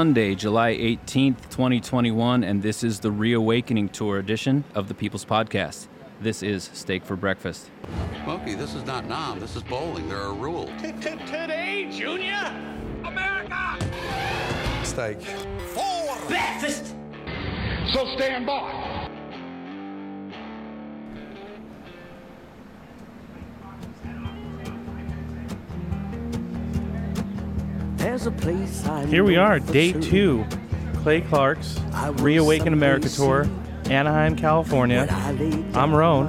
It's Sunday, July 18th, 2021, and this is the Reawakening Tour edition of the People's Podcast. This is Steak for Breakfast. Smokey, this is not Nam. This is bowling. There are rules. Today, Junior! America! Steak. For breakfast! So stand by. Here we are, day sure. two. Clay Clark's Reawaken America Tour, Anaheim, California. I laid I'm Roan,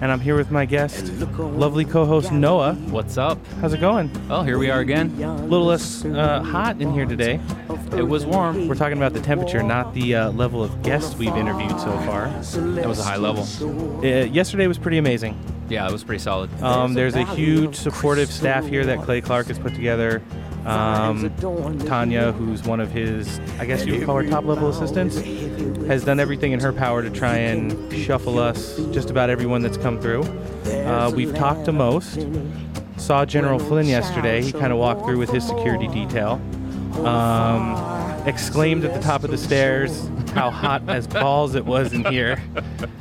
and I'm here with my guest, and look on lovely co host Noah. What's up? How's it going? Well, here we are again. A little less uh, hot in here today. It was warm. We're talking about the temperature, not the uh, level of guests we've interviewed so far. That was a high level. Uh, yesterday was pretty amazing. Yeah, it was pretty solid. Um, there's a huge supportive staff here that Clay Clark has put together. Um, Tanya, who's one of his, I guess you would call her top level assistants, has done everything in her power to try and shuffle us just about everyone that's come through. Uh, we've talked to most. Saw General Flynn yesterday. He kind of walked through with his security detail. Um, exclaimed at the top of the stairs how hot as balls it was in here,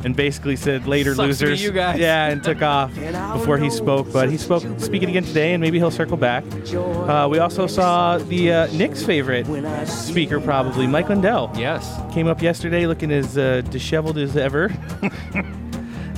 and basically said later Sucks losers. you guys. Yeah, and took off before he spoke. But he spoke speaking again today, and maybe he'll circle back. Uh, we also saw the uh, Knicks' favorite speaker, probably Mike Lindell. Yes. Came up yesterday looking as uh, disheveled as ever.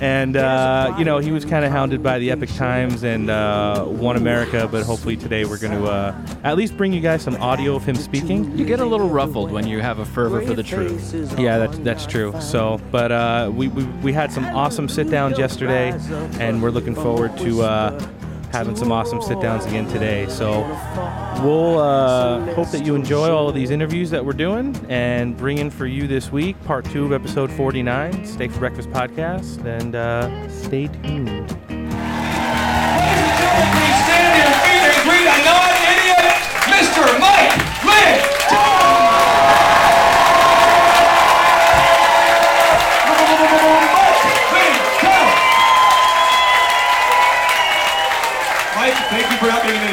And, uh, you know, he was kind of hounded by the Epoch Times and uh, One America, but hopefully today we're going to uh, at least bring you guys some audio of him speaking. You get a little ruffled when you have a fervor for the truth. Yeah, that's that's true. So, but uh, we, we we had some awesome sit downs yesterday, and we're looking forward to uh, having some awesome sit downs again today. So, we'll uh, hope that you enjoy all of these interviews that we're doing, and bring in for you this week part two of episode 49, Steak for Breakfast podcast, and uh, stay tuned. For being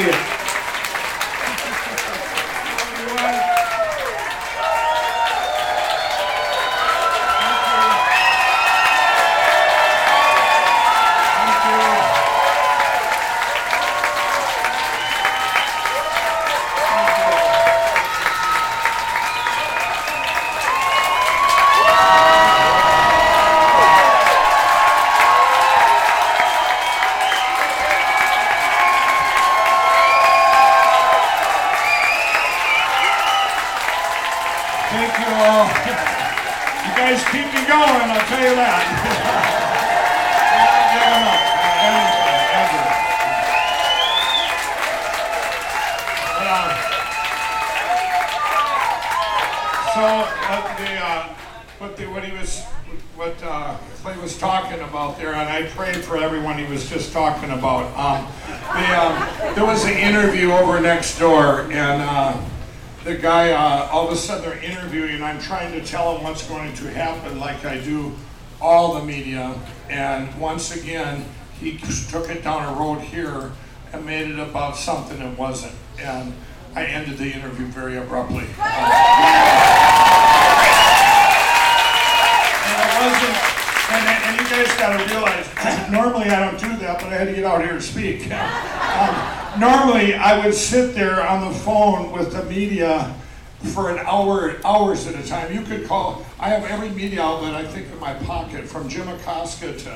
trying to tell him what's going to happen, like I do all the media. And once again, he took it down a road here and made it about something it wasn't. And I ended the interview very abruptly. And it wasn't, and, and you guys gotta realize, normally I don't do that, but I had to get out here to speak. Um, normally, I would sit there on the phone with the media for an hour, hours at a time. You could call, I have every media outlet, I think, in my pocket, from Jim Acosta to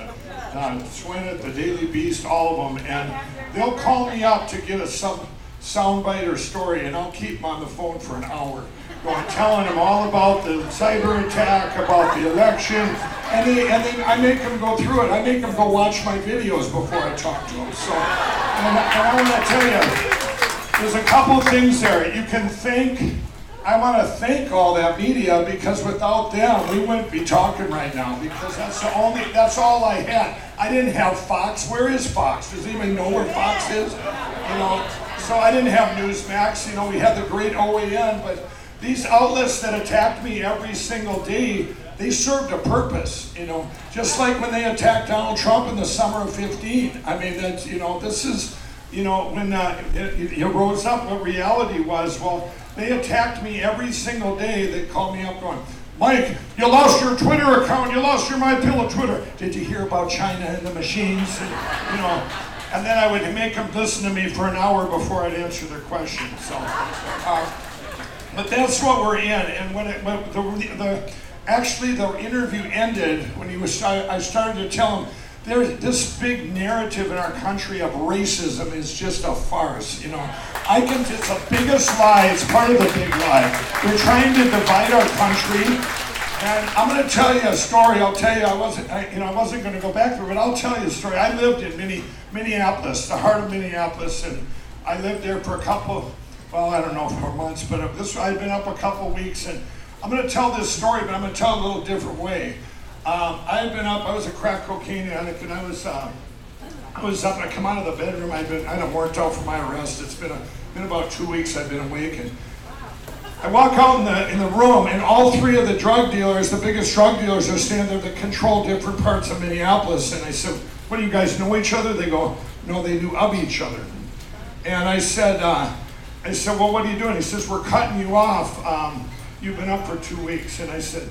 uh, Swinnet, the Daily Beast, all of them, and they'll call me up to get a some soundbite or story, and I'll keep them on the phone for an hour going, telling them all about the cyber attack, about the election, and, they, and then I make them go through it. I make them go watch my videos before I talk to them. So, and, I- and I want to tell you, there's a couple things there. You can thank, I want to thank all that media because without them, we wouldn't be talking right now because that's the only, that's all I had. I didn't have Fox. Where is Fox? Does anybody know where Fox is? You know, so I didn't have Newsmax. You know, we had the great OAN, but these outlets that attacked me every single day, they served a purpose, you know, just like when they attacked Donald Trump in the summer of 15. I mean, that's, you know, this is, you know, when uh, it, it rose up, what reality was, well, They attacked me every single day. They called me up going, Mike, you lost your Twitter account. You lost your My Pillow Twitter. Did you hear about China and the machines? And, you know, and then I would make them listen to me for an hour before I'd answer their questions. So, uh, but that's what we're in. And when it, when the, the actually the interview ended when he was, I, I started to tell him there's this big narrative in our country of racism is just a farce. You know, I can. It's the biggest lie. It's part of the big lie. They're trying to divide our country. And I'm going to tell you a story. I'll tell you, I wasn't, I, you know, I wasn't going to go back there, but I'll tell you a story. I lived in Minne, Minneapolis, the heart of Minneapolis, and I lived there for a couple, well, I don't know, for months, but this I've been up a couple weeks, and I'm going to tell this story, but I'm going to tell it a little different way. Um, I had been up. I was a crack cocaine addict, and I was, uh, I was up. I come out of the bedroom. I'd been, I'd worked out for my arrest. It's been a, been about two weeks. I've been awake, and I walk out in the in the room, and all three of the drug dealers, the biggest drug dealers, are standing there that control different parts of Minneapolis. And I said, "What do you guys know each other?" They go, "No, they knew of each other." And I said, uh, "I said, well, what are you doing?" He says, "We're cutting you off. Um, you've been up for two weeks." And I said.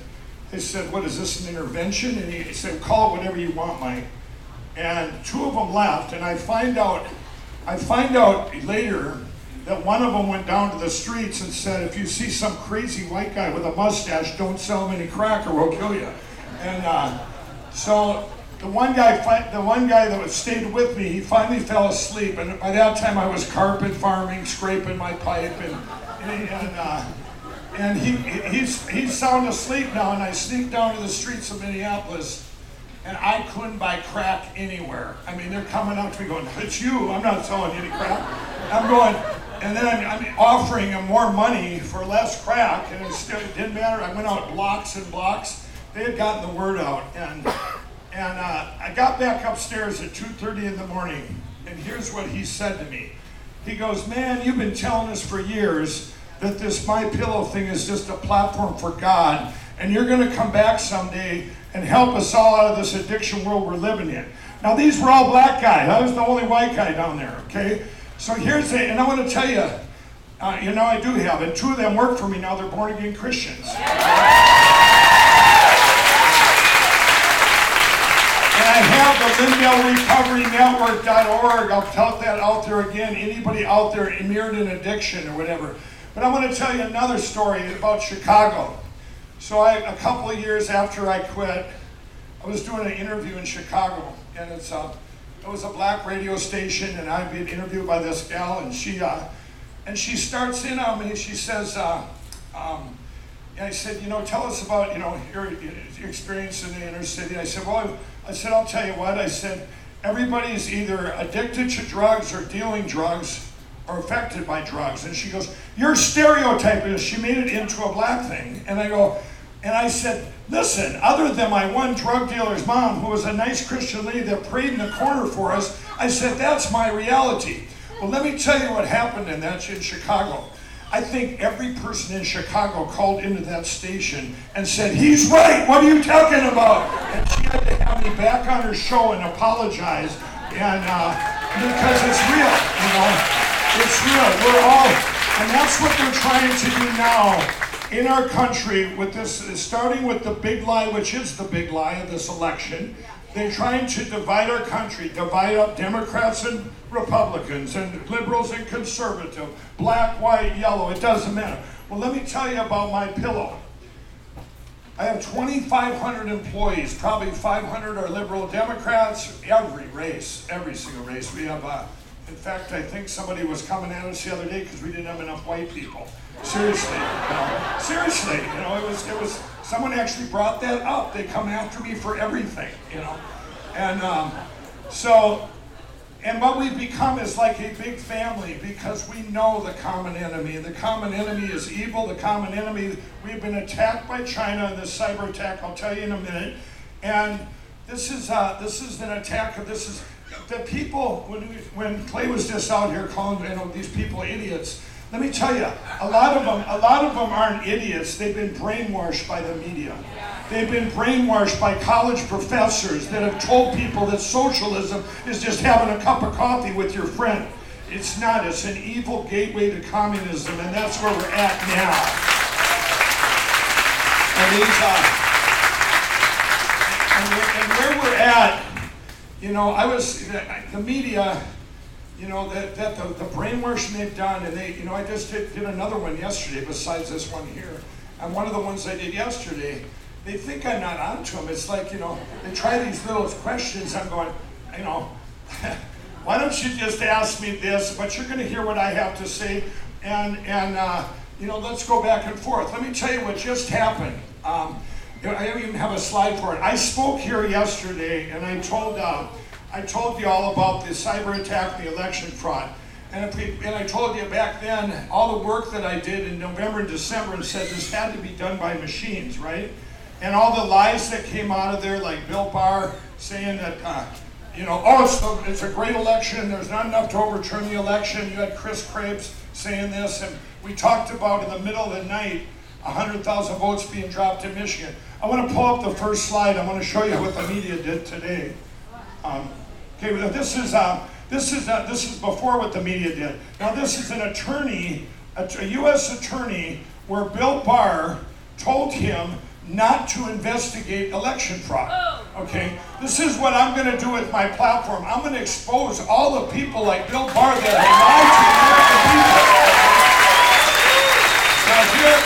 They said, What is this, an intervention? And he said, Call it whatever you want, Mike. And two of them left, and I find out, I find out later that one of them went down to the streets and said, If you see some crazy white guy with a mustache, don't sell him any crack or we'll kill you. And uh, so the one guy, the one guy that stayed with me, he finally fell asleep, and by that time I was carpet farming, scraping my pipe, and, and uh, and he, he's, he's sound asleep now, and I sneak down to the streets of Minneapolis, and I couldn't buy crack anywhere. I mean, they're coming up to me going, it's you, I'm not selling you any crack. I'm going, and then I'm, I'm offering them more money for less crack, and it, still, it didn't matter. I went out blocks and blocks. They had gotten the word out, and, and uh, I got back upstairs at 2.30 in the morning, and here's what he said to me. He goes, man, you've been telling us for years that this My Pillow thing is just a platform for God, and you're going to come back someday and help us all out of this addiction world we're living in. Now, these were all black guys. I was the only white guy down there, okay? So here's it, and I want to tell you, uh, you know, I do have, and two of them work for me now. They're born again Christians. And I have the LindellRecoveryNetwork.org. I'll tell that out there again. Anybody out there immersed in addiction or whatever, but I want to tell you another story about Chicago. So I, a couple of years after I quit, I was doing an interview in Chicago, and it's a, it was a black radio station, and I'd been interviewed by this gal, and she, uh, and she starts in on me. She says, uh, um, I said, you know, tell us about, you know, your, your experience in the inner city. I said, well, I, I said, I'll tell you what. I said, everybody's either addicted to drugs or dealing drugs or affected by drugs. And she goes, You're stereotyping. She made it into a black thing. And I go, and I said, Listen, other than my one drug dealer's mom, who was a nice Christian lady that prayed in the corner for us, I said, That's my reality. Well, let me tell you what happened in that in Chicago. I think every person in Chicago called into that station and said, He's right, what are you talking about? And she had to have me back on her show and apologize. And uh, because it's real, you know. It's real. We're all, and that's what they're trying to do now in our country with this, starting with the big lie, which is the big lie of this election. They're trying to divide our country, divide up Democrats and Republicans, and liberals and conservative, black, white, yellow, it doesn't matter. Well, let me tell you about my pillow. I have 2,500 employees, probably 500 are liberal Democrats, every race, every single race. We have uh, in fact, I think somebody was coming at us the other day because we didn't have enough white people. Seriously, you know, seriously, you know, it was it was someone actually brought that up. They come after me for everything, you know, and um, so and what we've become is like a big family because we know the common enemy. The common enemy is evil. The common enemy, we've been attacked by China in this cyber attack. I'll tell you in a minute. And this is uh, this is an attack. Of, this is the people, when, we, when Clay was just out here calling you know, these people idiots, let me tell you, a lot of them, a lot of them aren't idiots. They've been brainwashed by the media. They've been brainwashed by college professors that have told people that socialism is just having a cup of coffee with your friend. It's not. It's an evil gateway to communism, and that's where we're at now. And these, uh, and, where, and where we're at, you know, I was the media you know, that, that the, the brainwashing they've done, and they, you know, I just did, did another one yesterday besides this one here. And one of the ones I did yesterday, they think I'm not onto them. It's like, you know, they try these little questions. I'm going, you know, why don't you just ask me this, but you're going to hear what I have to say, and, and uh, you know, let's go back and forth. Let me tell you what just happened. Um, I don't even have a slide for it. I spoke here yesterday, and I told, uh, I told you all about the cyber attack the election fraud. And, we, and, I told you back then, all the work that I did in November and December and said this had to be done by machines, right? And all the lies that came out of there, like Bill Barr saying that, uh, you know, oh, it's a, it's a great election, there's not enough to overturn the election. You had Chris Krebs saying this, and we talked about in the middle of the night 100,000 votes being dropped in Michigan. I want to pull up the first slide. I want to show you what the media did today. Um, Okay, this is uh, this is uh, this is before what the media did. Now this is an attorney, a, a U.S. attorney, where Bill Barr told him not to investigate election fraud. Oh. Okay, this is what I'm going to do with my platform. I'm going to expose all the people like Bill Barr that have lied to the American people. Now here.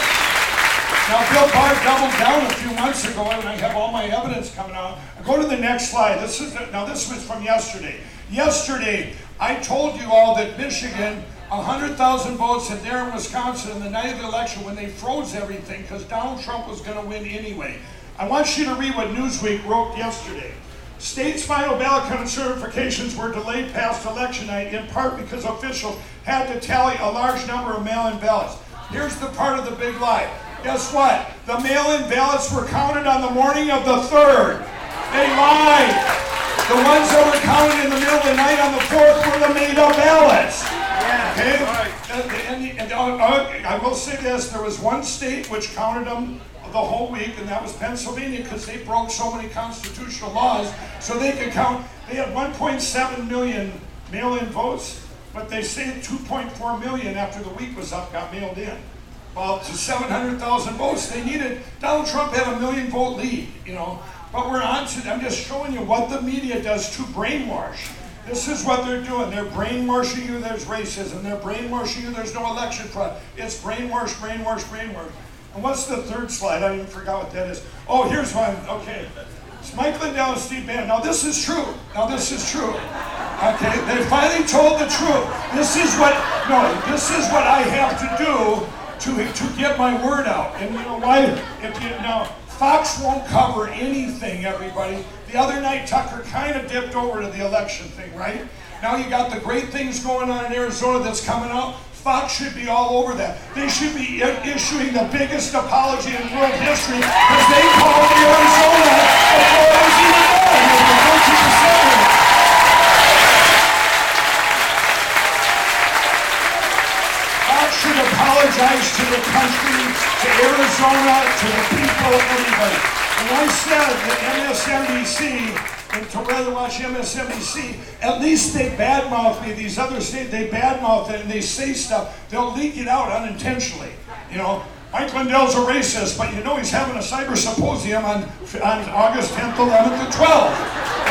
Now, Bill Barr doubled down a few months ago, and I have all my evidence coming out. Go to the next slide. This is now this was from yesterday. Yesterday, I told you all that Michigan, 100,000 votes, and there in Wisconsin, in the night of the election, when they froze everything, because Donald Trump was going to win anyway. I want you to read what Newsweek wrote yesterday. States' final ballot count certifications were delayed past election night in part because officials had to tally a large number of mail-in ballots. Here's the part of the big lie. Guess what? The mail-in ballots were counted on the morning of the 3rd. They lied. The ones that were counted in the middle of the night on the 4th were the made-up ballots. Okay? And, and, and uh, uh, I will say this, there was one state which counted them the whole week, and that was Pennsylvania because they broke so many constitutional laws so they could count. They had 1.7 million mail-in votes, but they say 2.4 million after the week was up got mailed in well, to 700,000 votes. They needed, Donald Trump had a million vote lead, you know. But we're on to, I'm just showing you what the media does to brainwash. This is what they're doing. They're brainwashing you there's racism. They're brainwashing you there's no election fraud. It's brainwash, brainwash, brainwash. And what's the third slide? I even forgot what that is. Oh, here's one. Okay. It's Mike Lindell and Steve Bannon. Now, this is true. Now, this is true. Okay, they finally told the truth. This is what, no, this is what I have to do to, to get my word out. And you know why? If you, now, Fox won't cover anything, everybody. The other night, Tucker kind of dipped over to the election thing, right? Now you got the great things going on in Arizona that's coming out. Fox should be all over that. They should be issuing the biggest apology in world history because they called Arizona before it was even apologize to the country, to Arizona, to the people, everybody. And I said that MSNBC, and to rather watch MSNBC, at least they badmouth me. These other states, they badmouth it and they say stuff. They'll leak it out unintentionally. You know, Mike Lindell's a racist, but you know he's having a cyber symposium on, on August 10th, 11th, and 12th.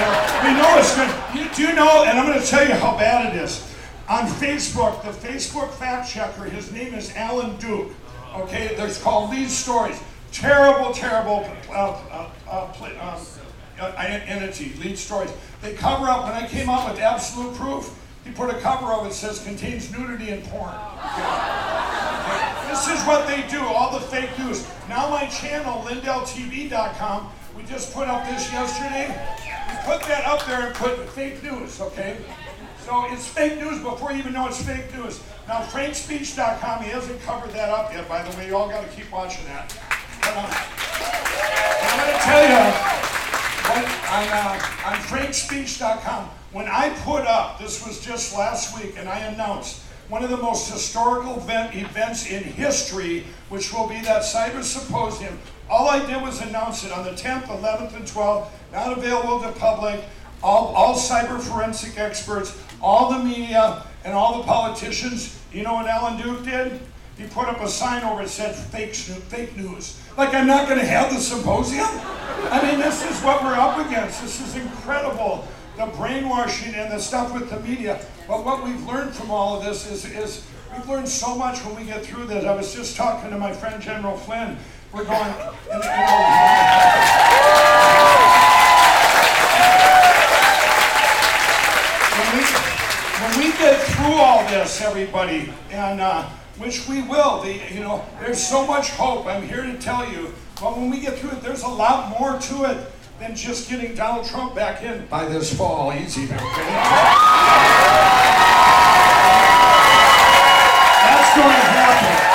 Uh, we know it's good. You, do you know, and I'm going to tell you how bad it is on Facebook, the Facebook fact checker, his name is Alan Duke. Okay, there's called Lead Stories. Terrible, terrible uh, uh, uh, um, uh, entity, Lead Stories. They cover up, when I came out with absolute proof, he put a cover of it says contains nudity and porn. Okay. Okay. This is what they do, all the fake news. Now my channel, LindellTV.com, we just put up this yesterday. We put that up there and put fake news, okay? So it's fake news before you even know it's fake news. Now, frankspeech.com, he hasn't covered that up yet, by the way. You all got to keep watching that. But, uh, I'm going to tell you, on, uh, on frankspeech.com, when I put up, this was just last week, and I announced one of the most historical event, events in history, which will be that cyber symposium. All I did was announce it on the 10th, 11th, and 12th, not available to public. All, all cyber forensic experts all the media, and all the politicians, you know what Alan Duke did? He put up a sign over it said fake, fake news. Like, I'm not going to have the symposium? I mean, this is what we're up against. This is incredible. The brainwashing and the stuff with the media. But what we've learned from all of this is, is we've learned so much when we get through this. I was just talking to my friend General Flynn. We're going, when we, when we get through all this, everybody, and uh, which we will, the, you know, there's so much hope. I'm here to tell you. But when we get through it, there's a lot more to it than just getting Donald Trump back in by this fall. Easy, okay? That's going to happen.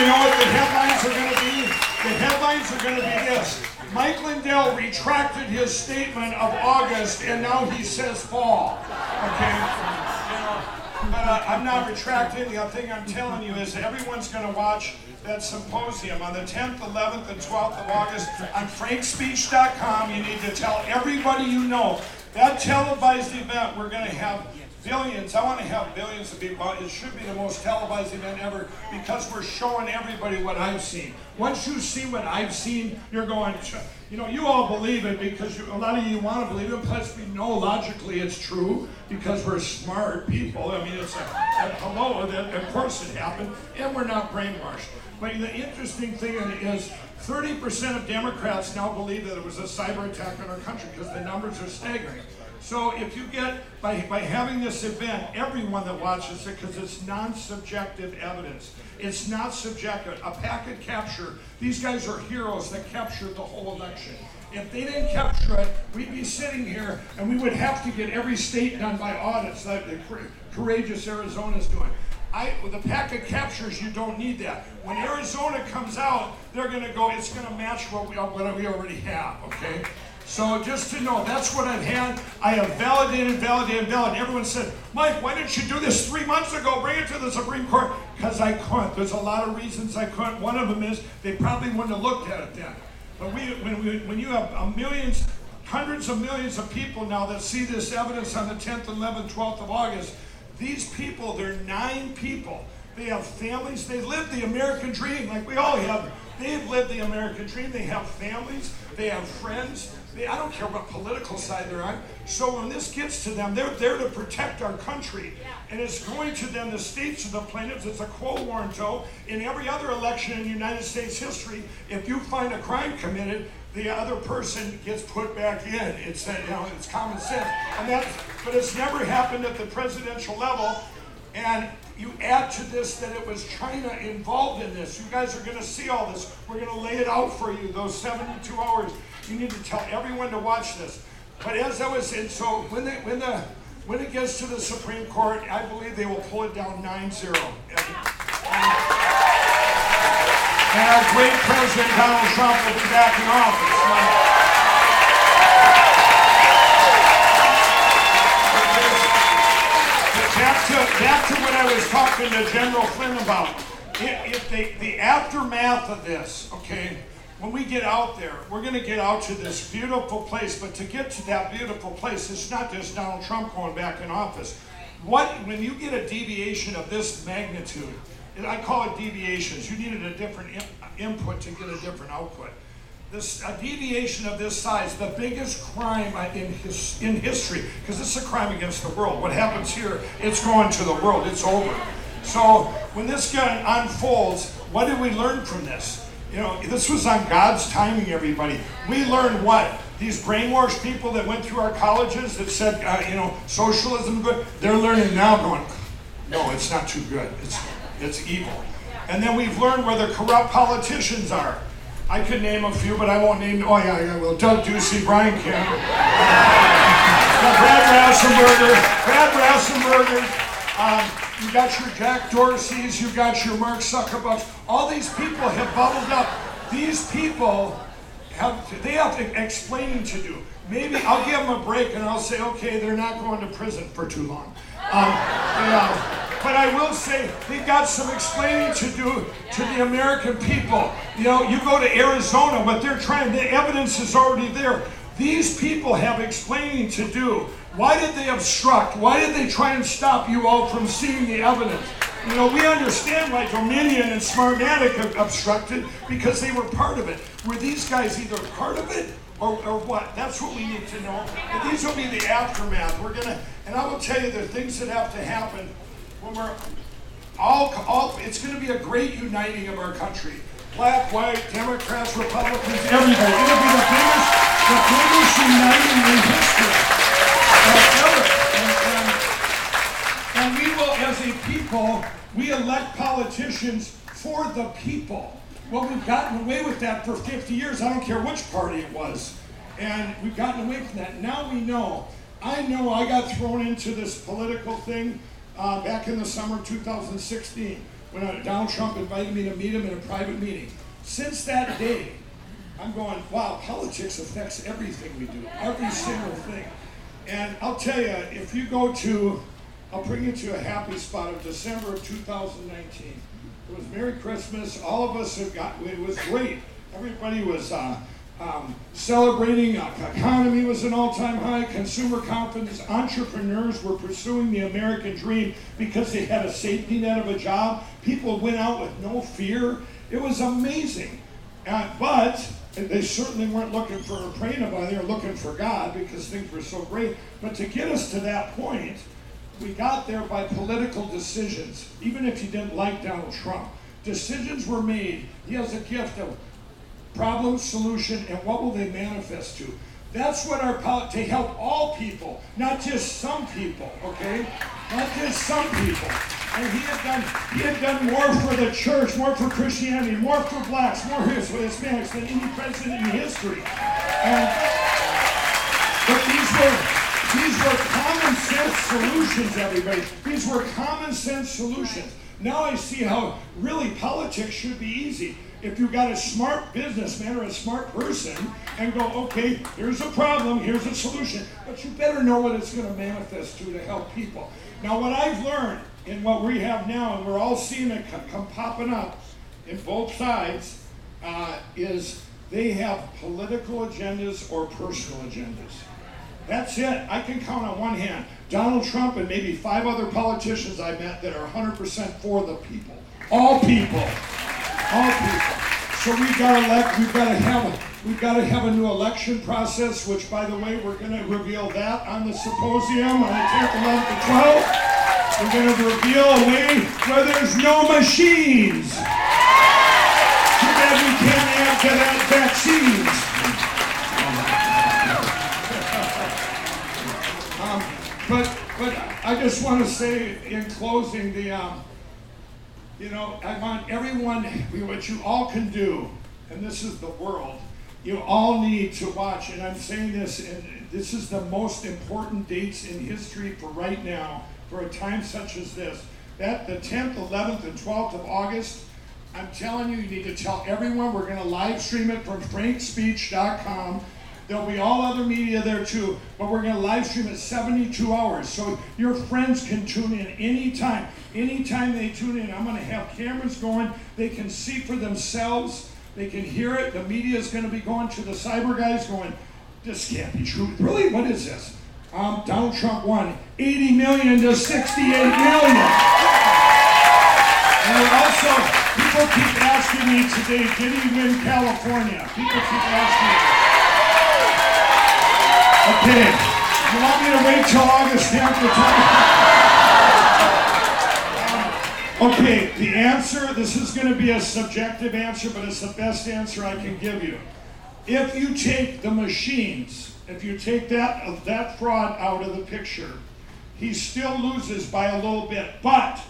you know what the headlines are going to be? The headlines are going to be this. Mike Lindell retracted his statement and now he says fall. Okay? but uh, I'm not retracting. The thing I'm telling you is everyone's going to watch that symposium on the 10th, 11th, and 12th of August on frankspeech.com. You need to tell everybody you know that televised event we're going to have Billions. I want to have billions of people. It should be the most televised event ever because we're showing everybody what I've seen. Once you see what I've seen, you're going, you know, you all believe it because you, a lot of you want to believe it. Plus, we know logically it's true because we're smart people. I mean, it's a, hello, that, of course it happened, and we're not brainwashed. But the interesting thing is 30% of Democrats now believe that it was a cyber attack on our country because the numbers are staggering. So if you get, by, by having this event, everyone that watches it, because it's non-subjective evidence, it's not subjective. A packet capture, these guys are heroes that captured the whole election. If they didn't capture it, we'd be sitting here and we would have to get every state done by audits like the courageous Arizona's doing. I, the packet captures, you don't need that. When Arizona comes out, they're going to go, it's going to match what we, what we already have, okay? So just to know, that's what I've had. I have validated, validated, validated. Everyone said, Mike, why didn't you do this three months ago? Bring it to the Supreme Court. Because I couldn't. There's a lot of reasons I couldn't. One of them is they probably wouldn't have looked at it then. But we, when, we, when you have millions, hundreds of millions of people now that see this evidence on the 10th, 11th, 12th of August, these people, they're nine people. They have families. They live the American dream like we all have. They've lived the American dream. They have families. They have friends. I don't care what political side they're on. So when this gets to them, they're there to protect our country. And it's going to them, the states of the plaintiffs. It's a quo warranto. In every other election in United States history, if you find a crime committed, the other person gets put back in. It's you know, it's common sense. And that, but it's never happened at the presidential level. And you add to this that it was China involved in this. You guys are going to see all this. We're going to lay it out for you, those 72 hours. You need to tell everyone to watch this. But as I was saying, so when the, when the when it gets to the Supreme Court, I believe they will pull it down 9-0. And, and our great President Donald Trump will be back in office. back to, back to what I was talking to General Flynn about. If, if they, the aftermath of this, okay, when we get out there, we're going to get out to this beautiful place. But to get to that beautiful place, it's not just Donald Trump going back in office. What when you get a deviation of this magnitude, and I call it deviations. You needed a different input to get a different output. This a deviation of this size, the biggest crime in his, in history, because it's a crime against the world. What happens here, it's going to the world. It's over. So when this gun unfolds, what did we learn from this? You know, this was on God's timing, everybody. We learned what? These brainwashed people that went through our colleges that said, uh, you know, socialism good, they're learning now going, no, it's not too good. It's, it's evil. And then we've learned where the corrupt politicians are. I could name a few, but I won't name. Oh yeah, yeah. Well, Doug Ducey, Brian Kemp, Brad Raffensperger, Brad Raffensperger. Um, you got your Jack Dorseys, you got your Mark Zuckerbergs. All these people have bubbled up. These people have they have explaining to do. Maybe I'll give them a break and I'll say, okay, they're not going to prison for too long. Um, but I will say they've got some explaining to do to the American people. You know, you go to Arizona, what they're trying, the evidence is already there. These people have explaining to do. Why did they obstruct? Why did they try and stop you all from seeing the evidence? You know, we understand why Dominion and Smartmatic obstructed because they were part of it. Were these guys either part of it or, or what? That's what we need to know. And these will be the aftermath. We're gonna, and I will tell you, there are things that have to happen when we're all, all. It's going to be a great uniting of our country. Black, white, Democrats, Republicans, everybody. It'll be the biggest, the biggest uniting in history. People, we elect politicians for the people. Well, we've gotten away with that for 50 years. I don't care which party it was. And we've gotten away from that. Now we know. I know I got thrown into this political thing uh, back in the summer of 2016 when Donald Trump invited me to meet him in a private meeting. Since that day, I'm going, wow, politics affects everything we do, every single thing. And I'll tell you, if you go to, I'll bring you to a happy spot of December of 2019. It was Merry Christmas. All of us have got, it was great. Everybody was uh, um, celebrating. Uh, economy was an all-time high. Consumer confidence. Entrepreneurs were pursuing the American dream because they had a safety net of a job. People went out with no fear. It was amazing. Uh, but they certainly weren't looking for a praying about. They were looking for God because things were so great. But to get us to that point, we got there by political decisions. Even if you didn't like Donald Trump, decisions were made. He has a gift of problem, solution, and what will they manifest to? That's what our power to help all people, not just some people, okay? Not just some people. And he had done he had done more for the church, more for Christianity, more for blacks, more for Hispanics than any president in history. And but these were these were common sense solutions, everybody. These were common sense solutions. Now I see how really politics should be easy if you got a smart businessman or a smart person and go, okay, here's a problem, here's a solution, but you better know what it's going to manifest to to help people. Now, what I've learned in what we have now, and we're all seeing it come, come popping up in both sides, uh, is they have political agendas or personal agendas. That's it. I can count on one hand Donald Trump and maybe five other politicians I met that are 100% for the people. All people all people. So we got to elect. We've got to have a, we've got to have a new election process. Which, by the way, we're going to reveal that on the symposium on the 10th, 11th, and 12th. We're going to reveal a way where there's no machines. Too bad we can't to vaccines. I just want to say in closing the. Um, you know, I want everyone, what you all can do, and this is the world, you all need to watch, and I'm saying this, and this is the most important dates in history for right now, for a time such as this. That the 10th, 11th, and 12th of August, I'm telling you, you need to tell everyone. We're going to live stream it from frankspeech.com. There'll be all other media there too, but we're going to live stream it 72 hours. So your friends can tune in anytime. Anytime they tune in, I'm going to have cameras going. They can see for themselves. They can hear it. The media is going to be going to the cyber guys going, this can't be true. Really? What is this? Um, Donald Trump won 80 million to 68 million. And also, people keep asking me today, did he win California? People keep asking me. Okay. You want me to wait till August 10th to talk? Um, okay, the answer, this is going to be a subjective answer, but it's the best answer I can give you. If you take the machines, if you take that, that fraud out of the picture, he still loses by a little bit. But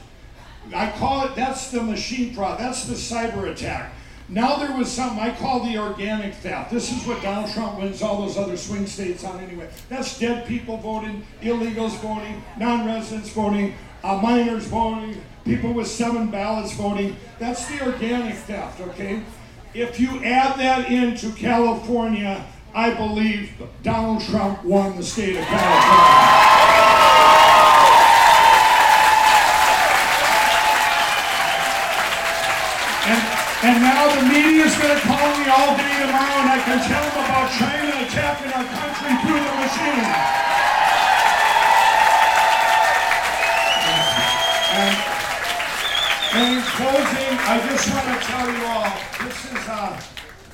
I call it, that's the machine fraud, that's the cyber attack. Now there was something I call the organic theft. This is what Donald Trump wins all those other swing states on anyway. That's dead people voting, illegals voting, non-residents voting, uh, minors voting, people with seven ballots voting. That's the organic theft, okay? If you add that into California, I believe Donald Trump won the state of California. All day tomorrow, and I can tell them about China attacking our country through the machine. And, and in closing, I just want to tell you all, this is uh,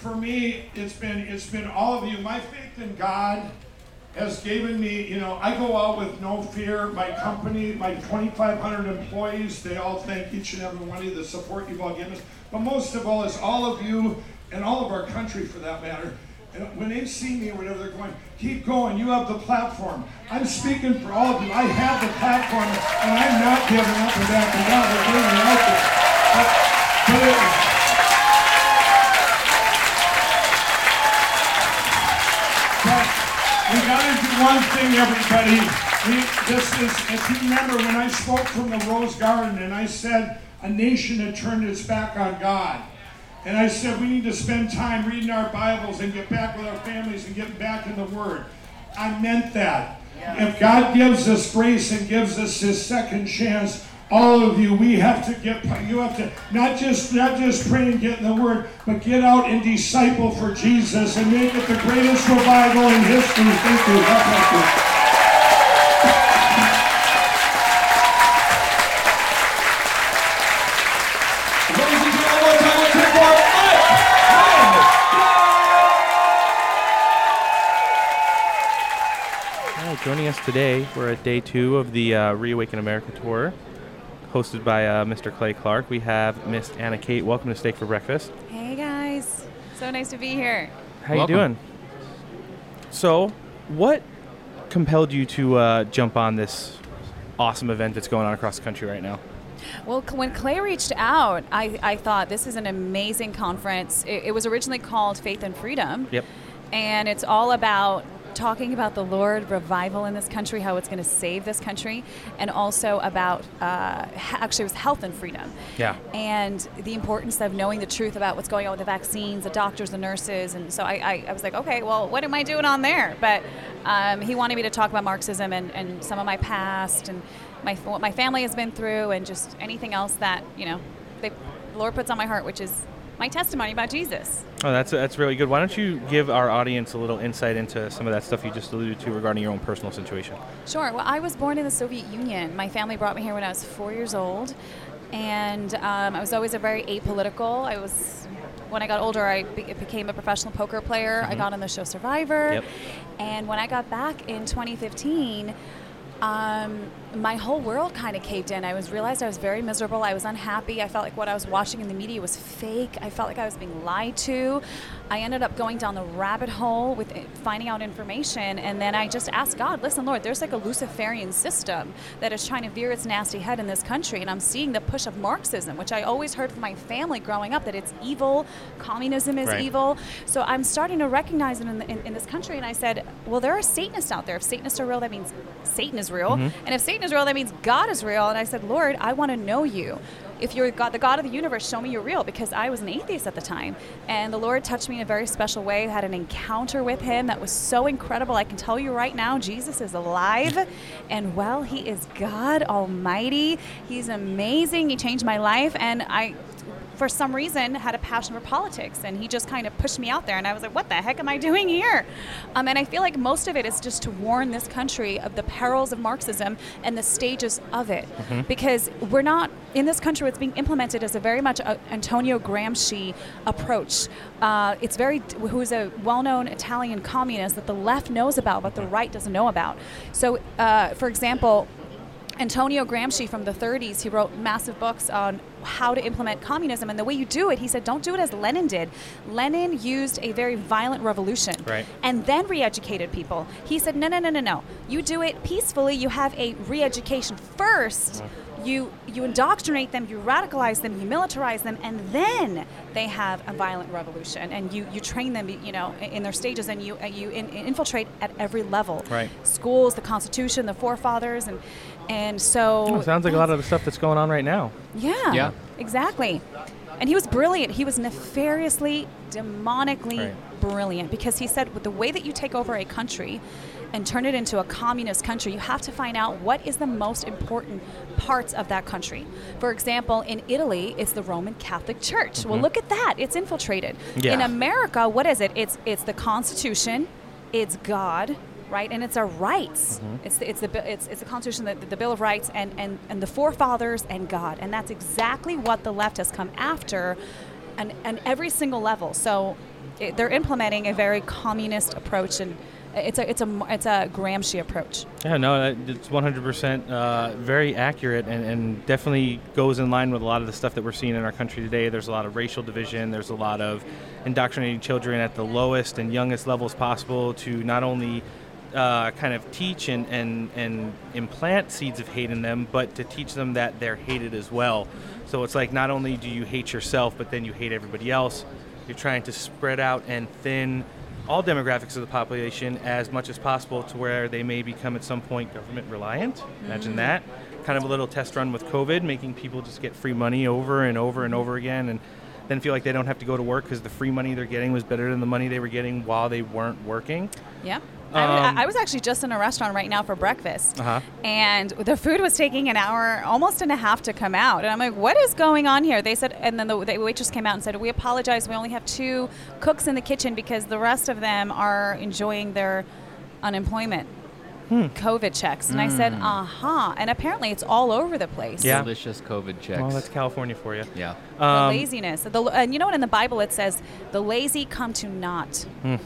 for me. It's been it's been all of you. My faith in God has given me, you know, I go out with no fear. My company, my 2,500 employees, they all thank each and every one of you, the support you've all given us. But most of all, is all of you and all of our country for that matter. And when they see me or whatever, they're going, keep going, you have the platform. I'm speaking for all of you. I have the platform, and I'm not giving up and backing down. We're bringing out there. But, but it, one thing, everybody. We, this is, if you remember when I spoke from the Rose Garden and I said a nation had turned its back on God. And I said we need to spend time reading our Bibles and get back with our families and get back in the Word. I meant that. If God gives us grace and gives us His second chance, all of you, we have to get. You have to not just not just pray and get in the Word, but get out and disciple for Jesus and make it the greatest revival in history. Thank you. God bless you. Ladies and gentlemen, one time, let's hear for Mike. All right, joining us today, we're at day two of the uh, Reawaken America tour, hosted by uh, Mr. Clay Clark. We have Miss Anna Khait. Welcome to Steak for Breakfast. Hey guys, so nice to be here. How you doing? So, what compelled you to uh, jump on this awesome event that's going on across the country right now? Well, when Clay reached out, I, I thought this is an amazing conference. It, it was originally called Faith and Freedom. Yep. And it's all about talking about the Lord revival in this country, how it's going to save this country, and also about uh, actually it was health and freedom. Yeah. And the importance of knowing the truth about what's going on with the vaccines, the doctors, the nurses, and so I, I, I was like, okay, well, what am I doing on there? But um, he wanted me to talk about Marxism and, and some of my past and my what my family has been through, and just anything else that you know, they, the Lord puts on my heart, which is my testimony about Jesus. Oh, that's that's really good. Why don't you give our audience a little insight into some of that stuff you just alluded to regarding your own personal situation? Sure. Well, I was born in the Soviet Union. My family brought me here when I was four years old, and um, I was always a very apolitical. I was. When I got older, I be- became a professional poker player. I got on the show Survivor, Yep. and when I got back in 2015, um, my whole world kind of caved in. I was realized I was very miserable. I was unhappy. I felt like what I was watching in the media was fake. I felt like I was being lied to. I ended up going down the rabbit hole with eh, finding out information, and then I just asked God, "Listen, Lord, there's like a Luciferian system that is trying to veer its nasty head in this country, and I'm seeing the push of Marxism, which I always heard from my family growing up that it's evil, communism is Right. evil. So I'm starting to recognize it in, the, in, in this country, and I said, well, there are Satanists out there. If Satanists are real, that means Satan is real, mm-hmm. and if Satan is real, that means God is real. And I said, Lord, I want to know you. If you're God, the God of the universe, show me you're real because I was an atheist at the time. And the Lord touched me in a very special way. I had an encounter with Him that was so incredible. I can tell you right now, Jesus is alive and well. He is God Almighty. He's amazing. He changed my life. And I for some reason had a passion for politics and he just kind of pushed me out there and i was like what the heck am i doing here? Um, and i feel like most of it is just to warn this country of the perils of marxism and the stages of it. Because we're not in this country it's being implemented as a very much a antonio gramsci approach. Uh, it's very who is a well-known italian communist that the left knows about but the right doesn't know about. So uh, for example Antonio Gramsci from the 30s, he wrote massive books on how to implement communism. And the way you do it, he said, don't do it as Lenin did. Lenin used a very violent revolution Right. and then re educated people. He said, no, no, no, no, no. You do it peacefully. You have a re education first. You, you indoctrinate them, you radicalize them, you militarize them, and then they have a violent revolution. And you, you train them, you know, in their stages, and you, uh, you in, infiltrate at every level. Right. Schools, the Constitution, the forefathers, and and so Oh, sounds like a lot of the stuff that's going on right now. yeah, Yeah. exactly. And he was brilliant. He was nefariously, demonically Right. brilliant because he said, with the way that you take over a country and turn it into a communist country, you have to find out what is the most important parts of that country. For example, in Italy, it's the Roman Catholic Church. Well, mm-hmm. look at that; it's infiltrated. Yeah. In America, what is it? It's it's the Constitution, it's God, right, and it's our rights. It's the, it's the it's, it's the Constitution, the, the Bill of Rights, and, and and the forefathers and God, and that's exactly what the left has come after, and and every single level. So it, they're implementing a very communist approach, and it's a it's a it's a Gramsci approach. Yeah, no, it's 100% uh, very accurate and, and definitely goes in line with a lot of the stuff that we're seeing in our country today. There's a lot of racial division, there's a lot of indoctrinating children at the lowest and youngest levels possible to not only uh, kind of teach and, and, and implant seeds of hate in them, but to teach them that they're hated as well. So it's like not only do you hate yourself, but then you hate everybody else. You're trying to spread out and thin all demographics of the population as much as possible to where they may become at some point government reliant. Imagine that. Kind of a little test run with COVID, making people just get free money over and over and over again and then feel like they don't have to go to work because the free money they're getting was better than the money they were getting while they weren't working. Yeah. I, was- Um, I was actually just in a restaurant right now for breakfast, Uh-huh. and the food was taking an hour, almost and a half to come out. And I'm like, "What is going on here?" They said, and then the, the waitress came out and said, "We apologize. We only have two cooks in the kitchen because the rest of them are enjoying their unemployment." Hmm. COVID checks, and I said, "Uh huh." And apparently, it's all over the place. Yeah. Delicious COVID checks. Oh, that's California for you. yeah. The Um, laziness. The, and you know what? In the Bible, it says, "The lazy come to naught." Hmm.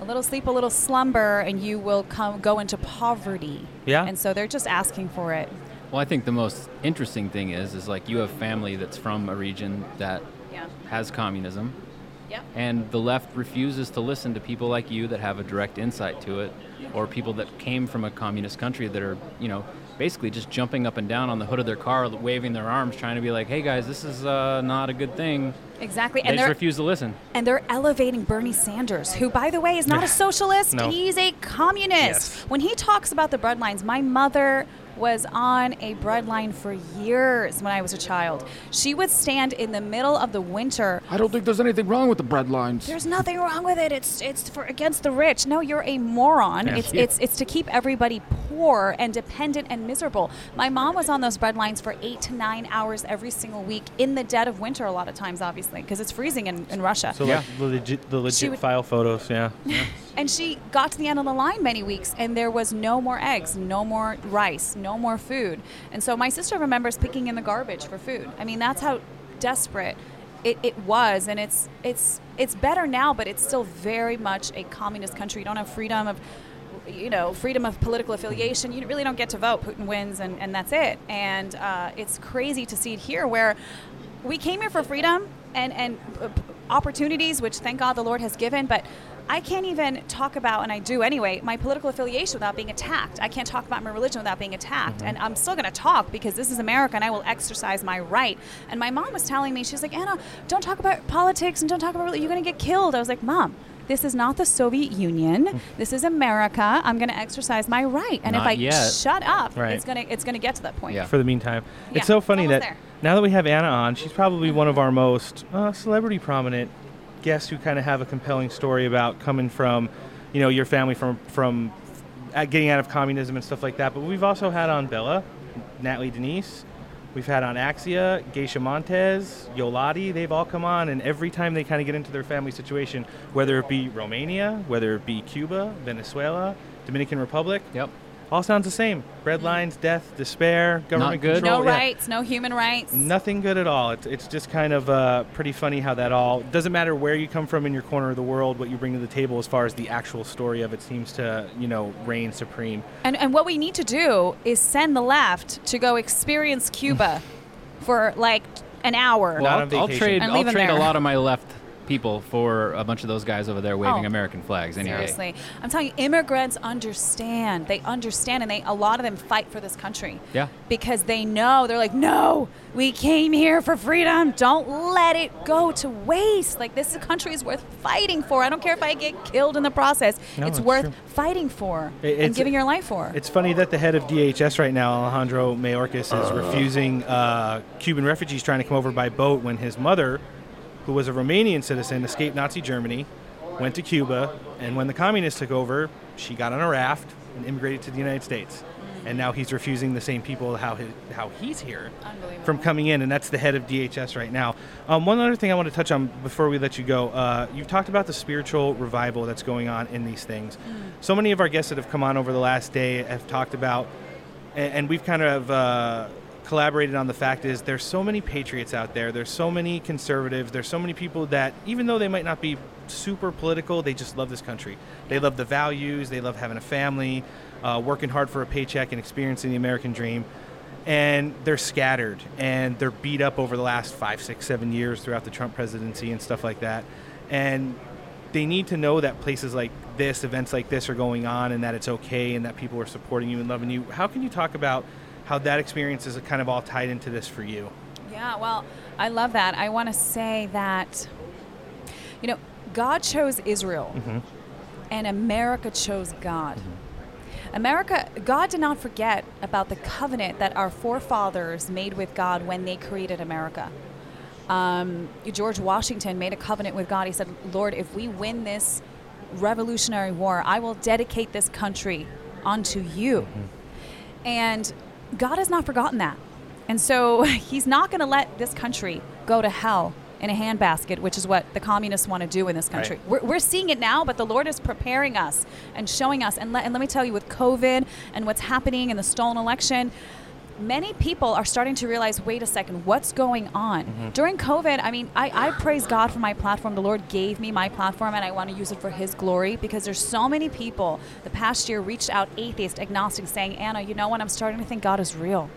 A little sleep, a little slumber, and you will come go into poverty. Yeah. And so they're just asking for it. Well, I think the most interesting thing is, is like you have family that's from a region that Yeah. has communism, Yep. and the left refuses to listen to people like you that have a direct insight to it, or people that came from a communist country that are, you know, basically just jumping up and down on the hood of their car, waving their arms, trying to be like, "Hey guys, this is uh, not a good thing." Exactly. They And they're refuse to listen. and they're elevating Bernie Sanders, who, by the way, is not a socialist. No. He's a communist. Yes. When he talks about the breadlines, my mother was on a breadline for years when I was a child. She would stand in the middle of the winter I don't think there's anything wrong with the breadlines. There's nothing wrong with it. It's it's for against the rich. No, you're a moron. Yeah. It's it's it's to keep everybody poor and dependent and miserable. My mom was on those breadlines for eight to nine hours every single week in the dead of winter. A lot of times, obviously, because it's freezing in, in Russia. So like the legit, the legit would- file photos, yeah. And she got to the end of the line many weeks, and there was no more eggs, no more rice, no more food. And so my sister remembers picking in the garbage for food. I mean, that's how desperate it, it was. And it's it's it's better now, but it's still very much a communist country. You don't have freedom of you know freedom of political affiliation you really don't get to vote putin wins and, and that's it and uh, it's crazy to see it here where we came here for freedom and and uh, opportunities, which thank God the Lord has given, but. I can't even talk about, and I do anyway, my political affiliation without being attacked. I can't talk about my religion without being attacked. And I'm still going to talk because this is America and I will exercise my right. And my mom was telling me, she's like, Anna, don't talk about politics and don't talk about, reli- you're going to get killed. I was like, Mom, this is not the Soviet Union. This is America. I'm going to exercise my right. And Not if I yet. shut up, Right. it's going to it's going to get to that point. Yeah. for the meantime. Yeah, it's so funny almost that there. now that we have Anna on, she's probably one of our most uh, celebrity prominent guests who kind of have a compelling story about coming from, you know, your family from from uh, getting out of communism and stuff like that. But we've also had on Bella, Natalie Denise. We've had on Axia, Geisha Montez, Yolati. They've all come on, and every time they kind of get into their family situation, whether it be Romania, whether it be Cuba, Venezuela, Dominican Republic, Yep. All sounds the same. Red lines, death, despair, government good. control. No yeah. rights, no human rights. Nothing good at all. It's, it's just kind of uh, pretty funny how that all doesn't matter where you come from in your corner of the world, what you bring to the table as far as the actual story of it seems to, you know, reign supreme. And, and what we need to do is send the left to go experience Cuba for like an hour. Not I'll, I'll trade. And I'll leave 'em trade a lot of my left people for a bunch of those guys over there waving Oh. American flags. Anyway. Seriously, I'm telling you, immigrants understand. They understand, and they a lot of them fight for this country. Yeah. Because they know they're like, no, we came here for freedom. Don't let it go to waste. Like this country is worth fighting for. I don't care if I get killed in the process. No, it's it's worth true. fighting for It- and giving your life for. It's funny that the head of DHS right now, Alejandro Mayorkas, is refusing uh, Cuban refugees trying to come over by boat when his mother, who was a Romanian citizen, escaped Nazi Germany, went to Cuba, and when the communists took over, she got on a raft, and immigrated to the United States, and now he's refusing the same people how his, how he's here from coming in, and that's the head of DHS right now. Um, one other thing I want to touch on before we let you go, uh, you've talked about the spiritual revival that's going on in these things. So many of our guests that have come on over the last day have talked about, and, and we've kind of. Uh, collaborated on the fact is there's so many patriots out there there's so many conservatives there's so many people that even though they might not be super political they just love this country. They love the values they love having a family uh, working hard for a paycheck and experiencing the american dream. And they're scattered and they're beat up over the last five six seven years throughout the trump presidency and stuff like that. And they need to know that places like this events like this are going on and that it's okay and that people are supporting you and loving you. How can you talk about how that experience is kind of all tied into this for you. Yeah, well, I love that. I want to say that, you know, God chose Israel, Mm-hmm. and America chose God. America, God did not forget about the covenant that our forefathers made with God when they created America. Um, George Washington made a covenant with God. He said, Lord, if we win this Revolutionary War, I will dedicate this country unto you. And God has not forgotten that. And so he's not going to let this country go to hell in a handbasket, which is what the communists want to do in this country. Right. We're, we're seeing it now, but the Lord is preparing us and showing us. And let, and let me tell you, with COVID and what's happening in the stolen election, many people are starting to realize wait a second, what's going on? Mm-hmm. During COVID, I mean, I, I praise God for my platform. The Lord gave me my platform, and I want to use it for His glory because there's so many people the past year reached out, atheist, agnostic, saying, Anna, you know what? I'm starting to think God is real.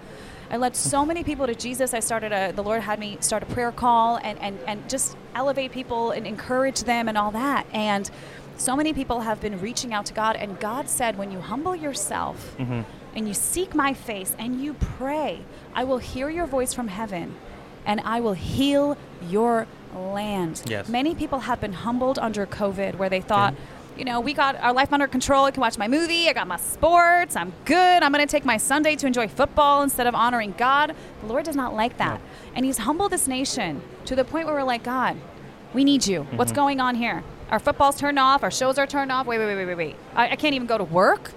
I led so mm-hmm. many people to Jesus. I started a, the Lord had me start a prayer call and, and, and just elevate people and encourage them and all that. And so many people have been reaching out to God. And God said, when you humble yourself mm-hmm. And you seek my face and you pray, I will hear your voice from heaven and I will heal your land. Yes. Many people have been humbled under COVID where they thought, you know, we got our life under control. I can watch my movie. I got my sports. I'm good. I'm going to take my Sunday to enjoy football instead of honoring God. The Lord does not like that. And He's humbled this nation to the point where we're like, God, we need you. What's mm-hmm. going on here? Our football's turned off. Our shows are turned off. Wait, wait, wait, wait, wait, wait. I, I can't even go to work.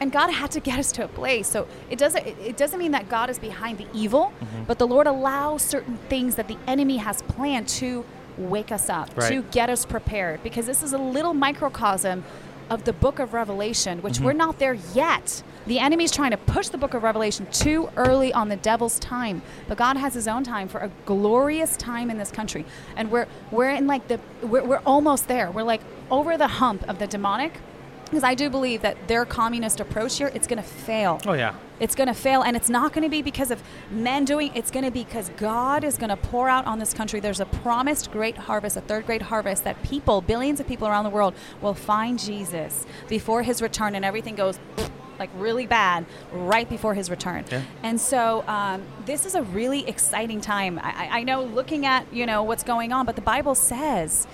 And God had to get us to a place. So it doesn't it doesn't mean that God is behind the evil, mm-hmm. but the Lord allows certain things that the enemy has planned to wake us up, Right. to get us prepared. Because this is a little microcosm of the book of Revelation, which mm-hmm. we're not there yet. The enemy's trying to push the book of Revelation too early on the devil's time. But God has his own time for a glorious time in this country. And we're we're in like the we're, we're almost there. We're like over the hump of the demonic. Because I do believe that their communist approach here, it's going to fail. Oh yeah. It's going to fail, and it's not going to be because of men doing. It's going to be because God is going to pour out on this country. There's a promised great harvest, a third great harvest, that people, billions of people around the world, will find Jesus before His return, and everything goes like really bad right before His return. Yeah. And so um, this is a really exciting time. I, I- I know, looking at you know what's going on, but the Bible says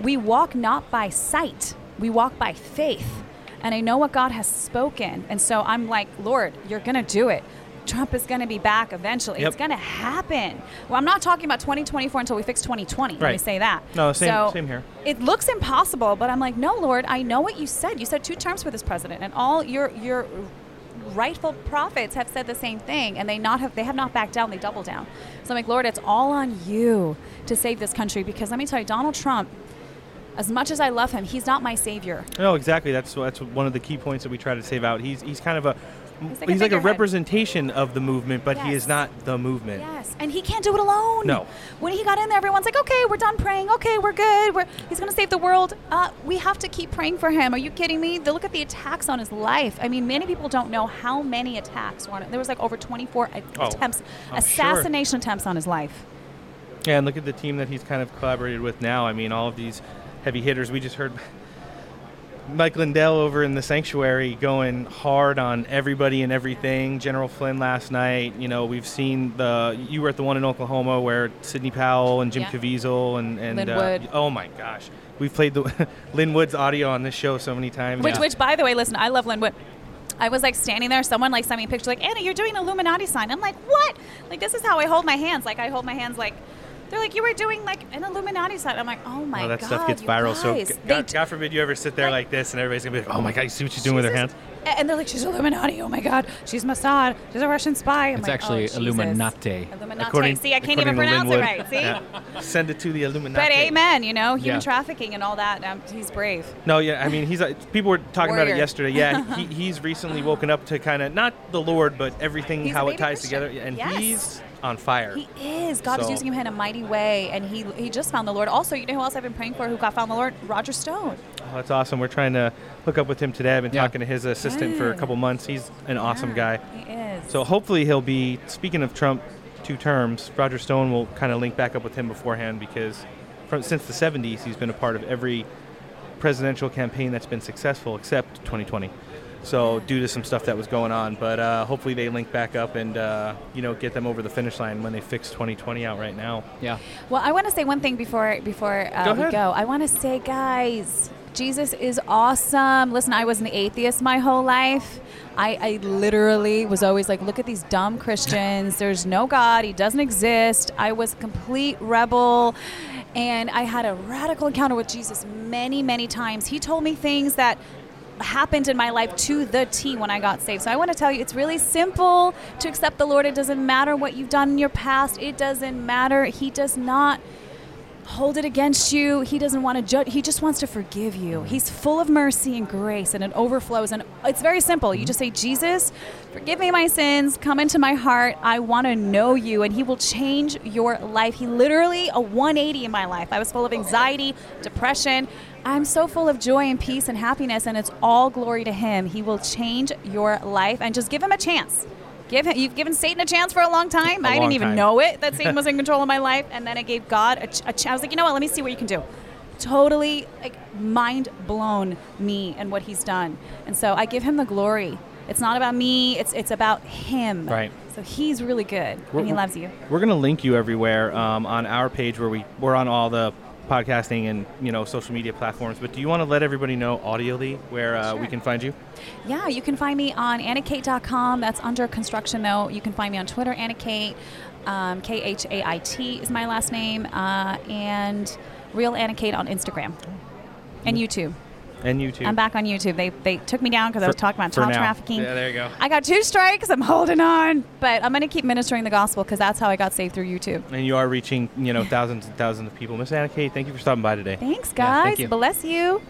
we walk not by sight, we walk by faith. And I know what God has spoken. And so I'm like, Lord, you're going to do it. Trump is going to be back eventually. Yep. It's going to happen. Well, I'm not talking about 2024 until we fix 2020. Let me Right. say that. No, same- So same here. It looks impossible, but I'm like, no, Lord, I know what you said. You said two terms for this president, and all your your rightful prophets have said the same thing, and they not have they have not backed down. They double down. So I'm like, Lord, it's all on you to save this country because let me tell you, Donald Trump. As much as I love him, he's not my savior. No, exactly. That's that's one of the key points that we try to save out. He's he's kind of a He's like a like a representation of the movement, but he is not the movement. Yes, and he can't do it alone. No. When he got in there, everyone's like, "Okay, we're done praying. Okay, we're good. We're, he's going to save the world." Uh, we have to keep praying for him. Are you kidding me? The, look at the attacks on his life. I mean, many people don't know how many attacks were on it. There was like over 24 Oh, attempts, I'm sure. assassination attempts on his life. Yeah, and look at the team that he's kind of collaborated with now. I mean, all of these heavy hitters. We just heard Mike Lindell over in the sanctuary going hard on everybody and everything. General Flynn last night. You know, we've seen the. You were at the one in Oklahoma where Sidney Powell and Jim Yeah. Caviezel and and Lin uh, oh my gosh, we've played the Lin Wood's audio on this show so many times. Which, which, by the way, listen, I love Lin Wood. I was like standing there. Someone like sent me a picture, like Anna, you're doing Illuminati sign. I'm like, what? Like this is how I hold my hands. Like I hold my hands like. They're like, you were doing like an Illuminati sign. I'm like, oh my Well, that god, stuff gets you viral. So, guys. g- God, d- God forbid you ever sit there like- like this and everybody's gonna be like, "Oh my God, you see what she's doing with her hands?" And they're like, she's Illuminati. Oh my God, she's Mossad. She's a Russian spy. I'm It's like, actually oh, Jesus. Illuminati. Illuminati. See, I can't even according to pronounce it right. See. Yeah. Send it to the Illuminati. But amen, you know, human Yeah. trafficking and all that. Um, he's brave. No, yeah, I mean, he's uh, people were talking about it yesterday. Yeah, he, he's recently woken up to kind of not the Lord, but everything He's how it ties Christian. together, and Yes. he's on fire. He is. God is using him in a mighty way, and he he just found the Lord. Also, you know who else I've been praying for who got found the Lord? Roger Stone. Oh, that's awesome. We're trying to hook up with him today. I've been Yeah. talking to his assistant for a couple months. He's an awesome Yeah, guy. He is. So hopefully he'll be. Speaking of Trump, two terms. Roger Stone will kind of link back up with him beforehand because, from since the '70s, he's been a part of every presidential campaign that's been successful except 2020. So due to some stuff that was going on, but uh, hopefully they link back up and uh, you know get them over the finish line when they fix 2020 out right now. Yeah. Well, I want to say one thing before before uh, Go we go. I want to say, guys, Jesus is awesome. Listen, I was an atheist my whole life. I, I literally was always like, look at these dumb Christians. There's no God. He doesn't exist. I was a complete rebel. And I had a radical encounter with Jesus many, many times. He told me things that happened in my life to the T when I got saved. So I want to tell you it's really simple to accept the Lord. It doesn't matter what you've done in your past. It doesn't matter. He does not hold it against you. He doesn't want to judge. He just wants to forgive you. He's full of mercy and grace and it overflows and it's very simple. You just say, "Jesus, forgive me my sins. Come into my heart. I want to know you." And he will change your life. He literally a 180 in my life. I was full of anxiety, depression. I'm so full of joy and peace and happiness and it's all glory to him. He will change your life and just give him a chance. Give him, you've given Satan a chance for a long time. A I long didn't even time. know it that Satan was in control of my life, and then I gave God a, ch- a ch- I was like, you know what? Let me see what you can do. Totally like mind blown me and what he's done, and so I give him the glory. It's not about me. It's it's about him. Right. So he's really good, We're- and he loves you. We're gonna link you everywhere um, on our page where we we're on all the podcasting and you know social media platforms. But do you want to let everybody know audially where uh, we can find you? Yeah, you can find me on annakhait.com That's under construction, though. You can find me on Twitter, annakhait Um, K H A I T is my last name. Uh, and Real annakhait on Instagram and YouTube. And YouTube. I'm back on YouTube. They, they took me down because I was talking about child now. trafficking. Yeah, there you go. I got two strikes. I'm holding on. But I'm going to keep ministering the gospel because that's how I got saved through YouTube. And you are reaching, you know, thousands and thousands of people. Miss Anna Khait, thank you for stopping by today. Thanks, Yeah, guys. thank you. Bless you.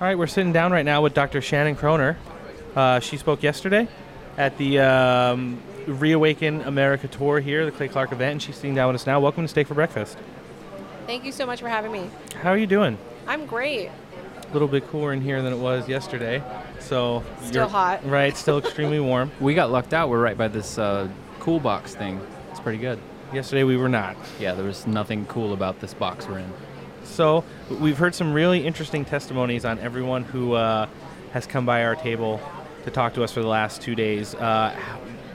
All right, we're sitting down right now with Dr. Shannon Kroner. Uh, she spoke yesterday at the um, Reawaken America tour here, the Clay Clark event, and she's sitting down with us now. Welcome to Steak for Breakfast. Thank you so much for having me. How are you doing? I'm great. A little bit cooler in here than it was yesterday. So Still hot. Right, still extremely warm. We got lucked out. We're right by this uh, cool box thing. It's pretty good. Yesterday we were not. Yeah, there was nothing cool about this box we're in. So we've heard some really interesting testimonies on everyone who uh, has come by our table to talk to us for the last two days. Uh,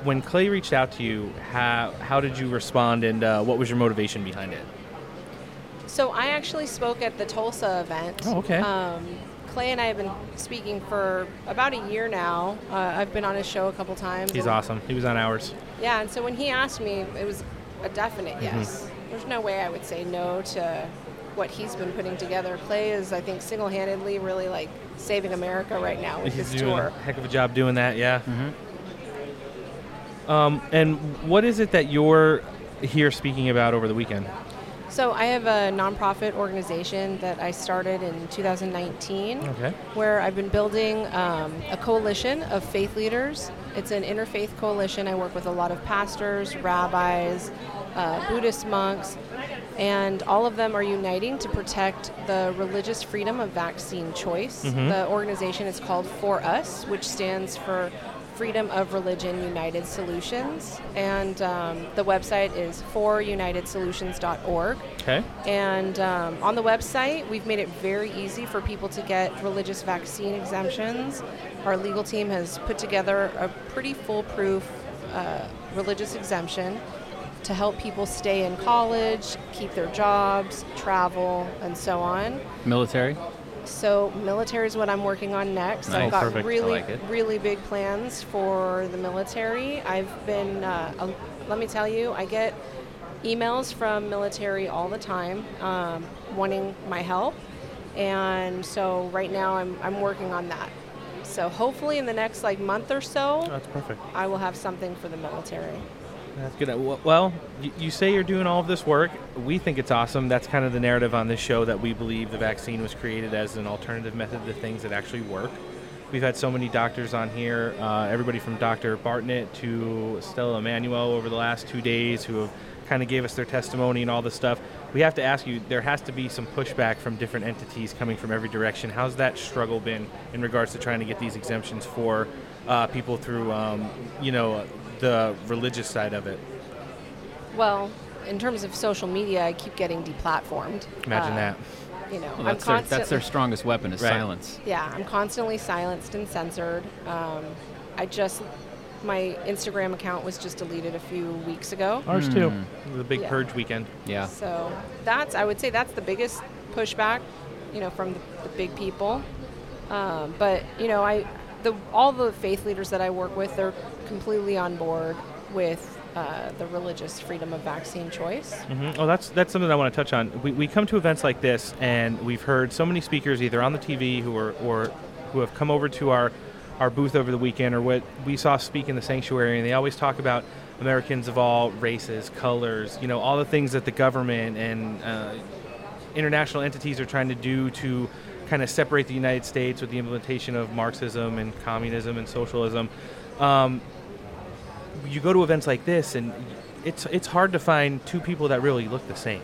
when Clay reached out to you, how, how did you respond and uh, what was your motivation behind it? So I actually spoke at the Tulsa event. Oh, okay. Um, Clay and I have been speaking for about a year now. Uh, I've been on his show a couple times. He's awesome. He was on ours. Yeah, and so when he asked me, it was a definite Mm-hmm. yes. There's no way I would say no to what he's been putting together. Clay is, I think, single-handedly really like saving America right now with He's this doing tour. a heck of a job doing that, yeah. Um, and what is it that you're here speaking about over the weekend? So I have a nonprofit organization that I started in 2019, Okay. where I've been building um, a coalition of faith leaders. It's an interfaith coalition. I work with a lot of pastors, rabbis, uh, Buddhist monks, and all of them are uniting to protect the religious freedom of vaccine choice. Mhm. The organization is called For Us, which stands for Freedom of Religion United Solutions, and um, the website is forunitedsolutions.org. Okay. And um, on the website, we've made it very easy for people to get religious vaccine exemptions. Our legal team has put together a pretty foolproof uh, religious exemption to help people stay in college, keep their jobs, travel, and so on. Military? So military is what I'm working on next. Nice. I've got Perfect. Really, like really big plans for the military. I've been, uh, uh, let me tell you, I get emails from military all the time um, wanting my help. And so right now I'm, I'm working on that. So hopefully in the next like month or so, That's perfect. I will have something for the military. That's good. Well, you, you say you're doing all of this work. We think it's awesome. That's kind of the narrative on this show that we believe the vaccine was created as an alternative method to things that actually work. We've had so many doctors on here, uh, everybody from Dr. Bartlett to Stella Immanuel over the last two days who have kind of gave us their testimony and all this stuff. We have to ask you, there has to be some pushback from different entities coming from every direction. How's that struggle been in regards to trying to get these exemptions for uh, people through, um, you know, the religious side of it? Well, in terms of social media, I keep getting deplatformed. Imagine Uh, that. You know, Well, I'm that's, their, that's their strongest weapon is Right. silence. Yeah, I'm constantly silenced and censored. Um, I just, my Instagram account was just deleted a few weeks ago. Ours too. The big Yeah. purge weekend. Yeah. So that's, I would say, that's the biggest pushback, you know, from the, the big people. Um, but you know, I, the all the faith leaders that I work with, they're completely on board with uh, the religious freedom of vaccine choice. hmm Oh, that's that's something I want to touch on. We, we come to events like this, and we've heard so many speakers either on the TV who are or who have come over to our our booth over the weekend, or what we saw speak in the sanctuary, and they always talk about Americans of all races, colors, you know, all the things that the government and uh, international entities are trying to do to kind of separate the United States with the implementation of Marxism and communism and socialism. Um, you go to events like this, and it's it's hard to find two people that really look the same.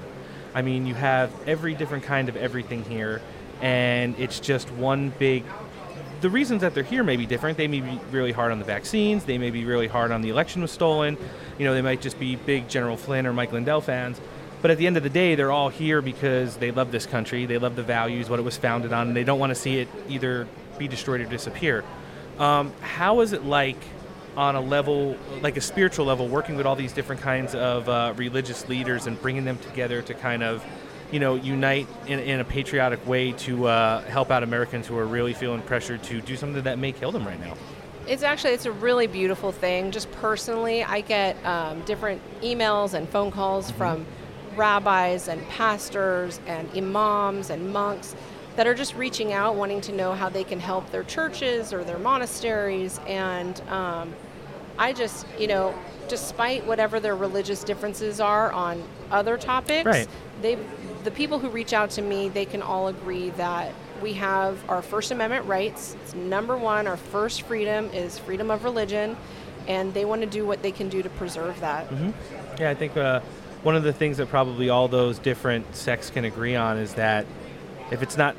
I mean, you have every different kind of everything here, and it's just one big. The reasons that they're here may be different. They may be really hard on the vaccines. They may be really hard on the election was stolen. You know, they might just be big General Flynn or Mike Lindell fans. But at the end of the day, they're all here because they love this country. They love the values, what it was founded on, and they don't want to see it either be destroyed or disappear. Um, how is it like on a level, like a spiritual level, working with all these different kinds of uh, religious leaders and bringing them together to kind of, you know, unite in, in a patriotic way to uh, help out Americans who are really feeling pressured to do something that may kill them right now? It's actually it's a really beautiful thing. Just personally, I get um, different emails and phone calls from rabbis and pastors and imams and monks that are just reaching out, wanting to know how they can help their churches or their monasteries. And um, I just, you know, despite whatever their religious differences are on other topics, Right. they, the people who reach out to me, they can all agree that we have our First Amendment rights. It's number one. Our first freedom is freedom of religion, and they want to do what they can do to preserve that. Yeah, I think uh, one of the things that probably all those different sects can agree on is that if it's not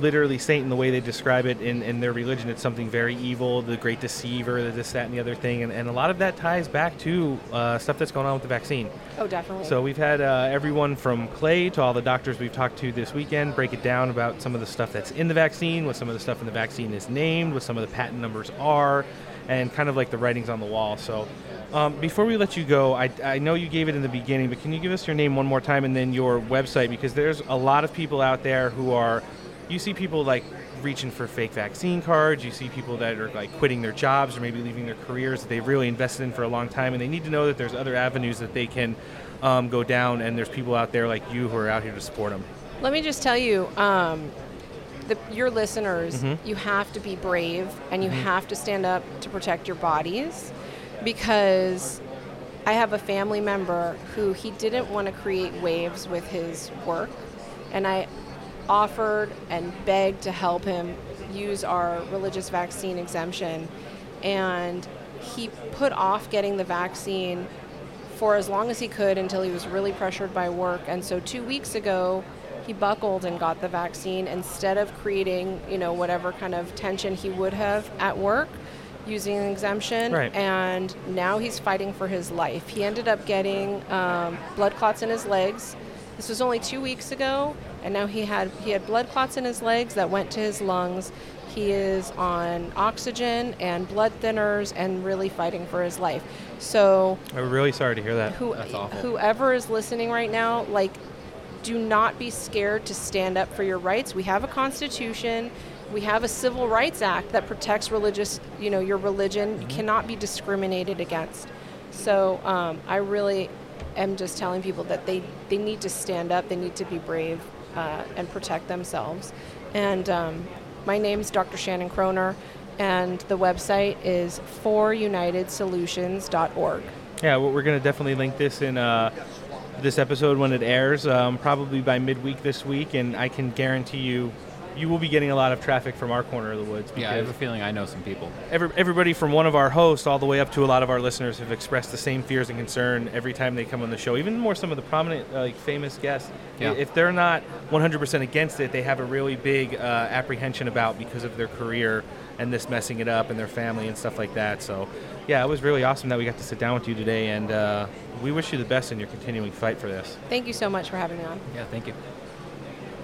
literally Satan the way they describe it in, in their religion, it's something very evil, the great deceiver, the this, that, and the other thing. And, and a lot of that ties back to uh, stuff that's going on with the vaccine. Oh, definitely. So we've had uh, everyone from Clay to all the doctors we've talked to this weekend break it down about some of the stuff that's in the vaccine, what some of the stuff in the vaccine is named, what some of the patent numbers are, and kind of like the writings on the wall. So um, before we let you go, I, I know you gave it in the beginning, but can you give us your name one more time and then your website? Because there's a lot of people out there who are, you see people like reaching for fake vaccine cards. You see people that are like quitting their jobs or maybe leaving their careers that they've really invested in for a long time, and they need to know that there's other avenues that they can um, go down, and there's people out there like you who are out here to support them. Let me just tell you, um, the, your listeners, Mhm. you have to be brave and you have to stand up to protect your bodies because I have a family member who he didn't want to create waves with his work, and I offered and begged to help him use our religious vaccine exemption, and he put off getting the vaccine for as long as he could until he was really pressured by work. And so two weeks ago, he buckled and got the vaccine instead of creating, you know, whatever kind of tension he would have at work using an exemption. Right. And now he's fighting for his life. He ended up getting um, blood clots in his legs. This was only two weeks ago, and now he had he had blood clots in his legs that went to his lungs. He is on oxygen and blood thinners and really fighting for his life. So I'm really sorry to hear that. who, That's awful. whoever is listening right now, like, do not be scared to stand up for your rights. We have a constitution. We have a civil rights act that protects religious, you know, your religion. You cannot be discriminated against. So um, I really am just telling people that they, they need to stand up. They need to be brave uh, and protect themselves. And um, my name's Dr. Shannon Kroner. and the website is forunitedsolutions.org. Yeah, well, we're going to definitely link this in uh, this episode when it airs, um, probably by midweek this week, and I can guarantee you, you will be getting a lot of traffic from our corner of the woods. Yeah, I have a feeling I know some people. every, everybody from one of our hosts all the way up to a lot of our listeners have expressed the same fears and concern every time they come on the show. Even more some of the prominent, uh, like famous guests. Yeah. If they're not 100% against it, they have a really big uh, apprehension about because of their career and this messing it up and their family and stuff like that. So, yeah, it was really awesome that we got to sit down with you today, and uh, we wish you the best in your continuing fight for this. Thank you so much for having me on. Yeah, thank you.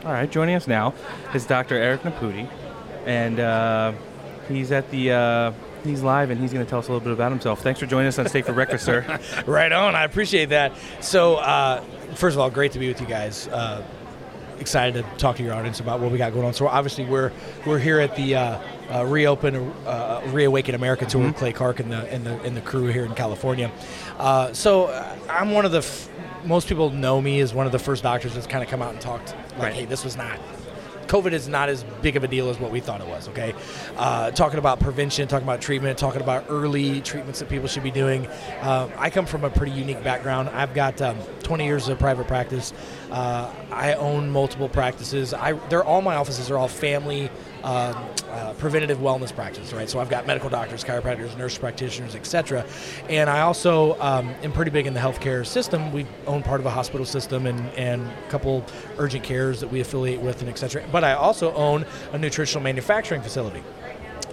All right, joining us now is Dr. Eric Nepute, and uh, he's at the uh, he's live, and he's going to tell us a little bit about himself. Thanks for joining us on Steak for Breakfast, sir. right on. I appreciate that. So, uh, first of all, great to be with you guys. Uh, excited to talk to your audience about what we got going on. So, obviously, we're we're here at the uh, uh, reopen, uh, reawaken America tour with Clay Clark and the and the and the crew here in California. Uh, so, I'm one of the f- most people know me as one of the first doctors that's kind of come out and talked like, Right. hey, this was not COVID is not as big of a deal as what we thought it was. Okay, uh, talking about prevention, talking about treatment, talking about early treatments that people should be doing. Uh, I come from a pretty unique background. I've got um, 20 years of private practice. Uh, I own multiple practices. I they're all my offices are all family. Um, uh, preventative wellness practices, right? So I've got medical doctors, chiropractors, nurse practitioners, etc. And I also um, am pretty big in the healthcare system. We own part of a hospital system and, and a couple urgent cares that we affiliate with, and etc. But I also own a nutritional manufacturing facility.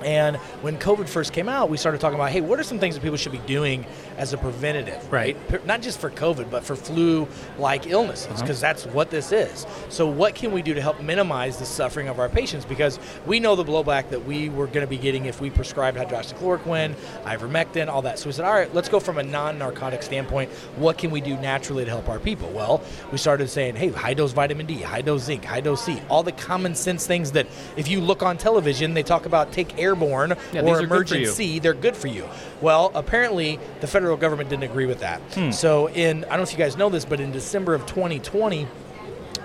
And when COVID first came out, we started talking about, hey, what are some things that people should be doing as a preventative, right? P- Not just for COVID, but for flu-like illnesses, uh-huh. because that's what this is. So, what can we do to help minimize the suffering of our patients? Because we know the blowback that we were going to be getting if we prescribed hydroxychloroquine, ivermectin, all that. So we said, all right, let's go from a non-narcotic standpoint. What can we do naturally to help our people? Well, we started saying, hey, high-dose vitamin D, high-dose zinc, high-dose C, all the common sense things that if you look on television, they talk about take airborne Yeah, or are good for you. Emergen-C, they're good for you. Well, apparently the federal government didn't agree with that. Hmm. So in I don't know if you guys know this, but in December of 2020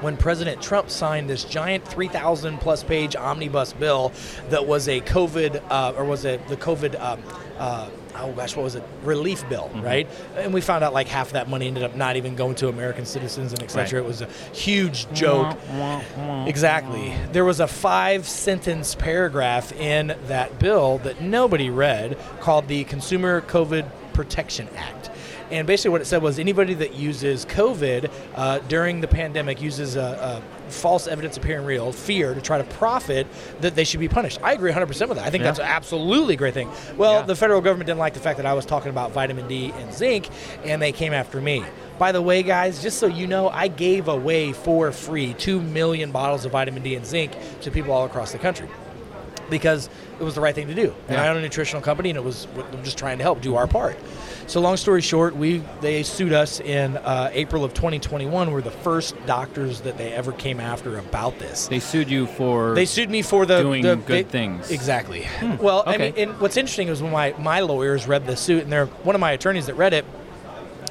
when President Trump signed this giant 3,000 plus page omnibus bill that was a COVID, uh, or was it the COVID, um, uh, oh gosh, what was it? Relief bill, Mm-hmm. right? And we found out like half of that money ended up not even going to American citizens and et cetera. Right. It was a huge joke. Exactly. There was a five sentence paragraph in that bill that nobody read called the Consumer COVID Protection Act. And basically, what it said was anybody that uses COVID uh, during the pandemic uses a, a false evidence appearing real, fear to try to profit, that they should be punished. I agree 100% with that. I think Yeah. that's absolutely a great thing. Well, Yeah. the federal government didn't like the fact that I was talking about vitamin D and zinc, and they came after me. By the way, guys, just so you know, I gave away for free 2 million bottles of vitamin D and zinc to people all across the country because it was the right thing to do. And Yeah. I own a nutritional company, and it was I'm just trying to help do our part. So long story short, we they sued us in uh, April of 2021. We're the first doctors that they ever came after about this. They sued you for They sued me for the doing the, good they- things. Exactly. Well, I mean, and what's interesting is when my my lawyers read the suit, and they're one of my attorneys that read it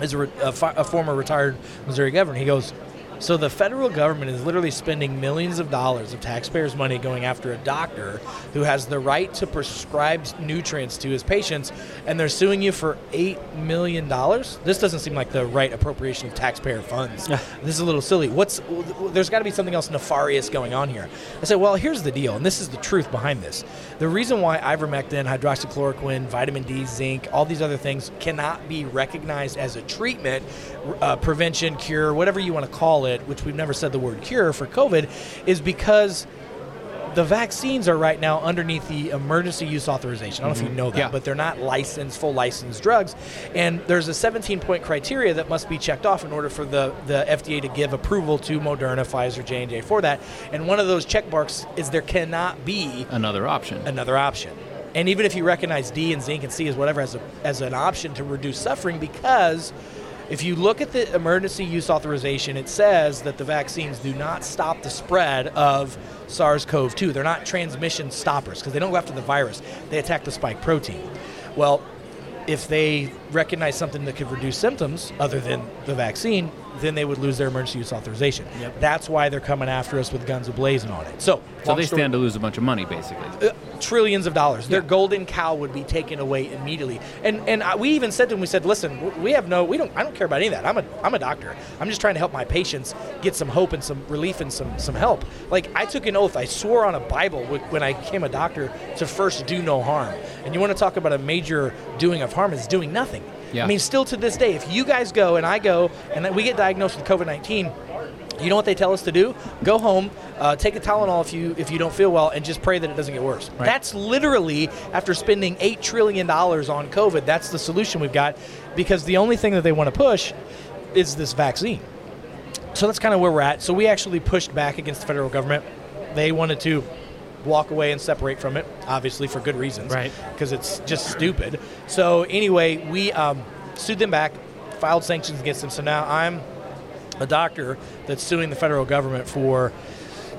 is a, re- a, fi- a former retired Missouri governor. He goes, so the federal government is literally spending millions of dollars of taxpayers' money going after a doctor who has the right to prescribe nutrients to his patients, and they're suing you for eight million dollars. This doesn't seem like the right appropriation of taxpayer funds. this is a little silly. What's there's got to be something else nefarious going on here. I said, well, here's the deal, and this is the truth behind this. The reason why ivermectin, hydroxychloroquine, vitamin D, zinc, all these other things cannot be recognized as a treatment, uh, prevention, cure, whatever you want to call it, which we've never said the word cure for COVID, is because the vaccines are right now underneath the emergency use authorization. I don't know if you know that, Yeah. but they're not licensed, full licensed drugs. And there's a 17 point criteria that must be checked off in order for the, the FDA to give approval to Moderna, Pfizer, J&J for that. And one of those check marks is there cannot be another option. another option. And even if you recognize D and zinc and C as whatever as, a, as an option to reduce suffering, because if you look at the emergency use authorization, it says that the vaccines do not stop the spread of SARS CoV 2. They're not transmission stoppers because they don't go after the virus, they attack the spike protein. Well, if they recognize something that could reduce symptoms other than the vaccine, then they would lose their emergency use authorization. That's why they're coming after us with guns ablazing on it. So, So they story- stand to lose a bunch of money, basically. uh, trillions of dollars. Their golden cow would be taken away immediately. And and I, we even said to them, we said, listen, we have no, we don't, I don't care about any of that. I'm a, I'm a doctor. I'm just trying to help my patients get some hope and some relief and some, some help. Like I took an oath. I swore on a Bible when I became a doctor to first do no harm. And you want to talk about a major doing of harm is doing nothing. Yeah. I mean, still to this day, if you guys go and I go and we get diagnosed with COVID 19, you know what they tell us to do? Go home, uh, take a Tylenol if you if you don't feel well, and just pray that it doesn't get worse. That's literally after spending eight trillion dollars on COVID. That's the solution we've got, because the only thing that they want to push is this vaccine. So that's kind of where we're at. So we actually pushed back against the federal government. They wanted to walk away and separate from it, obviously for good reasons, Right. Because it's just stupid. So anyway, we um, sued them back, filed sanctions against them. So now I'm a doctor that's suing the federal government for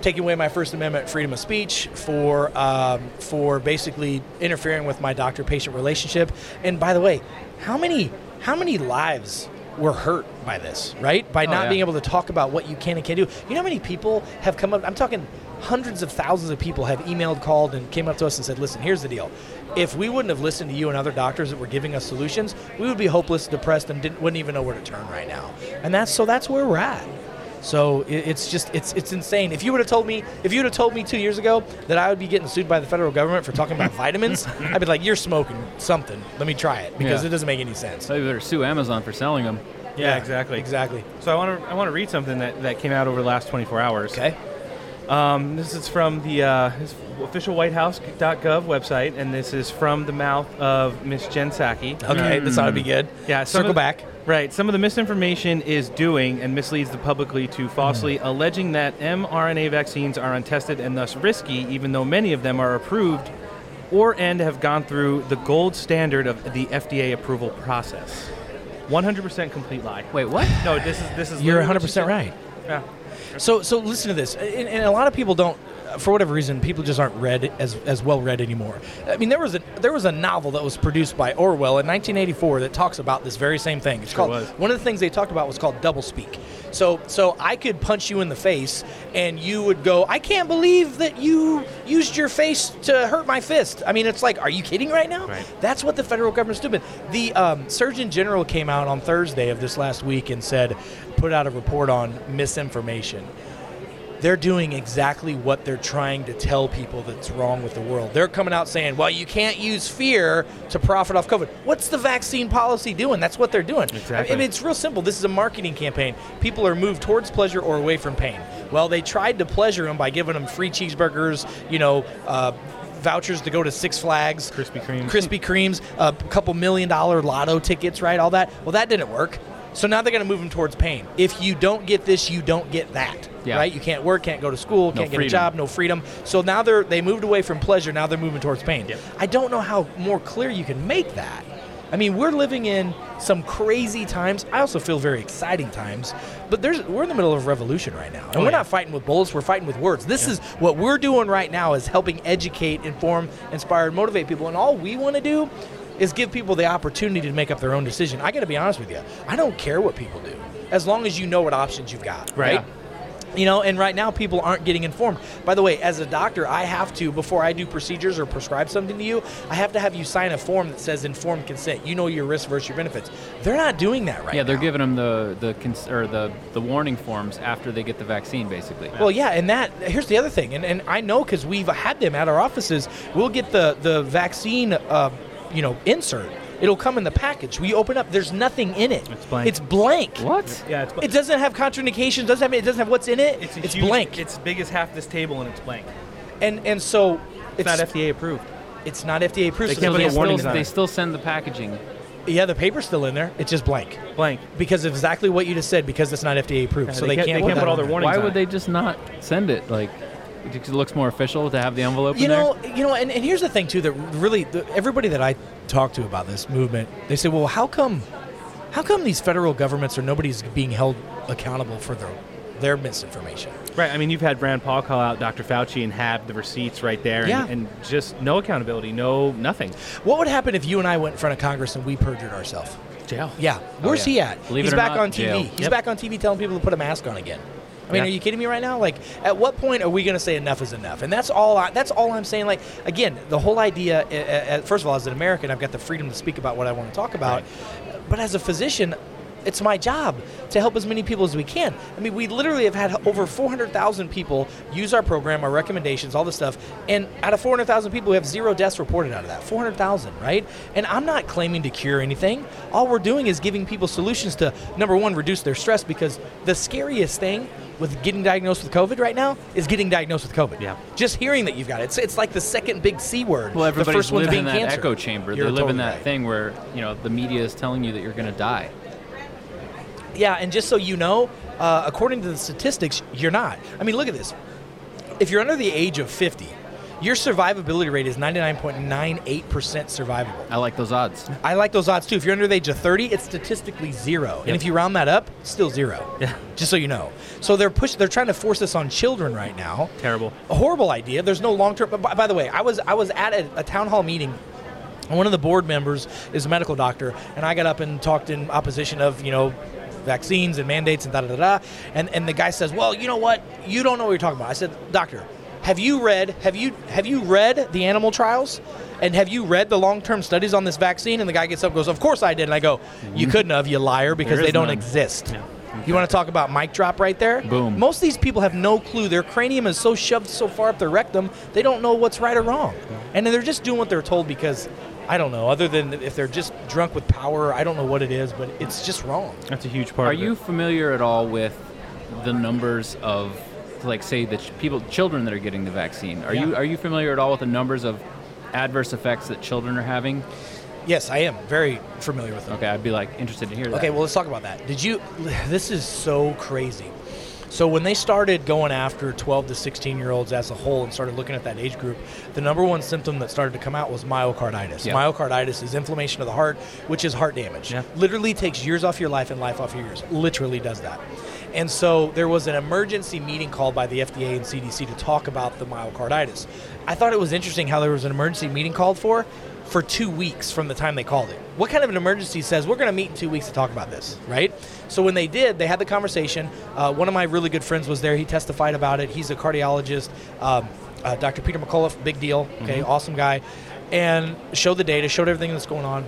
taking away my First Amendment freedom of speech, for um, for basically interfering with my doctor-patient relationship. And by the way, how many how many lives were hurt by this? Right, by Oh, not yeah. being able to talk about what you can and can't do. You know how many people have come up? I'm talking hundreds of thousands of people have emailed, called, and came up to us and said, "Listen, here's the deal. If we wouldn't have listened to you and other doctors that were giving us solutions, we would be hopeless, depressed, and didn't, wouldn't even know where to turn right now." And that's so that's where we're at. So it, it's just it's it's insane. If you would have told me if you would have told me two years ago that I would be getting sued by the federal government for talking about vitamins, I'd be like, "You're smoking something. Let me try it because Yeah. it doesn't make any sense." So you better sue Amazon for selling them. Yeah, exactly. Exactly. So I want to I want to read something that, that came out over the last 24 hours. Okay. Um, this is from the uh, this official WhiteHouse.gov website, and this is from the mouth of Miss Jen Psaki. Okay, this ought to be good. Yeah, Circle of- back. Right. Some of the misinformation is doing and misleads the publicly to falsely Mm-hmm. alleging that mRNA vaccines are untested and thus risky, even though many of them are approved or and have gone through the gold standard of the FDA approval process. 100% complete lie. Wait, what? No, this is this is. You're 100% right. Yeah. So so listen to this, and, and a lot of people don't, for whatever reason, people just aren't read as as well read anymore. I mean, there was a there was a novel that was produced by Orwell in 1984 that talks about this very same thing. It's Sure called was. one of the things they talked about was called doublespeak. So so I could punch you in the face, and you would go, I can't believe that you used your face to hurt my fist. I mean, it's like, are you kidding right now? Right. That's what the federal government's doing. The um, Surgeon General came out on Thursday of this last week and said, put out a report on misinformation. They're doing exactly what they're trying to tell people that's wrong with the world. They're coming out saying, well, you can't use fear to profit off COVID. What's the vaccine policy doing? That's what they're doing. Exactly. I mean, it's real simple. This is a marketing campaign. People are moved towards pleasure or away from pain. Well, they tried to pleasure them by giving them free cheeseburgers, you know, uh, vouchers to go to Six Flags, Krispy Kremes. Krispy Kremes, a couple million dollar lotto tickets, right? All that. Well, that didn't work. So now they're going to move them towards pain. If you don't get this, you don't get that. Yeah. Right? You can't work, can't go to school, can't get a job, no freedom. So now they're they moved away from pleasure. Now they're moving towards pain. I don't know how more clear you can make that. I mean, we're living in some crazy times. I also feel very exciting times, but there's we're in the middle of a revolution right now, and Oh, we're yeah. not fighting with bullets. We're fighting with words. This is what we're doing right now is helping educate, inform, inspire, and motivate people. And all we want to do is give people the opportunity to make up their own decision. I got to be honest with you. I don't care what people do, as long as you know what options you've got. Right. right? You know, and right now people aren't getting informed. By the way, as a doctor, I have to, before I do procedures or prescribe something to you, I have to have you sign a form that says informed consent. You know your risks versus your benefits. They're not doing that right yeah, they're now. giving them the the cons- or the the warning forms after they get the vaccine, basically. Well, yeah, and that here's the other thing, and, and I know because we've had them at our offices. We'll get the the vaccine, uh, you know, insert. It'll come in the package. We open up. There's nothing in it. It's blank. It's blank. What? Yeah, it's, It doesn't have contraindications. Doesn't have. It doesn't have what's in it. it's, It's, huge- blank. It's big as half this table and it's blank. and and so It's, not FDA approved. It's not FDA approved. They so can't So put they still, warnings on they it. still send the packaging. Yeah, the paper's still in there. It's just blank Blank. because of exactly what you just said. Because it's not FDA approved, Yeah, so they they, can't- can't. they can't put all on their there. warnings Why on would it. they just not send it? Like, because it looks more official to have the envelope You in know, you know, and, and here's the thing too that really the, everybody that I talk to about this movement, they say, well, how come, how come these federal governments or nobody's being held accountable for their their misinformation. Right. I mean, you've had Rand Paul call out Dr. Fauci and have the receipts right there, and, Yeah. and just no accountability, no nothing. What would happen if you and I went in front of Congress and we perjured ourselves? Jail. Yeah. Oh, Where's yeah. he at? Believe He's it or back not, on TV. jail. He's Yep. back on TV telling people to put a mask on again. I mean, Yeah. are you kidding me right now? Like, at what point are we going to say enough is enough? And that's all. I, that's all I'm saying. Like, again, the whole idea. uh, uh, First of all, as an American, I've got the freedom to speak about what I want to talk about. But as a physician, it's my job to help as many people as we can. I mean, we literally have had over 400,000 people use our program, our recommendations, all this stuff. And out of 400,000 people, we have zero deaths reported out of that. 400,000, right? And I'm not claiming to cure anything. All we're doing is giving people solutions to, number one, reduce their stress because the scariest thing with getting diagnosed with COVID right now is getting diagnosed with COVID. Yeah. Just hearing that you've got it. It's, it's like the second big C word. Well, the everybody's first one's living in that cancer. echo chamber. You're they live in totally that right. thing where you know the media is telling you that you're going to die. Yeah, and just so you know, uh, according to the statistics, you're not. I mean, look at this. If you're under the age of 50, your survivability rate is 99.98% survivable. I like those odds. I like those odds too. If you're under the age of 30, it's statistically zero. And if you round that up, still zero. Yeah. Just so you know. So they're push they're trying to force this on children right now. Terrible. A horrible idea. There's no long term. By, by the way, I was I was at a, a town hall meeting. and One of the board members is a medical doctor, and I got up and talked in opposition of you know vaccines and mandates and da da da da. And and the guy says, "Well, you know what? You don't know what you're talking about." I said, "Doctor, have you read have you have you read the animal trials?" And have you read the long-term studies on this vaccine? And the guy gets up and goes, "Of course I did." And I go, "You mm-hmm. couldn't have, you liar, because There they don't none. exist." Yeah. You want to talk about mic drop right there? Boom. Most of these people have no clue. Their cranium is so shoved so far up their rectum, they don't know what's right or wrong. And then they're just doing what they're told because, I don't know, other than if they're just drunk with power, I don't know what it is, but it's just wrong. That's a huge part. Are of you familiar at all with the numbers of, like, say, the ch- people, children that are getting the vaccine? Are you are you familiar at all with the numbers of adverse effects that children are having? Yes, I am very familiar with them. Okay, I'd be like interested to hear that. Okay, well, let's talk about that. Did you? This is so crazy. So when they started going after 12 to 16 year olds as a whole and started looking at that age group, the number one symptom that started to come out was myocarditis. Yeah. Myocarditis is inflammation of the heart, which is heart damage. Yeah. Literally takes years off your life and life off your years. Literally does that. And so there was an emergency meeting called by the FDA and CDC to talk about the myocarditis. I thought it was interesting how there was an emergency meeting called for for two weeks from the time they called it. What kind of an emergency says we're going to meet in two weeks to talk about this, right? So when they did, they had the conversation. Uh, one of my really good friends was there. He testified about it. He's a cardiologist. Um, uh, Dr. Peter McCullough, big deal. Okay, awesome guy, and showed the data, showed everything that's going on.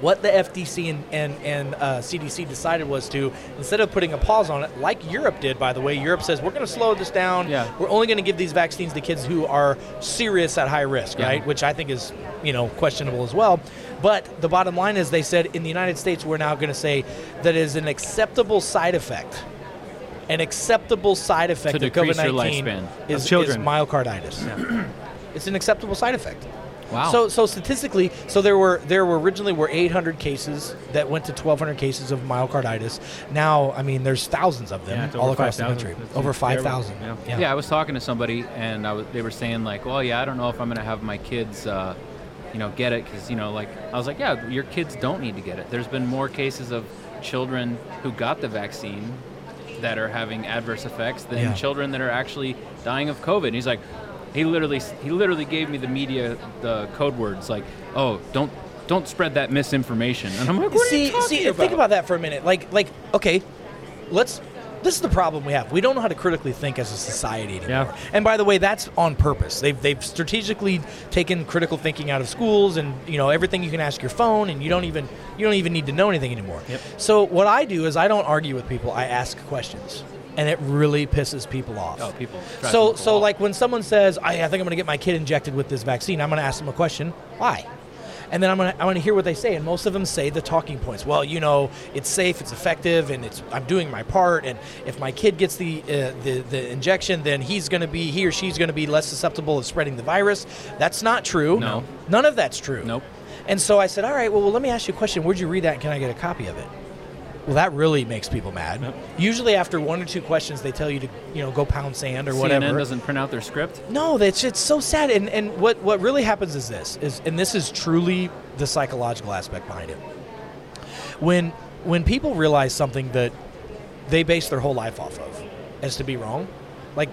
What the FDC and, and, and uh, CDC decided was to, instead of putting a pause on it, like Europe did, by the way, Europe says, we're going to slow this down. Yeah. We're only going to give these vaccines to kids who are serious at high risk, Yeah. right? Which I think is, you know, questionable as well. But the bottom line is they said in the United States, we're now going to say that is an acceptable side effect. An acceptable side effect To of COVID 19 is, is myocarditis. it's an acceptable side effect. Wow. So, so statistically, so there were there were originally were 800 cases that went to 1,200 cases of myocarditis. Now, I mean, there's thousands of them Yeah, all over across the country. It's Over terrible. 5,000. Yeah. Yeah. I was talking to somebody, and I was, they were saying like, "Well, yeah, I don't know if I'm going to have my kids, uh, you know, get it because you know, like, I was like, yeah, your kids don't need to get it. There's been more cases of children who got the vaccine that are having adverse effects than Yeah. children that are actually dying of COVID." And he's like, he literally, he literally gave me the media the code words like, "Oh, don't." Don't spread that misinformation. And I'm like, what see, are you talking see, about? think about that for a minute. Like, like, okay, let's. This is the problem we have. We don't know how to critically think as a society anymore. Yeah. And by the way, that's on purpose. They've they've strategically taken critical thinking out of schools, and you know everything you can ask your phone, and you don't even you don't even need to know anything anymore. Yep. So what I do is I don't argue with people. I ask questions, and it really pisses people off. Oh, people. So the so wall. like when someone says, I, I think I'm going to get my kid injected with this vaccine, I'm going to ask them a question. Why? And then I'm going to I'm to hear what they say, and most of them say the talking points. Well, you know, it's safe, it's effective, and it's I'm doing my part. And if my kid gets the uh, the the injection, then he's going to be he or she's going to be less susceptible of spreading the virus. That's not true. No. none of that's true. Nope. And so I said, all right, well, well, let me ask you a question. Where'd you read that? and Can I get a copy of it? Well, that really makes people mad. Usually, after one or two questions, they tell you to, you know, go pound sand or whatever. CNN doesn't print out their script. No, that's it's so sad. And and what what really happens is this is and this is truly the psychological aspect behind it. When when people realize something that they base their whole life off of, as to be wrong. Like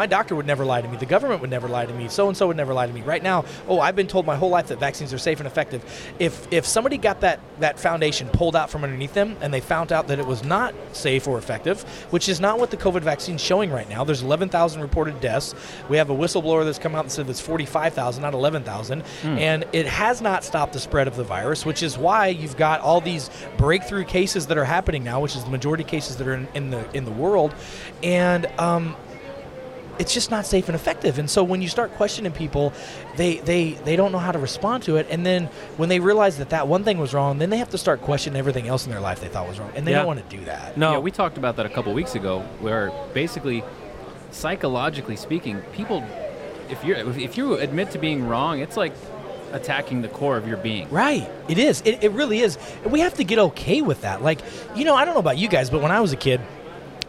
my doctor would never lie to me. The government would never lie to me. So and so would never lie to me. Right now, oh, I've been told my whole life that vaccines are safe and effective. If if somebody got that that foundation pulled out from underneath them and they found out that it was not safe or effective, which is not what the COVID vaccine is showing right now. There's 11,000 reported deaths. We have a whistleblower that's come out and said that's 45,000, not 11,000, and it has not stopped the spread of the virus, which is why you've got all these breakthrough cases that are happening now, which is the majority of cases that are in, in the in the world, and um, it's just not safe and effective. And so when you start questioning people, they they they don't know how to respond to it. And then when they realize that that one thing was wrong, then they have to start questioning everything else in their life they thought was wrong, and they Yeah. don't want to do that. Yeah, we talked about that a couple weeks ago, where basically, psychologically speaking, people, if you are if you admit to being wrong, it's like attacking the core of your being. Right. It is. It, it really is. We have to get okay with that. Like, you know, I don't know about you guys, but when I was a kid,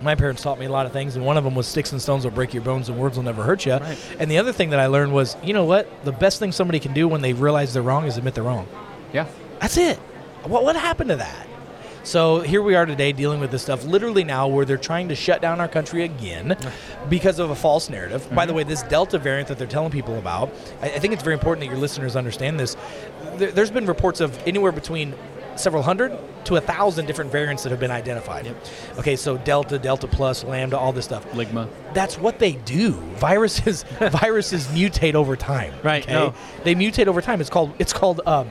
my parents taught me a lot of things, and one of them was sticks and stones will break your bones and words will never hurt you. And the other thing that I learned was, you know what? The best thing somebody can do when they realize they're wrong is admit they're wrong. Yeah. That's it. What, what happened to that? So here we are today dealing with this stuff literally now where they're trying to shut down our country again because of a false narrative. By the mm-hmm. way, this Delta variant that they're telling people about, I, I think it's very important that your listeners understand this. There, there's been reports of anywhere between several hundred to a thousand different variants that have been identified. Okay, so Delta, Delta Plus, Lambda, all this stuff. Ligma. That's what they do. Viruses viruses mutate over time. Right, Okay? no. They mutate over time. It's called it's called um,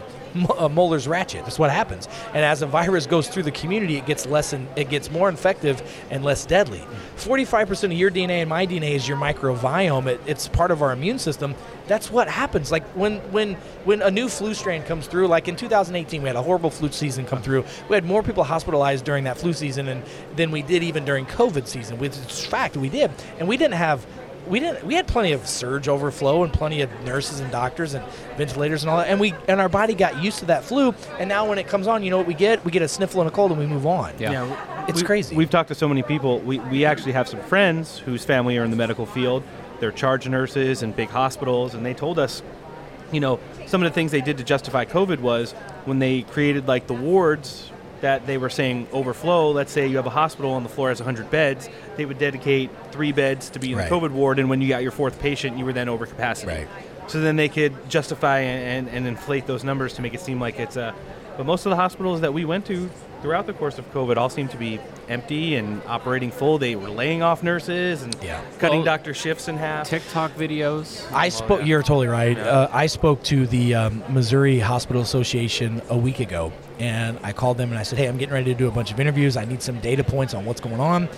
uh, Muller's ratchet. That's what happens. And as a virus goes through the community, it gets less and it gets more infective and less deadly. Forty-five percent of your DNA and my DNA is your microbiome. It, it's part of our immune system. That's what happens. Like when when when a new flu strain comes through, like in 2018, we had a horrible flu season come through. We had more people hospitalized during that flu season and than we did even during COVID season. Which is fact we did, and we didn't have we didn't we had plenty of surge overflow and plenty of nurses and doctors and ventilators and all that and we and our body got used to that flu and now when it comes on you know what we get we get a sniffle and a cold and we move on Yeah, it's we- crazy We've talked to so many people. We, we actually have some friends whose family are in the medical field. They're charge nurses in big hospitals, and they told us, you know, some of the things they did to justify COVID was when they created like the wards that they were saying overflow. Let's say you have a hospital and the floor has 100 beds, they would dedicate three beds to be in Right. the COVID ward, and when you got your fourth patient, you were then over capacity. Right. So then they could justify and, and inflate those numbers to make it seem like it's a. But most of the hospitals that we went to throughout the course of COVID all seemed to be empty and operating full. They were laying off nurses and Yeah. cutting Well, doctor shifts in half. TikTok videos. I spoke. You're totally right. Uh, I spoke to the um, Missouri Hospital Association a week ago, and I called them and I said, "Hey, I'm getting ready to do a bunch of interviews. I need some data points on what's going on."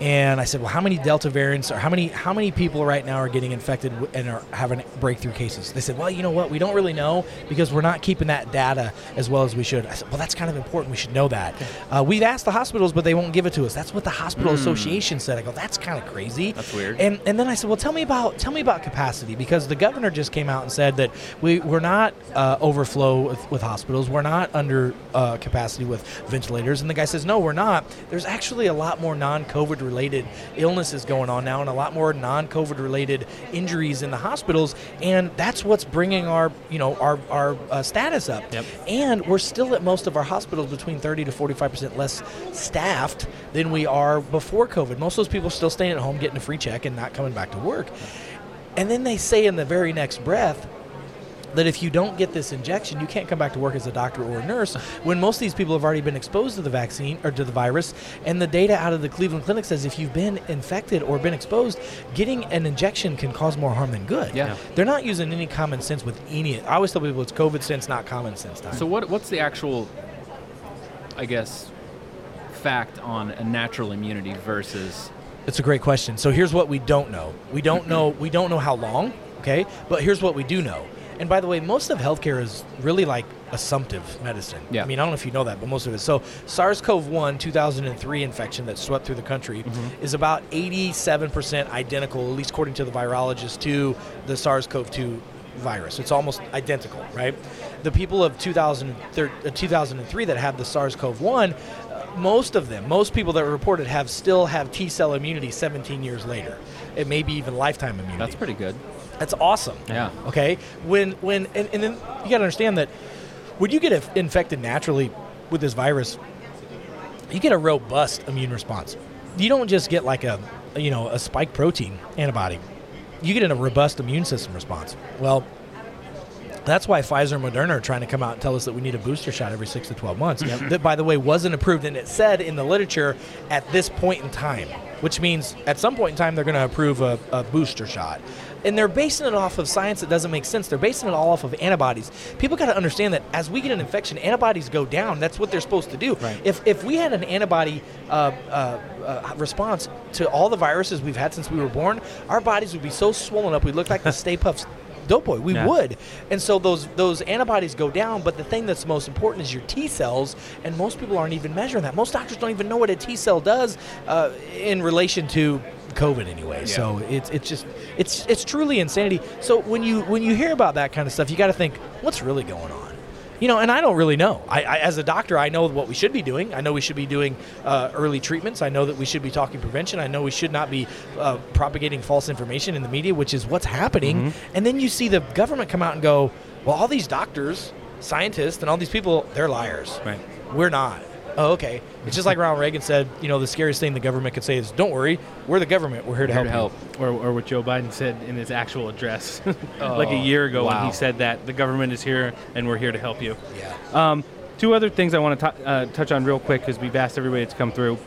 And I said, "Well, how many Delta variants or how many how many people right now are getting infected and are having breakthrough cases?" They said, "Well, you know what? We don't really know because we're not keeping that data as well as we should." I said, "Well, that's kind of important. We should know that." Uh, we've asked the hospitals, but they won't give it to us. That's what the hospital association said. I go, "That's kind of crazy." That's weird. And and then I said, well, tell me about tell me about capacity because the governor just came out and said that we we're not uh, overflow with, with hospitals, we're not under uh, capacity with ventilators, and the guy says, no, we're not. There's actually a lot more non-COVID related illnesses going on now, and a lot more non-COVID related injuries in the hospitals, and that's what's bringing our you know our our uh, status up. Yep. And we're still at most of our hospitals between 30 to 45 percent less staffed than we are before COVID. Most of those people are still staying at home, getting a free check, and not coming back to work. And then they say in the very next breath that if you don't get this injection, you can't come back to work as a doctor or a nurse. When most of these people have already been exposed to the vaccine or to the virus, and the data out of the Cleveland Clinic says if you've been infected or been exposed, getting an injection can cause more harm than good. Yeah. They're not using any common sense with any. I always tell people it's COVID sense, not common sense time. So what what's the actual, I guess, fact on a natural immunity versus It's a great question. So here's what we don't know. We don't know we don't know how long, okay? But here's what we do know. And by the way, most of healthcare is really like assumptive medicine. Yeah. I mean, I don't know if you know that, but most of it. So SARS-CoV-1 2003 infection that swept through the country is about 87% identical, at least according to the virologist, to the SARS-CoV-2 virus. It's almost identical, right? The people of 2003, uh, 2003 that have the SARS-CoV-1 uh, most of them, most people that were reported have still have T cell immunity 17 years later. It may be even lifetime immunity. that's pretty good. That's awesome. Yeah. Okay. When when and, and then you got to understand that when you get infected naturally with this virus, you get a robust immune response. You don't just get like a you know, a spike protein antibody, you get in a robust immune system response. Well, that's why Pfizer and Moderna are trying to come out and tell us that we need a booster shot every six to 12 months. That, by the way, wasn't approved, and it said in the literature at this point in time, which means at some point in time they're going to approve a, a booster shot. And they're basing it off of science that doesn't make sense. They're basing it all off of antibodies. People got to understand that as we get an infection, antibodies go down. That's what they're supposed to do. If, if we had an antibody uh, uh, uh, response to all the viruses we've had since we were born, our bodies would be so swollen up, we'd look like the Stay Puffs Doughboy. We Yeah. would. And so those those antibodies go down, but the thing that's most important is your T cells, and most people aren't even measuring that. Most doctors don't even know what a T cell does uh, in relation to COVID anyway. So it's it's just it's it's truly insanity. So when you when you hear about that kind of stuff, you got to think, what's really going on? You know, and I don't really know. I, I, as a doctor, I know what we should be doing. I know we should be doing uh, early treatments. I know that we should be talking prevention. I know we should not be uh, propagating false information in the media, which is what's happening. And then you see the government come out and go, "Well, all these doctors, scientists, and all these people, they're liars. Right. We're not." Oh, okay. It's just like Ronald Reagan said. You know, the scariest thing the government could say is, "Don't worry, we're the government. We're here to Here help." to you." help. Or, or what Joe Biden said in his actual address, like a Oh, year ago when he said that the government is here and we're here to help you. Yeah. Um, two other things I want to t- uh, touch on real quick because we've asked everybody to come through.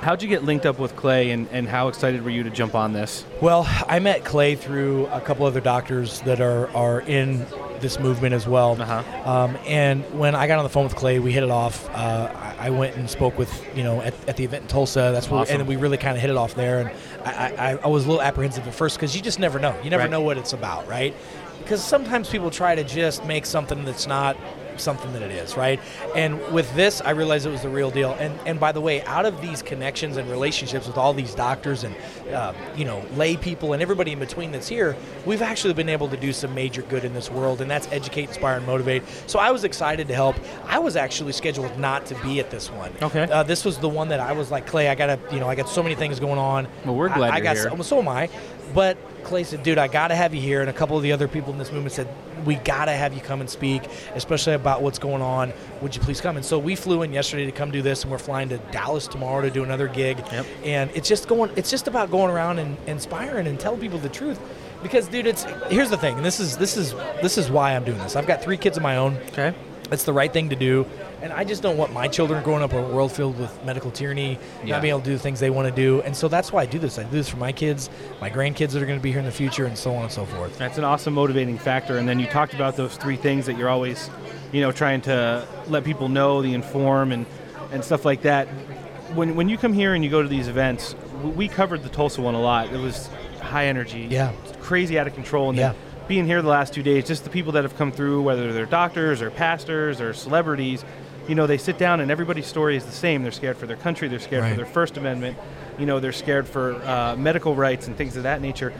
How'd you get linked up with Clay, and, and how excited were you to jump on this? Well, I met Clay through a couple other doctors that are, are in this movement as well. Uh-huh. Um, and when I got on the phone with Clay, we hit it off. Uh, I, went and spoke with you know at, at the event in Tulsa. That's where, Awesome. and we really kind of hit it off there. And I, I, I was a little apprehensive at first because you just never know. You never Right. know what it's about, right? Because sometimes people try to just make something that's not something that it is, right? And with this, I realized it was the real deal. And and by the way, out of these connections and relationships with all these doctors and uh, you know lay people and everybody in between that's here, we've actually been able to do some major good in this world, and that's educate, inspire, and motivate. So I was excited to help. I was actually scheduled not to be at this one. Okay. Uh, this was the one that I was like, Clay, I gotta, you know, I got so many things going on. Well, we're glad I, I you're got here. So, so am I. But Clay said, dude, I got to have you here. And a couple of the other people in this movement said, we got to have you come and speak, especially about what's going on. Would you please come? And so we flew in yesterday to come do this, and we're flying to Dallas tomorrow to do another gig. Yep. And it's just going, it's just about going around and inspiring and telling people the truth. Because, dude, it's here's the thing, and this is this is this is why I'm doing this. I've got three kids of my own. Okay. It's the right thing to do. And I just don't want my children growing up in a world filled with medical tyranny, Yeah. not being able to do the things they want to do. And so that's why I do this. I do this for my kids, my grandkids that are going to be here in the future, and so on and so forth. That's an awesome motivating factor. And then you talked about those three things that you're always, you know, trying to let people know, the inform, and and stuff like that. When when you come here and you go to these events, we covered the Tulsa one a lot. It was high energy, Yeah. crazy out of control, and Yeah. being here the last two days, just the people that have come through, whether they're doctors or pastors or celebrities, you know, they sit down and everybody's story is the same. They're scared for their country. They're scared Right. for their First Amendment. You know, they're scared for uh, medical rights and things of that nature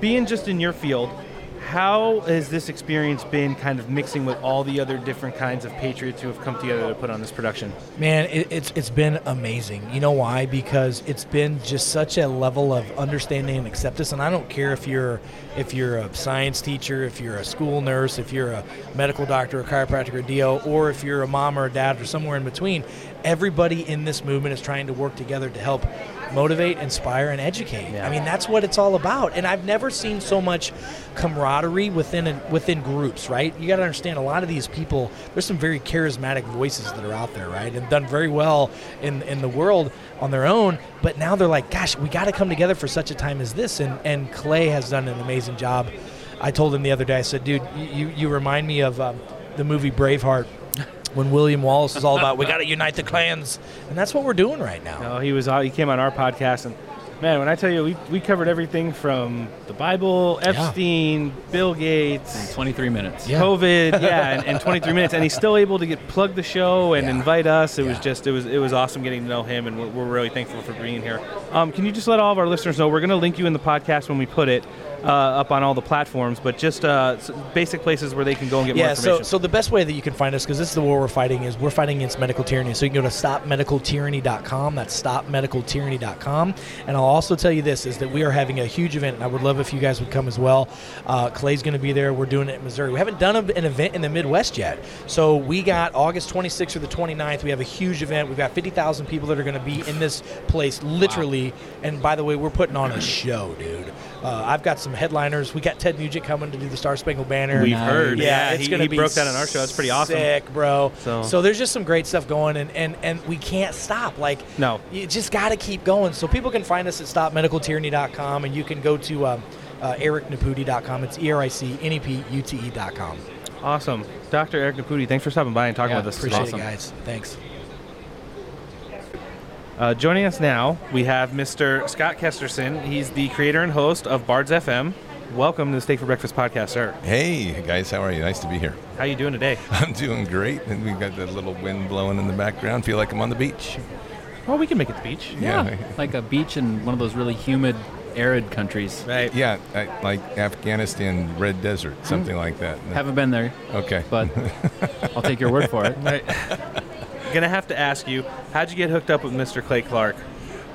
being just in your field, how has this experience been kind of mixing with all the other different kinds of patriots who have come together to put on this production? Man, it, it's it's been amazing. You know why? Because it's been just such a level of understanding and acceptance. And I don't care if you're if you're a science teacher, if you're a school nurse, if you're a medical doctor, a chiropractor, a DO, or if you're a mom or a dad or somewhere in between. Everybody in this movement is trying to work together to help motivate, inspire, and educate. I mean, that's what it's all about. And I've never seen so much camaraderie within a, within groups. Right? You got to understand a lot of these people. There's some very charismatic voices that are out there, right, and done very well in in the world on their own. But now they're like, gosh, we got to come together for such a time as this. And and Clay has done an amazing job. I told him the other day. I said, dude, you you, you remind me of um, the movie Braveheart. When William Wallace is all about, we got to unite the clans, and that's what we're doing right now. No, he was he came on our podcast and man, when I tell you we, we covered everything from the Bible, Epstein, Bill Gates, 23 minutes. Yeah. COVID, yeah, and, and 23 minutes, and he's still able to get plug the show and Yeah. invite us. It was just it was it was awesome getting to know him, and we're, we're really thankful for being here. Um, can you just let all of our listeners know we're going to link you in the podcast when we put it uh, up on all the platforms, but just uh, basic places where they can go and get more Yeah, information. so so the best way that you can find us, because this is the war we're fighting, is we're fighting against medical tyranny. So you can go to stopmedicaltyranny.com. That's stopmedicaltyranny.com, and I'll also tell you this is that we are having a huge event, and I would love if you guys would come as well. Uh, Clay's going to be there. We're doing it in Missouri. We haven't done a, an event in the Midwest yet. So we got August 26th or the 29th. We have a huge event. We've got 50,000 people that are going to be in this place, literally. And by the way, we're putting on a show, dude. Uh, I've got some headliners. We got Ted Nugent coming to do the Star Spangled Banner. We've heard. Yeah, Yeah, it's he- going to he be broke that on our show. That's pretty awesome. Sick, bro. So- so there's just some great stuff going, and and and we can't stop. Like No. you just got to keep going. So people can find us at stopmedicaltyranny.com, and you can go to um, uh, ericnepute.com. It's E R I C N E P U T E.com. Awesome. Dr. Eric Nepute, thanks for stopping by and talking Yeah, with us. Appreciate Awesome. it, guys. Thanks. Uh, joining us now, we have Mr. Scott Kesterson. He's the creator and host of Bards FM. Welcome to the Steak for Breakfast podcast, sir. Hey guys, how are you? Nice to be here. How you doing today? I'm doing great, and we've got that little wind blowing in the background. Feel like I'm on the beach. Well, we can make it the beach. Yeah. like a beach in one of those really humid, arid countries. Right. Yeah, I, like Afghanistan red desert, something like that. Haven't been there, Okay. but I'll take your word for it. Right. Gonna have to ask you, how'd you get hooked up with Mr. Clay Clark?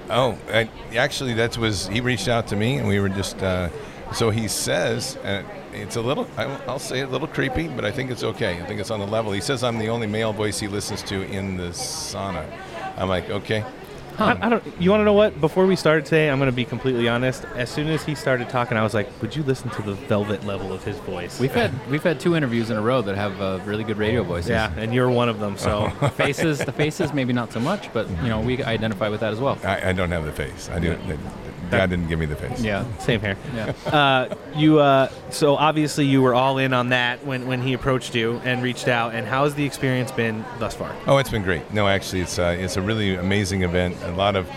Oh, I, actually, that was he reached out to me, and we were just. Uh, so he says, uh, it's a little. I, I'll say a little creepy, but I think it's okay. I think it's on the level. He says I'm the only male voice he listens to in the sauna. I'm like, okay. I, I don't. You want to know what? Before we started today, I'm going to be completely honest. As soon as he started talking, I was like, "Would you listen to the velvet level of his voice?" We've had we've had two interviews in a row that have uh, really good radio voices. yeah, and you're one of them. So faces, the faces, maybe not so much, but you know we identify with that as well. I, I don't have the face. I do. God didn't give me the face. Yeah, same here. yeah. Uh, you. Uh, so obviously you were all in on that when when he approached you and reached out. And how has the experience been thus far? Oh, it's been great. No, actually, it's uh, it's a really amazing event. A lot of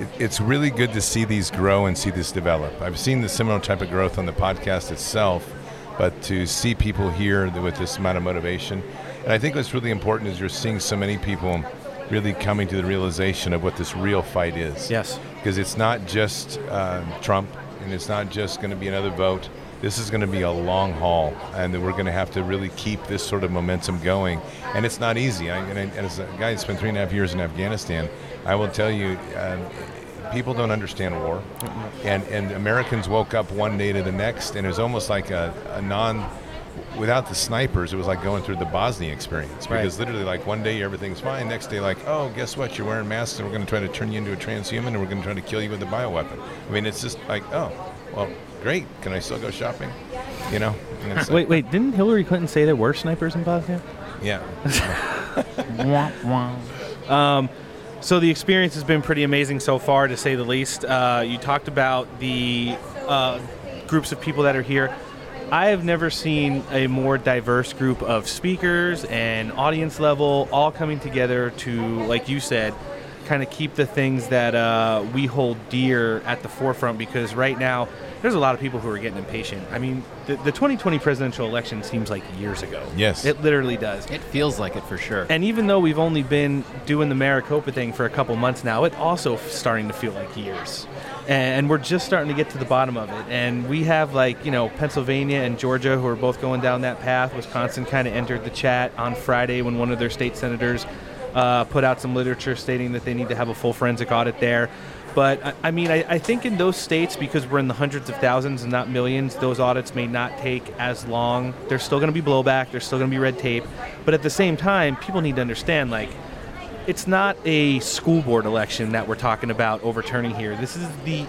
it, it's really good to see these grow and see this develop. I've seen the similar type of growth on the podcast itself, but to see people here with this amount of motivation, and I think what's really important is you're seeing so many people really coming to the realization of what this real fight is. Yes. Because it's not just uh, Trump, and it's not just going to be another vote. This is going to be a long haul, and that we're going to have to really keep this sort of momentum going. And it's not easy. I, and, I, and as a guy who spent three and a half years in Afghanistan, I will tell you, uh, people don't understand war, and and Americans woke up one day to the next, and it was almost like a, a non. Without the snipers, it was like going through the Bosnia experience Right. because literally, like one day everything's fine, next day, like, oh, guess what? You're wearing masks, and we're going to try to turn you into a transhuman, and we're going to try to kill you with a bioweapon. I mean, it's just like, oh, well, great. Can I still go shopping? You know? Like, Wait, wait. Didn't Hillary Clinton say there were snipers in Bosnia? Yeah. Um, so the experience has been pretty amazing so far, to say the least. Uh, you talked about the uh, groups of people that are here. I have never seen a more diverse group of speakers and audience level all coming together to, like you said, kind of keep the things that uh, we hold dear at the forefront because right now there's a lot of people who are getting impatient. I mean, the, the 2020 presidential election seems like years ago. Yes. It literally does. It feels like it for sure. And even though we've only been doing the Maricopa thing for a couple months now, it also starting to feel like years. And we're just starting to get to the bottom of it. And we have like, you know, Pennsylvania and Georgia who are both going down that path. Wisconsin kind of entered the chat on Friday when one of their state senators uh, put out some literature stating that they need to have a full forensic audit there. But I, mean, I, I think in those states, because we're in the hundreds of thousands and not millions, those audits may not take as long. There's still going to be blowback. There's still going to be red tape. But at the same time, people need to understand, like, it's not a school board election that we're talking about overturning here. This is the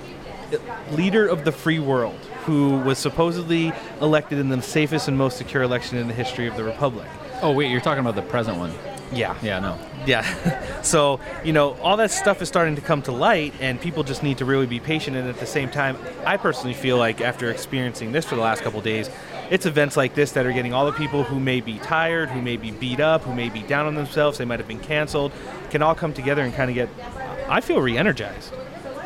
leader of the free world who was supposedly elected in the safest and most secure election in the history of the republic. Oh wait, you're talking about the present one. Yeah. Yeah, no. Yeah. so, you know, all that stuff is starting to come to light, and people just need to really be patient. And at the same time, I personally feel like after experiencing this for the last couple of days, it's events like this that are getting all the people who may be tired, who may be beat up, who may be down on themselves, they might have been canceled, can all come together and kind of get, I feel re energized.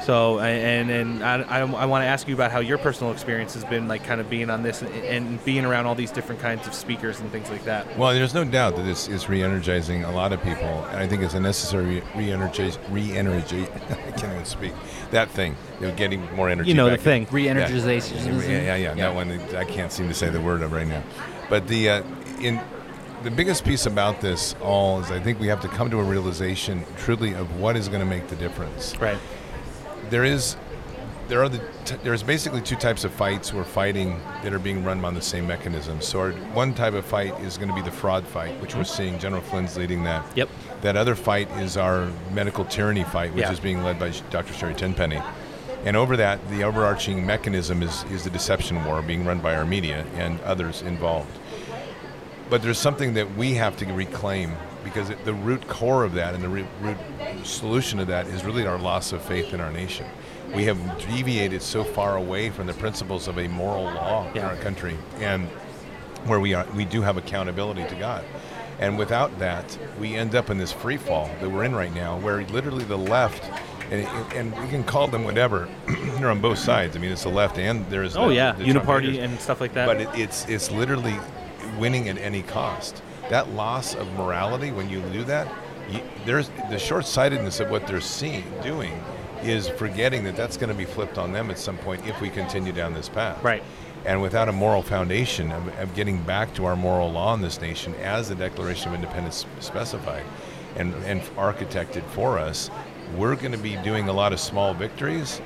So, and and I, I, I want to ask you about how your personal experience has been, like kind of being on this and, and being around all these different kinds of speakers and things like that. Well, there's no doubt that this is re-energizing a lot of people, and I think it's a necessary re-energize, re-energy. I can't even speak. That thing, you know, getting more energy. You know, the back in. thing. Re-energization. Yeah, yeah, yeah, yeah. That one, I can't seem to say the word of right now. But the uh, in the biggest piece about this all is I think we have to come to a realization, truly, of what is going to make the difference. Right. There is there are the t- there's basically two types of fights we're fighting that are being run on the same mechanism. So our, one type of fight is going to be the fraud fight, which we're seeing General Flynn's leading that. Yep. That other fight is our medical tyranny fight, which Yeah. is being led by Dr. Sherry Tenpenny. And over that, the overarching mechanism is, is the deception war being run by our media and others involved. But there's something that we have to reclaim because it, the root core of that and the root, root solution of that is really our loss of faith in our nation. We have deviated so far away from the principles of a moral law in our country, and where we are, we do have accountability to God. And without that, we end up in this free fall that we're in right now, where literally the left, and, and we can call them whatever, they're on both sides. I mean, it's the left and there's Oh the, yeah, the uniparty and stuff like that. But it, it's it's literally winning at any cost. That loss of morality when you do that, you, there's the short-sightedness of what they're seeing doing is forgetting that that's going to be flipped on them at some point if we continue down this path. Right. And without a moral foundation of, of getting back to our moral law in this nation, as the Declaration of Independence specified and, and architected for us, we're going to be doing a lot of small victories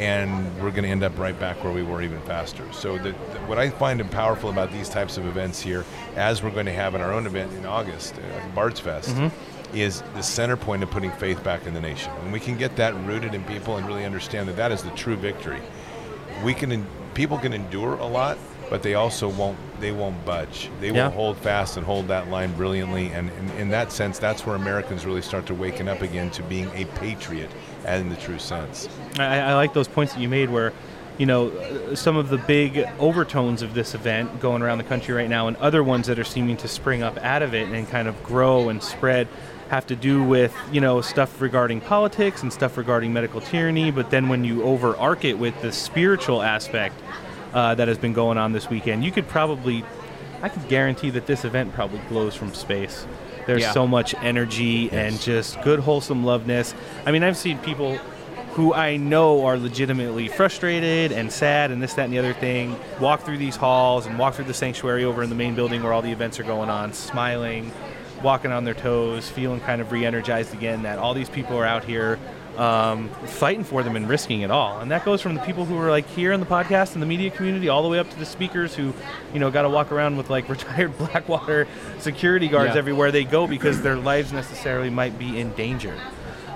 and we're going to end up right back where we were even faster. So, the, the- what I find powerful about these types of events here, as we're going to have in our own event in August, uh, Bards Fest, Mhm. is the center point of putting faith back in the nation. When we can get that rooted in people and really understand that that is the true victory, we can people can endure a lot, but they also won't they won't budge. They Yeah. will hold fast and hold that line brilliantly. And in, in that sense, that's where Americans really start to waken up again to being a patriot in the true sense. I, I like those points that you made where, you know, some of the big overtones of this event going around the country right now and other ones that are seeming to spring up out of it and kind of grow and spread have to do with, you know, stuff regarding politics and stuff regarding medical tyranny. But then when you overarch it with the spiritual aspect uh, that has been going on this weekend, you could probably, I could guarantee that this event probably glows from space. There's Yeah. so much energy and just good, wholesome loveness. I mean, I've seen people who I know are legitimately frustrated and sad and this, that, and the other thing walk through these halls and walk through the sanctuary over in the main building where all the events are going on, smiling, walking on their toes, feeling kind of re energized again that all these people are out here um, fighting for them and risking it all. And that goes from the people who are like here in the podcast and the media community all the way up to the speakers who, you know, got to walk around with like retired Blackwater security guards Yeah. everywhere they go because their lives necessarily might be in danger.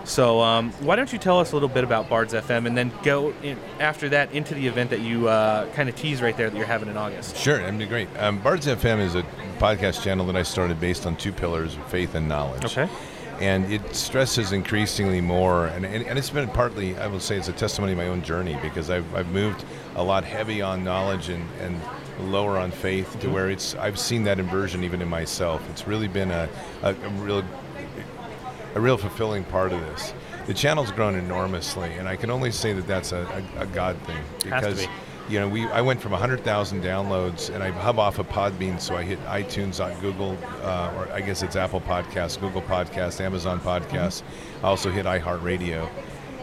So um, why don't you tell us a little bit about Bards FM and then go in, after that into the event that you uh, kind of tease right there that you're having in August? Sure, that'd be great. Um, Bards FM is a podcast channel that I started based on two pillars faith and knowledge. Okay. And it stresses increasingly more, and, and, and it's been partly, I will say, it's a testimony of my own journey because I've, I've moved a lot heavy on knowledge and, and lower on faith to Mhm. where it's, I've seen that inversion even in myself. It's really been a, a, a real a real fulfilling part of this. The channel's grown enormously, and I can only say that that's a, a, a God thing Has to because be. You know we I went from 100,000 downloads, and I hub off of Podbean, so I hit iTunes, on Google, uh, or I guess it's Apple Podcasts, Google Podcasts, Amazon Podcasts. I also hit iHeartRadio.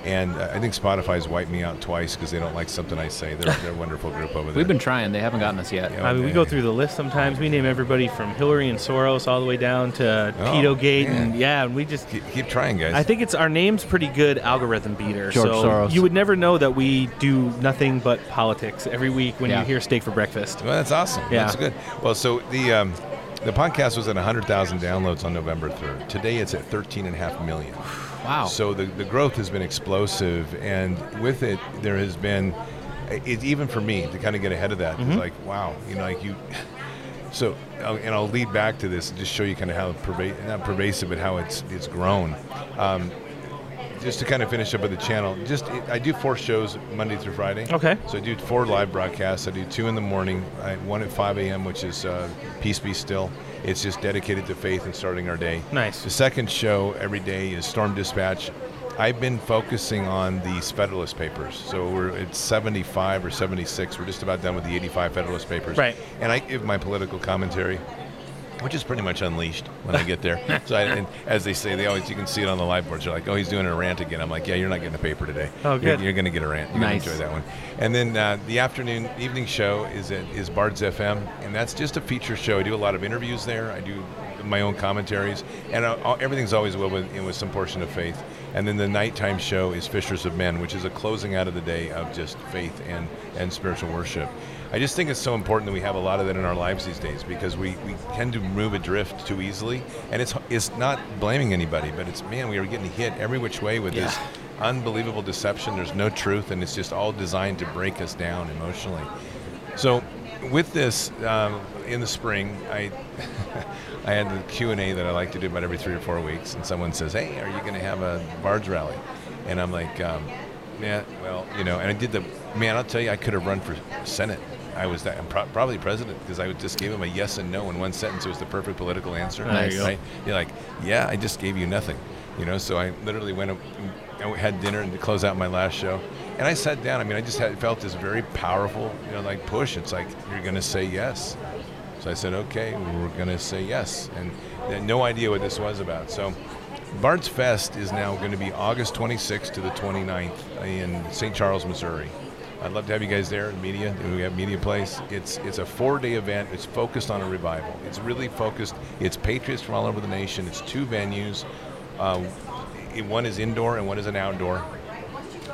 And uh, I think Spotify's wiped me out twice because they don't like something I say. They're, they're a wonderful group over there. We've been trying. They haven't gotten us yet. Yeah, I mean, we go through the list sometimes. We name everybody from Hillary and Soros all the way down to Oh, Tito Gate, and yeah, and we just keep, keep trying, guys. I think it's our name's pretty good algorithm beater. George so Soros. you would never know that we do nothing but politics every week when Yeah. you hear steak for breakfast. Well, that's awesome. Yeah. That's good. Well, so the um, the podcast was at 100,000 downloads on November 3rd. Today it's at 13.5 million. Wow. So the, the growth has been explosive, and with it, there has been, it, even for me to kind of get ahead of that, it's Mhm. like, wow, you know, like you. So, uh, and I'll lead back to this and just show you kind of how perva- not pervasive, but how it's it's grown. Um, just to kind of finish up with the channel, just I do four shows Monday through Friday. Okay. So I do four live broadcasts. I do two in the morning, I, one at 5 a.m., which is uh, Peace Be Still. It's just dedicated to faith and starting our day. Nice. The second show every day is Storm Dispatch. I've been focusing on these Federalist Papers. So we're at 75 or 76. We're just about done with the 85 Federalist Papers. Right. And I give my political commentary. Which is pretty much unleashed when I get there. so, I, and as they say, they always you can see it on the live boards. They're like, "Oh, he's doing a rant again." I'm like, "Yeah, you're not getting a paper today. Oh, You're- You're, going to get a rant. You're Nice. going to enjoy that one." And then uh, the afternoon evening show is at is Bards FM, and that's just a feature show. I do a lot of interviews there. I do my own commentaries, and uh, all- everything's always well with, with some portion of faith. And then the nighttime show is Fishers of Men, which is a closing out of the day of just faith and and spiritual worship. I just think it's so important that we have a lot of that in our lives these days because we, we tend to move adrift too easily. And it's it's not blaming anybody, but it's man, we are getting hit every which way with this unbelievable deception. There's no truth, and it's just all designed to break us down emotionally. So, with this, um, in the spring, I I had the Q and A that I like to do about every three or four weeks, and someone says, "Hey, are you going to have a Bards rally?" And I'm like, um, "Yeah, well, you know." And I did the man. I'll tell you, I could have run for Senate. I was that, I'm pro- probably president because I just gave him a yes and no in one sentence. It was the perfect political answer. There you go. Right? You're like, yeah, I just gave you nothing. You know, so I literally went, I had dinner and to close out my last show, and I sat down. I mean, I just had felt this very powerful, you know, like push. It's like you're going to say yes. So I said, okay, we're going to say yes, and I had no idea what this was about. So. Bards Fest is now going to be August 26th to the 29th in St. Charles, Missouri. I'd love to have you guys there, in media. We have Media Place. It's it's a four-day event. It's focused on a revival. It's really focused. It's patriots from all over the nation. It's two venues. Uh, one is indoor and one is an outdoor.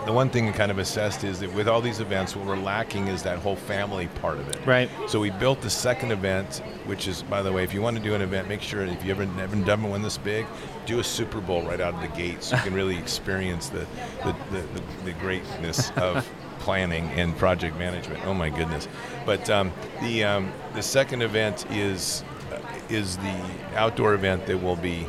The one thing we kind of assessed is that with all these events, what we're lacking is that whole family part of it. Right. So we built the second event, which is, by the way, if you want to do an event, make sure if you ever never done one this big, do a Super Bowl right out of the gate, so you can really experience the the, the, the, the greatness of planning and project management. Oh my goodness! But um, the um, the second event is uh, is the outdoor event that will be.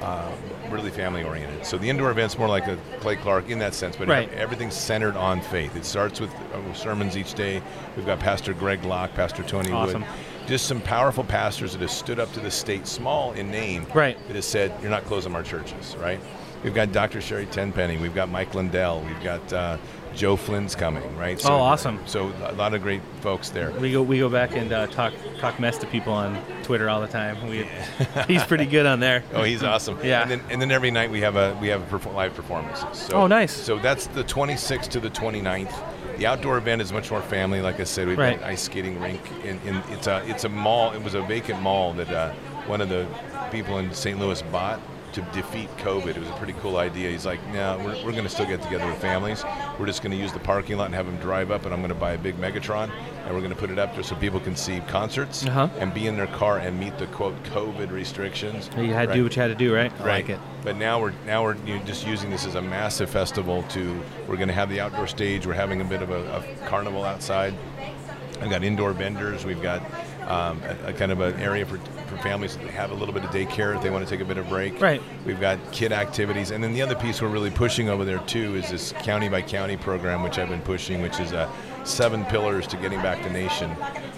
Uh, really family oriented. So the indoor event's more like a Clay Clark in that sense, but Right. everything's centered on faith. It starts with uh, sermons each day. We've got Pastor Greg Locke, Pastor Tony Awesome. Wood, just some powerful pastors that have stood up to the state, small in name, Right. that has said, "You're not closing our churches." Right? We've got Dr. Sherry Tenpenny. We've got Mike Lindell. We've got uh, Joe Flynn's coming. Right? Oh, awesome. So a lot of great folks there. We go we go back and uh, talk talk mess to people on Twitter all the time. We, he's pretty good on there. Oh, he's awesome. Yeah. And then, and then every night we have a we have perfor- live performances. So, Oh, nice. So that's the 26th to the 29th. The outdoor event is much more family. Like I said, we've Right. got an ice skating rink. In, in, it's a it's a mall. It was a vacant mall that uh, one of the people in St. Louis bought to defeat COVID. It was a pretty cool idea. He's like, no, we're, we're going to still get together with families. We're just going to use the parking lot and have them drive up, and I'm going to buy a big Megatron, and we're going to put it up there so people can see concerts Uh-huh. and be in their car and meet the quote COVID restrictions. You had to Right. do what you had to do, right? I Right. like it. But now we're now we're you know, just using this as a massive festival to. We're going to have the outdoor stage. We're having a bit of a, a carnival outside. I've got indoor vendors. We've got um, a, a kind of an area for, for families that have a little bit of daycare if they want to take a bit of break. Right. We've got kid activities, and then the other piece we're really pushing over there too is this county by county program, which I've been pushing, which is a seven pillars to getting back to nation,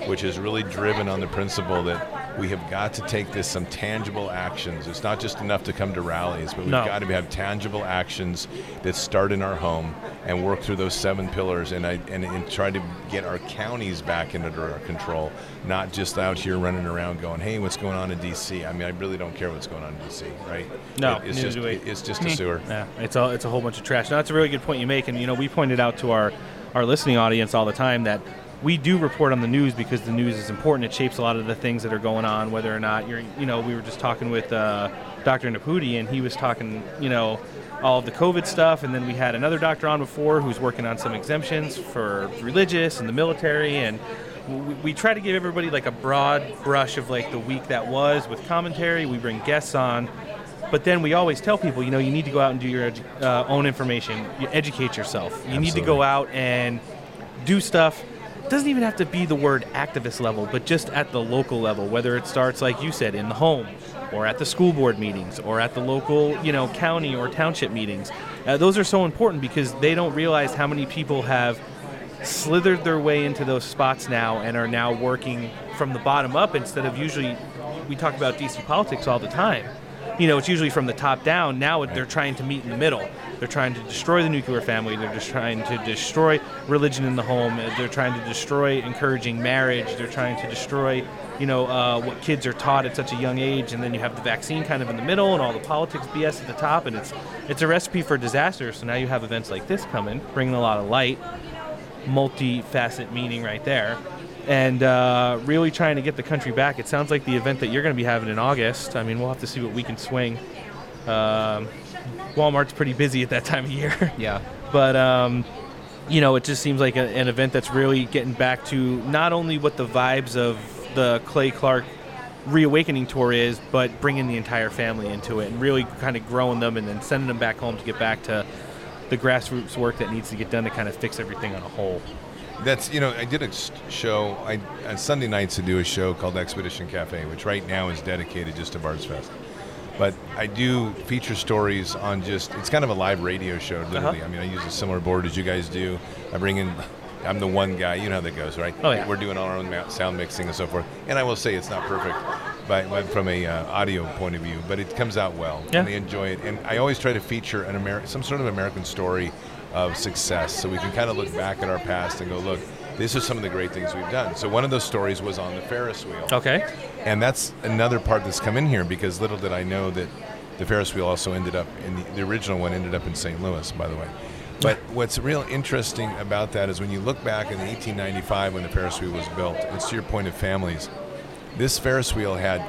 which is really driven on the principle that we have got to take this some tangible actions. It's not just enough to come to rallies, but we've No. got to have tangible actions that start in our home and work through those seven pillars and, I, and, and try to get our counties back into our control, not just out here running around going, hey, what's going on in D.C.? I mean, I really don't care what's going on in D.C., right? No, It- it's just we. it's just a mm-hmm. sewer. Yeah, it's a it's a whole bunch of trash. Now, that's a really good point you make, and you know we pointed out to our our listening audience all the time that we do report on the news because the news is important. It shapes a lot of the things that are going on, whether or not you're you know we were just talking with uh, Dr. Nepute, and he was talking you know all of the COVID stuff, and then we had another doctor on before who's working on some exemptions for religious and the military, and we, we try to give everybody like a broad brush of like the week that was with commentary. We bring guests on. But then we always tell people, you know, you need to go out and do your edu- uh, own information. You educate yourself. You need to go out and do stuff. Doesn't even have to be the word activist level, but just at the local level, whether it starts, like you said, in the home or at the school board meetings or at the local, you know, county or township meetings. Uh, those are so important because they don't realize how many people have slithered their way into those spots now and are now working from the bottom up instead of usually we talk about DC politics all the time. You know, it's usually from the top down. Now they're trying to meet in the middle. They're trying to destroy the nuclear family. They're just trying to destroy religion in the home. They're trying to destroy encouraging marriage. They're trying to destroy, you know, uh, what kids are taught at such a young age. And then you have the vaccine kind of in the middle, and all the politics BS at the top. And it's it's a recipe for disaster. So now you have events like this coming, bringing a lot of light, multi-facet meaning right there. And uh, really trying to get the country back. It sounds like the event that you're going to be having in August. I mean, we'll have to see what we can swing. Um, Walmart's pretty busy at that time of year. Yeah. but um, you know, it just seems like a, an event that's really getting back to not only what the vibes of the Clay Clark reawakening tour is, but bringing the entire family into it and really kind of growing them and then sending them back home to get back to the grassroots work that needs to get done to kind of fix everything on a whole. That's you know I did a show I on Sunday nights to do a show called Expedition Cafe, which right now is dedicated just to Bards Fest. But I do feature stories on just it's kind of a live radio show literally. Uh-huh. I mean I use a similar board as you guys do. I bring in I'm the one guy, you know how that goes, right? Oh, yeah. We're doing all our own sound mixing and so forth. And I will say it's not perfect by, from a uh, audio point of view, but it comes out well. Yeah. And they enjoy it. And I always try to feature an Ameri- some sort of American story of success so we can kind of look back at our past and go, look, these are some of the great things we've done. So one of those stories was on the Ferris wheel. Okay. And that's another part that's come in here because little did I know that the Ferris wheel also ended up in the, the original one ended up in St. Louis, by the way. But what's real interesting about that is when you look back in 1895 when the Ferris wheel was built, it's to your point of families. This Ferris wheel had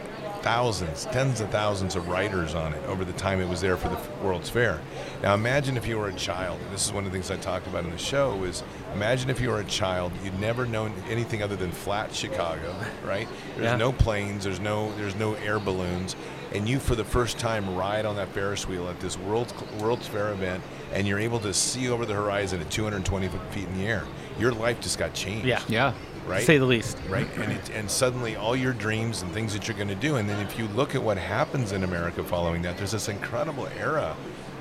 thousands, tens of thousands of riders on it over the time it was there for the World's Fair. Now imagine if you were a child. And this is one of the things I talked about in the show is imagine if you were a child, you'd never known anything other than flat Chicago, right? There's Yeah. no planes, there's no there's no air balloons, and you for the first time ride on that Ferris wheel at this World World's Fair event, and you're able to see over the horizon at 220 feet in the air. Your life just got changed. Yeah. Yeah. Right. To say the least. Right. And it, and suddenly all your dreams and things that you're going to do, and then if you look at what happens in America following that, there's this incredible era.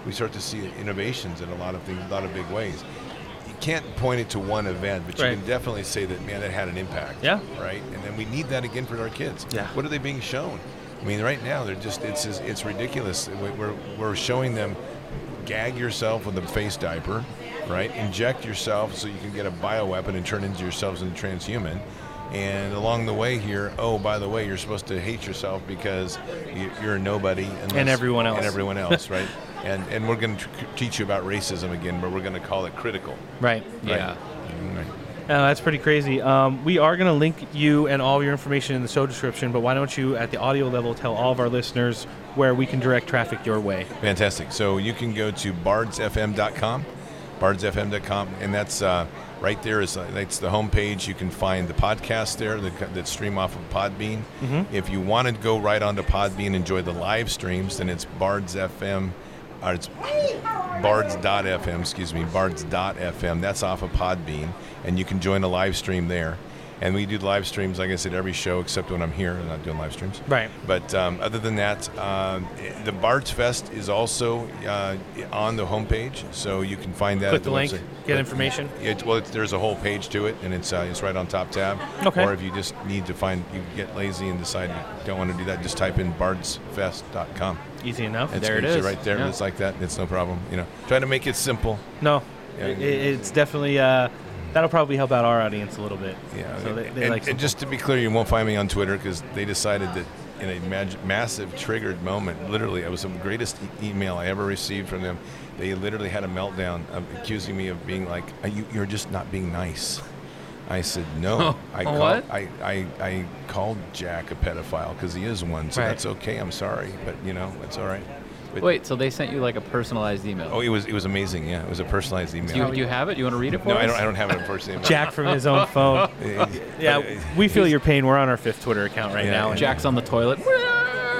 We start to see innovations in a lot of things, a lot of big ways. You can't point it to one event, but you can definitely say that man, that had an impact. Yeah. Right. And then we need that again for our kids. Yeah. What are they being shown? I mean, right now they're just it's it's ridiculous. We're we're showing them gag yourself with a face diaper, right? Inject yourself so you can get a bioweapon and turn into yourselves into transhuman. And along the way here, oh, by the way, you're supposed to hate yourself because you- you're a nobody. unless- everyone else. And everyone else, right? And, and we're going to teach you about racism again, but we're going to call it critical. Right. Yeah. Right. Uh, that's pretty crazy. Um, we are going to link you and all your information in the show description, but why don't you, at the audio level, tell all of our listeners where we can direct traffic your way? Fantastic. So you can go to bardsfm.com, bardsfm.com, and that's uh, right there is uh, that's the homepage. You can find the podcast there that, that stream off of Podbean. Mhm. If you want to go right onto Podbean, and enjoy the live streams, then it's bardsfm. Or it's bards.fm, excuse me, bards.fm. That's off of Podbean, and you can join a live stream there. And we do live streams, like I said, every show except when I'm here. I'm not doing live streams. Right. But um, other than that, um, the Bards Fest is also uh, on the homepage, so you can find that. Click at the link, website. get But information. It, well, it's, there's a whole page to it, and it's uh, it's right on top tab. Okay. Or if you just need to find, you get lazy and decide you don't want to do that, just type in bardsfest.com. Easy enough. It's, there it's right there. Yeah. It's like that. It's no problem. You know, try to make it simple. No, Yeah. it, it's definitely uh, that'll probably help out our audience a little bit. Yeah, So they, they and, like and just to be clear, you won't find me on Twitter because they decided that in a mag- massive triggered moment, literally, it was the greatest e- email I ever received from them. They literally had a meltdown of accusing me of being like, you, "You're just not being nice." I said, "No, I called, What? I, I, I called Jack a pedophile because he is one, so Right. that's okay. I'm sorry, but you know, it's all right." But, Wait, so they sent you like a personalized email? Oh, it was it was amazing. Yeah, it was a personalized email. Do you, do you have it? You want to read it for no, us? I don't. I don't have it personally. Jack from his own phone. yeah, uh, we feel your pain. We're on our fifth Twitter account right Yeah, now. and Jack's on the toilet.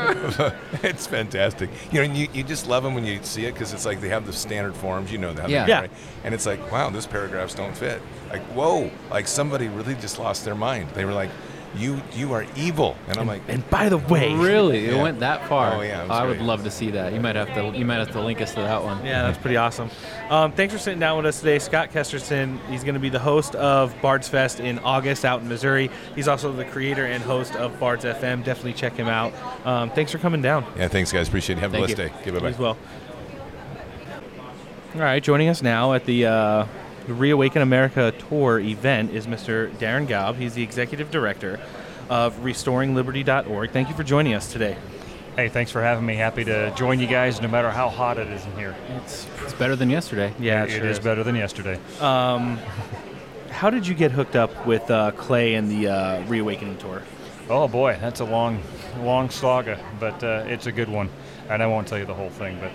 it's fantastic. You know, and you, you just love them when you see it because it's like they have the standard forms. You know that. Yeah. Yeah. Right? And it's like, wow, those paragraphs don't fit. Like, whoa, like somebody really just lost their mind. They were like, you you are evil. And I'm like, And by the way, Really, it Yeah. went that far. Oh, yeah, it was I would love to see that. You might have to. You might have to link us to that one. Yeah, that's pretty awesome. Um, thanks for sitting down with us today, Scott Kesterson. He's going to be the host of Bards Fest in August out in Missouri. He's also the creator and host of Bards FM. Definitely check him out. Um, thanks for coming down. yeah, thanks guys, appreciate it. Have a blessed you. day. Okay, bye You as well. All right, joining us now at the uh, the Reawaken America tour event is Mr. Darin Gaub. He's the executive director of RestoringLiberty.org. Thank you for joining us today. Hey, thanks for having me. Happy to join you guys, no matter how hot it is in here. It's it's better than yesterday. Yeah, it sure is better than yesterday. Um, how did you get hooked up with uh, Clay and the uh, Reawakening tour? Oh boy, that's a long, long saga, but uh, it's a good one, and I won't tell you the whole thing. But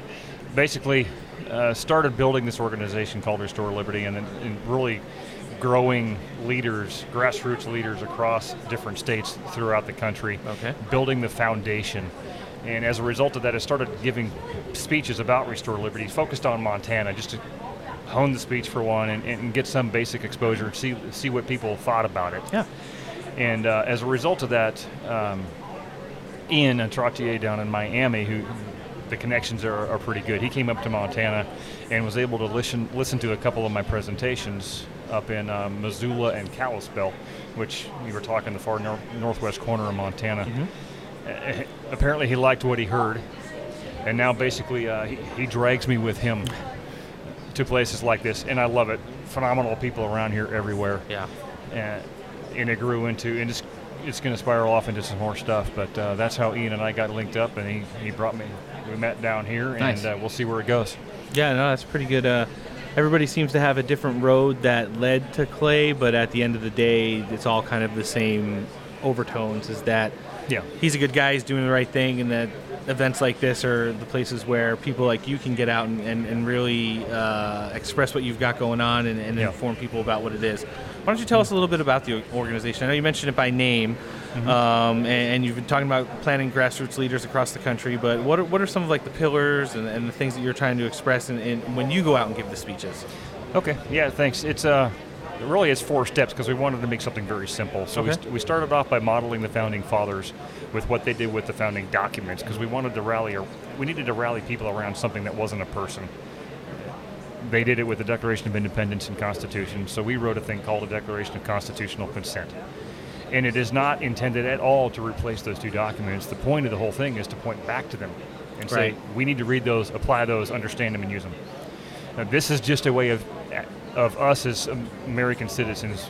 basically, uh, started building this organization called Restore Liberty, and, and really growing leaders, grassroots leaders across different states throughout the country. Okay. Building the foundation. And as a result of that, I started giving speeches about Restore Liberty, focused on Montana, just to hone the speech for one and, and get some basic exposure and see, see what people thought about it. Yeah. And uh, as a result of that, um, Ian Trottier down in Miami, who the connections are, are pretty good. He came up to Montana and was able to listen listen to a couple of my presentations up in um, Missoula and Kalispell, which we were talking the far nor- northwest corner of Montana. Uh, apparently, he liked what he heard, and now basically uh, he, he drags me with him to places like this, and I love it. Phenomenal people around here everywhere. Yeah. And, and it grew into, and it's, it's going to spiral off into some more stuff, but uh, that's how Ian and I got linked up, and he, he brought me, we met down here, Nice. and uh, we'll see where it goes. Yeah, no, that's pretty good. Uh, everybody seems to have a different road that led to Clay, but at the end of the day, it's all kind of the same overtones. Is that Yeah. he's a good guy, he's doing the right thing, and that events like this are the places where people like you can get out and, and, and really uh, express what you've got going on and, and Yeah. inform people about what it is. Why don't you tell us a little bit about the organization? I know you mentioned it by name, Mm-hmm. um, and, and you've been talking about planning grassroots leaders across the country. But what are, what are some of like the pillars and, and the things that you're trying to express in, in, when you go out and give the speeches? Okay, yeah, thanks. It's uh, really it's four steps because we wanted to make something very simple. So we, st- we started off by modeling the founding fathers with what they did with the founding documents because we wanted to rally, or we needed to rally people around something that wasn't a person. They did it with the Declaration of Independence and Constitution. So we wrote a thing called a Declaration of Constitutional Consent. And it is not intended at all to replace those two documents. The point of the whole thing is to point back to them and say, Right. we need to read those, apply those, understand them, and use them. Now, this is just a way of, of us as American citizens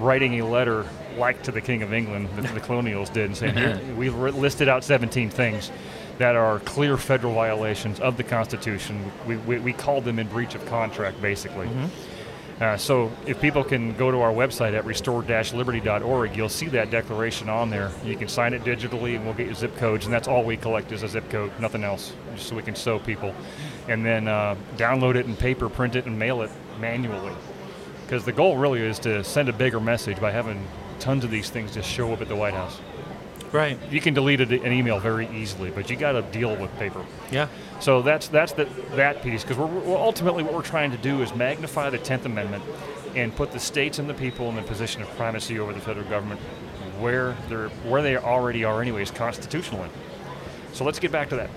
writing a letter like to the King of England, that the colonials did, and saying, we've listed out 17 things that are clear federal violations of the Constitution. We, we, we called them in breach of contract, basically. Mm-hmm. Uh, so if people can go to our website at restore-liberty.org, you'll see that declaration on there. You can sign it digitally, and we'll get your zip codes, and that's all we collect is a zip code, nothing else, just so we can show people. And then uh, download it in paper, print it, and mail it manually. Because the goal really is to send a bigger message by having tons of these things just show up at the White House. Right. You can delete an email very easily, but you got to deal with paper. Yeah. So that's that's the, that piece because we're, we're ultimately what we're trying to do is magnify the Tenth Amendment and put the states and the people in the position of primacy over the federal government, where they're where they already are anyways constitutionally. So let's get back to that.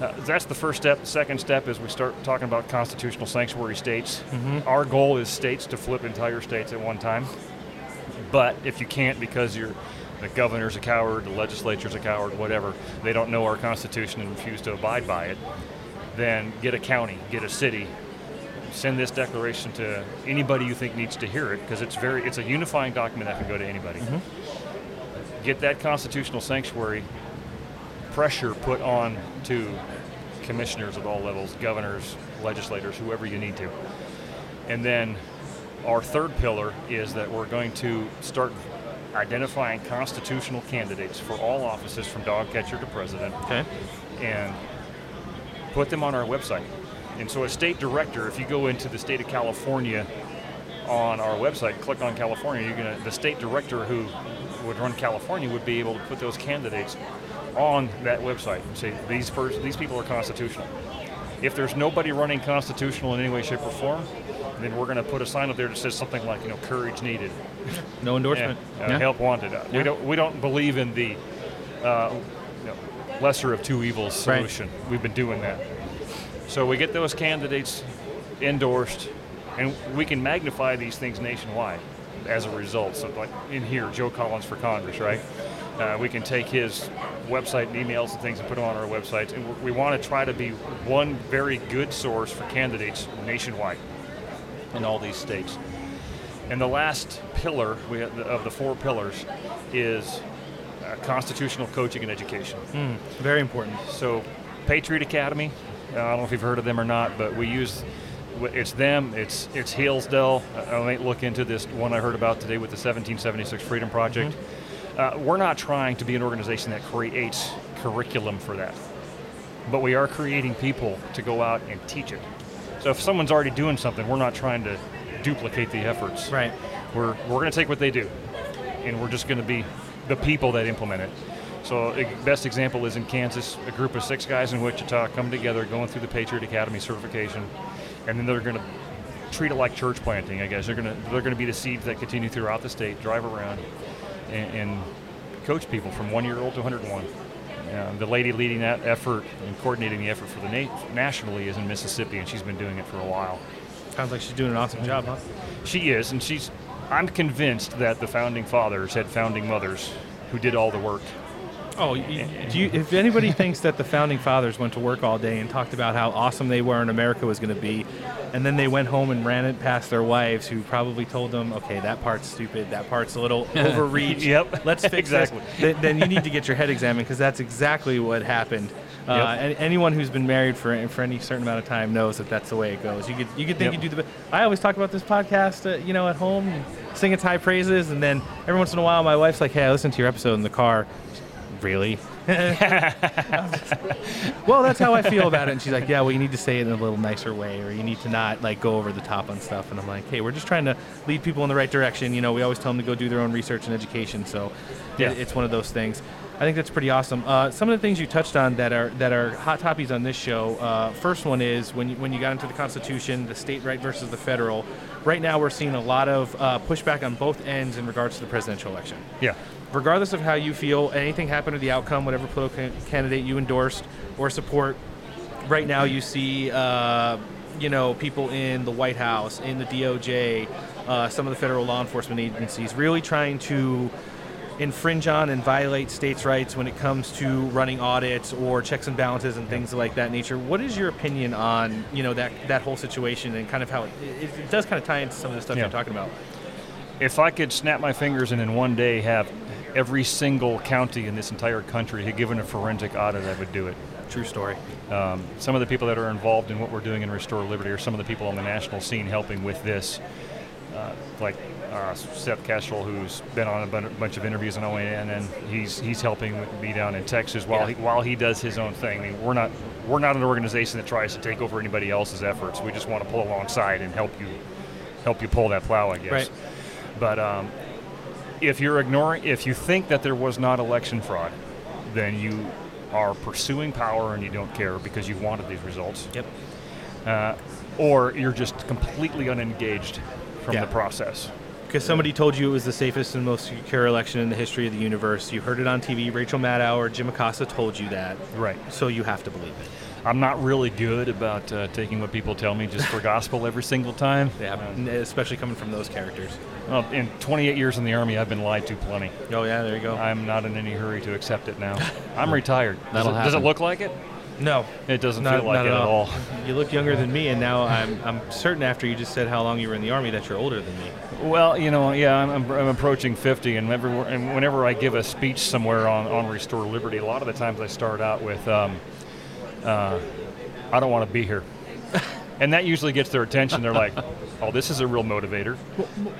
Uh, that's the first step. The second step is we start talking about constitutional sanctuary states. Mhm. Our goal is states to flip entire states at one time. But if you can't because you're the governor's a coward, the legislature's a coward, whatever, they don't know our constitution and refuse to abide by it, then get a county, get a city, send this declaration to anybody you think needs to hear it because it's very it's a unifying document that can go to anybody. Mm-hmm. Get that constitutional sanctuary pressure put on to commissioners at all levels, governors, legislators, whoever you need to. And then our third pillar is that we're going to start identifying constitutional candidates for all offices from dog catcher to president. Okay. And put them on our website. And so, a state director, if you go into the state of California on our website, click on California, you're gonna the state director who would run California would be able to put those candidates on that website and say these pers- these people are constitutional. If there's nobody running constitutional in any way, shape, or form, then we're going to put a sign up there that says something like, you know, courage needed. No endorsement. Yeah, uh, Yeah. Help wanted. Yeah. We don't we don't believe in the uh, you know, lesser of two evils Right. solution. We've been doing that. So we get those candidates endorsed, and we can magnify these things nationwide as a result. So, like in here, Joe Collins for Congress, right? Uh, we can take his website and emails and things and put them on our websites, and we want to try to be one very good source for candidates nationwide in all these states. And the last pillar of the four pillars is uh, constitutional coaching and education. Mm, very important. So, Patriot Academy. uh, I don't know if you've heard of them or not, but we use it's them. It's it's Hillsdale. I might look into this one I heard about today with the 1776 Freedom Project. Uh, we're not trying to be an organization that creates curriculum for that, but we are creating people to go out and teach it. So if someone's already doing something, we're not trying to duplicate the efforts. Right. We're we're going to take what they do, and we're just going to be the people that implement it. So a best example is in Kansas, a group of six guys in Wichita come together, going through the Patriot Academy certification, and then they're going to treat it like church planting. I guess they're going to they're going to be the seeds that continue throughout the state, drive around, and, and coach people from one year old to 101. Uh, the lady leading that effort and coordinating the effort for the na- nationally is in Mississippi, and she's been doing it for a while. Sounds like she's doing an awesome job, huh? She is, and she's. I'm convinced that the founding fathers had founding mothers who did all the work. Oh, you, if anybody thinks that the founding fathers went to work all day and talked about how awesome they were and America was going to be, and then they went home and ran it past their wives, who probably told them, "Okay, that part's stupid. That part's a little overreach. Yep, let's fix exactly. this." Then, then you need to get your head examined because that's exactly what happened. Uh, Yep. and anyone who's been married for for any certain amount of time knows that that's the way it goes. You could you could think Yep. you do the. be- I always talk about this podcast, uh, you know, at home, sing its high praises, and then every once in a while, my wife's like, "Hey, I listened to your episode in the car." Really? well, that's how I feel about it. And she's like, yeah, well, you need to say it in a little nicer way, or you need to not like go over the top on stuff. And I'm like, hey, we're just trying to lead people in the right direction. You know, we always tell them to go do their own research and education. So, Yeah. it- it's one of those things. I think that's pretty awesome. Uh, some of the things you touched on that are that are hot topics on this show. Uh, first one is when you, when you got into the Constitution, the state right versus the federal. Right now, we're seeing a lot of uh, pushback on both ends in regards to the presidential election Yeah. Regardless of how you feel, anything happened to the outcome, whatever political candidate you endorsed or support, right now you see, uh, you know, people in the White House, in the DOJ, uh, some of the federal law enforcement agencies really trying to infringe on and violate states' rights when it comes to running audits or checks and balances and things like that nature. What is your opinion on, you know, that that whole situation and kind of how it, it, it does kind of tie into some of the stuff Yeah. you're talking about? If I could snap my fingers and in one day have every single county in this entire country had given a forensic audit, I would do it. True story. Um, some of the people that are involved in what we're doing in Restore Liberty are some of the people on the national scene helping with this. Uh, like uh, Seth Keshel, who's been on a bunch of interviews on OAN, and he's he's helping me down in Texas while Yeah. he while he does his own thing. I mean, we're not we're not an organization that tries to take over anybody else's efforts. We just want to pull alongside and help you help you pull that plow, I guess. Right. But um, if you're ignoring, if you think that there was not election fraud, then you are pursuing power and you don't care because you've wanted these results. Yep. Uh, or you're just completely unengaged from Yeah. the process. Because somebody told you it was the safest and most secure election in the history of the universe. You heard it on TV. Rachel Maddow or Jim Acosta told you that. Right. So you have to believe it. I'm not really good about uh, taking what people tell me just for gospel every single time. Yeah, especially coming from those characters. well, in 28 years in the Army, I've been lied to plenty. Oh, yeah, there you go. I'm not in any hurry to accept it now. I'm retired. Does That'll it, does it look like it? No. It doesn't Not- feel like it at all. You look younger than me, and now I'm, I'm certain after you just said how long you were in the Army that you're older than me. Well, you know, yeah, I'm, I'm, I'm approaching 50, and, everywhere, and whenever I give a speech somewhere on, on Restore Liberty, a lot of the times I start out with, um, uh, I don't want to be here. and that usually gets their attention. They're like, oh, this is a real motivator.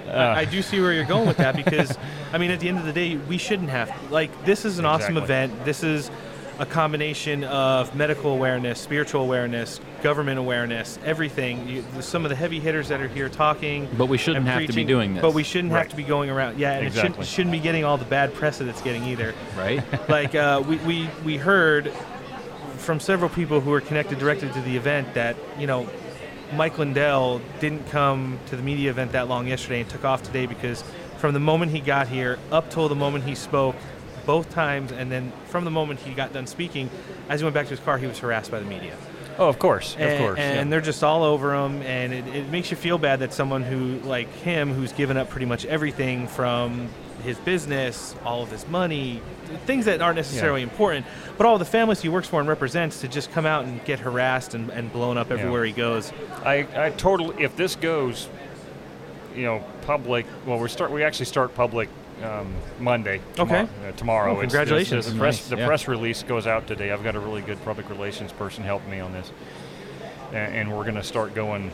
I, I do see where you're going with that because, I mean, at the end of the day, we shouldn't have. Like, this is an awesome event. This is a combination of medical awareness, spiritual awareness, government awareness, everything. You, some of the heavy hitters that are here talking. But we shouldn't have to be doing this. But we shouldn't have to be going around. Yeah, and it shouldn't, shouldn't be getting all the bad press that it's getting either. Right? like uh, we, we we heard from several people who are connected directly to the event that you know Mike Lindell didn't come to the media event that long yesterday and took off today because from the moment he got here up till the moment he spoke, both times, and then from the moment he got done speaking, as he went back to his car, he was harassed by the media. Oh, of course, of course. And yeah. they're just all over him, and it, it makes you feel bad that someone who, like him, who's given up pretty much everything from his business, all of his money, things that aren't necessarily Yeah. important, but all the families he works for and represents to just come out and get harassed and, and blown up Yeah. everywhere he goes. I, I totally. If this goes, you know, public. Well, we start. We actually start public um, Monday. Okay. uh, tomorrow. Oh, It's- congratulations. The, press, Nice, the yeah. press release goes out today. I've got a really good public relations person helping me on this, and, and we're going to start going.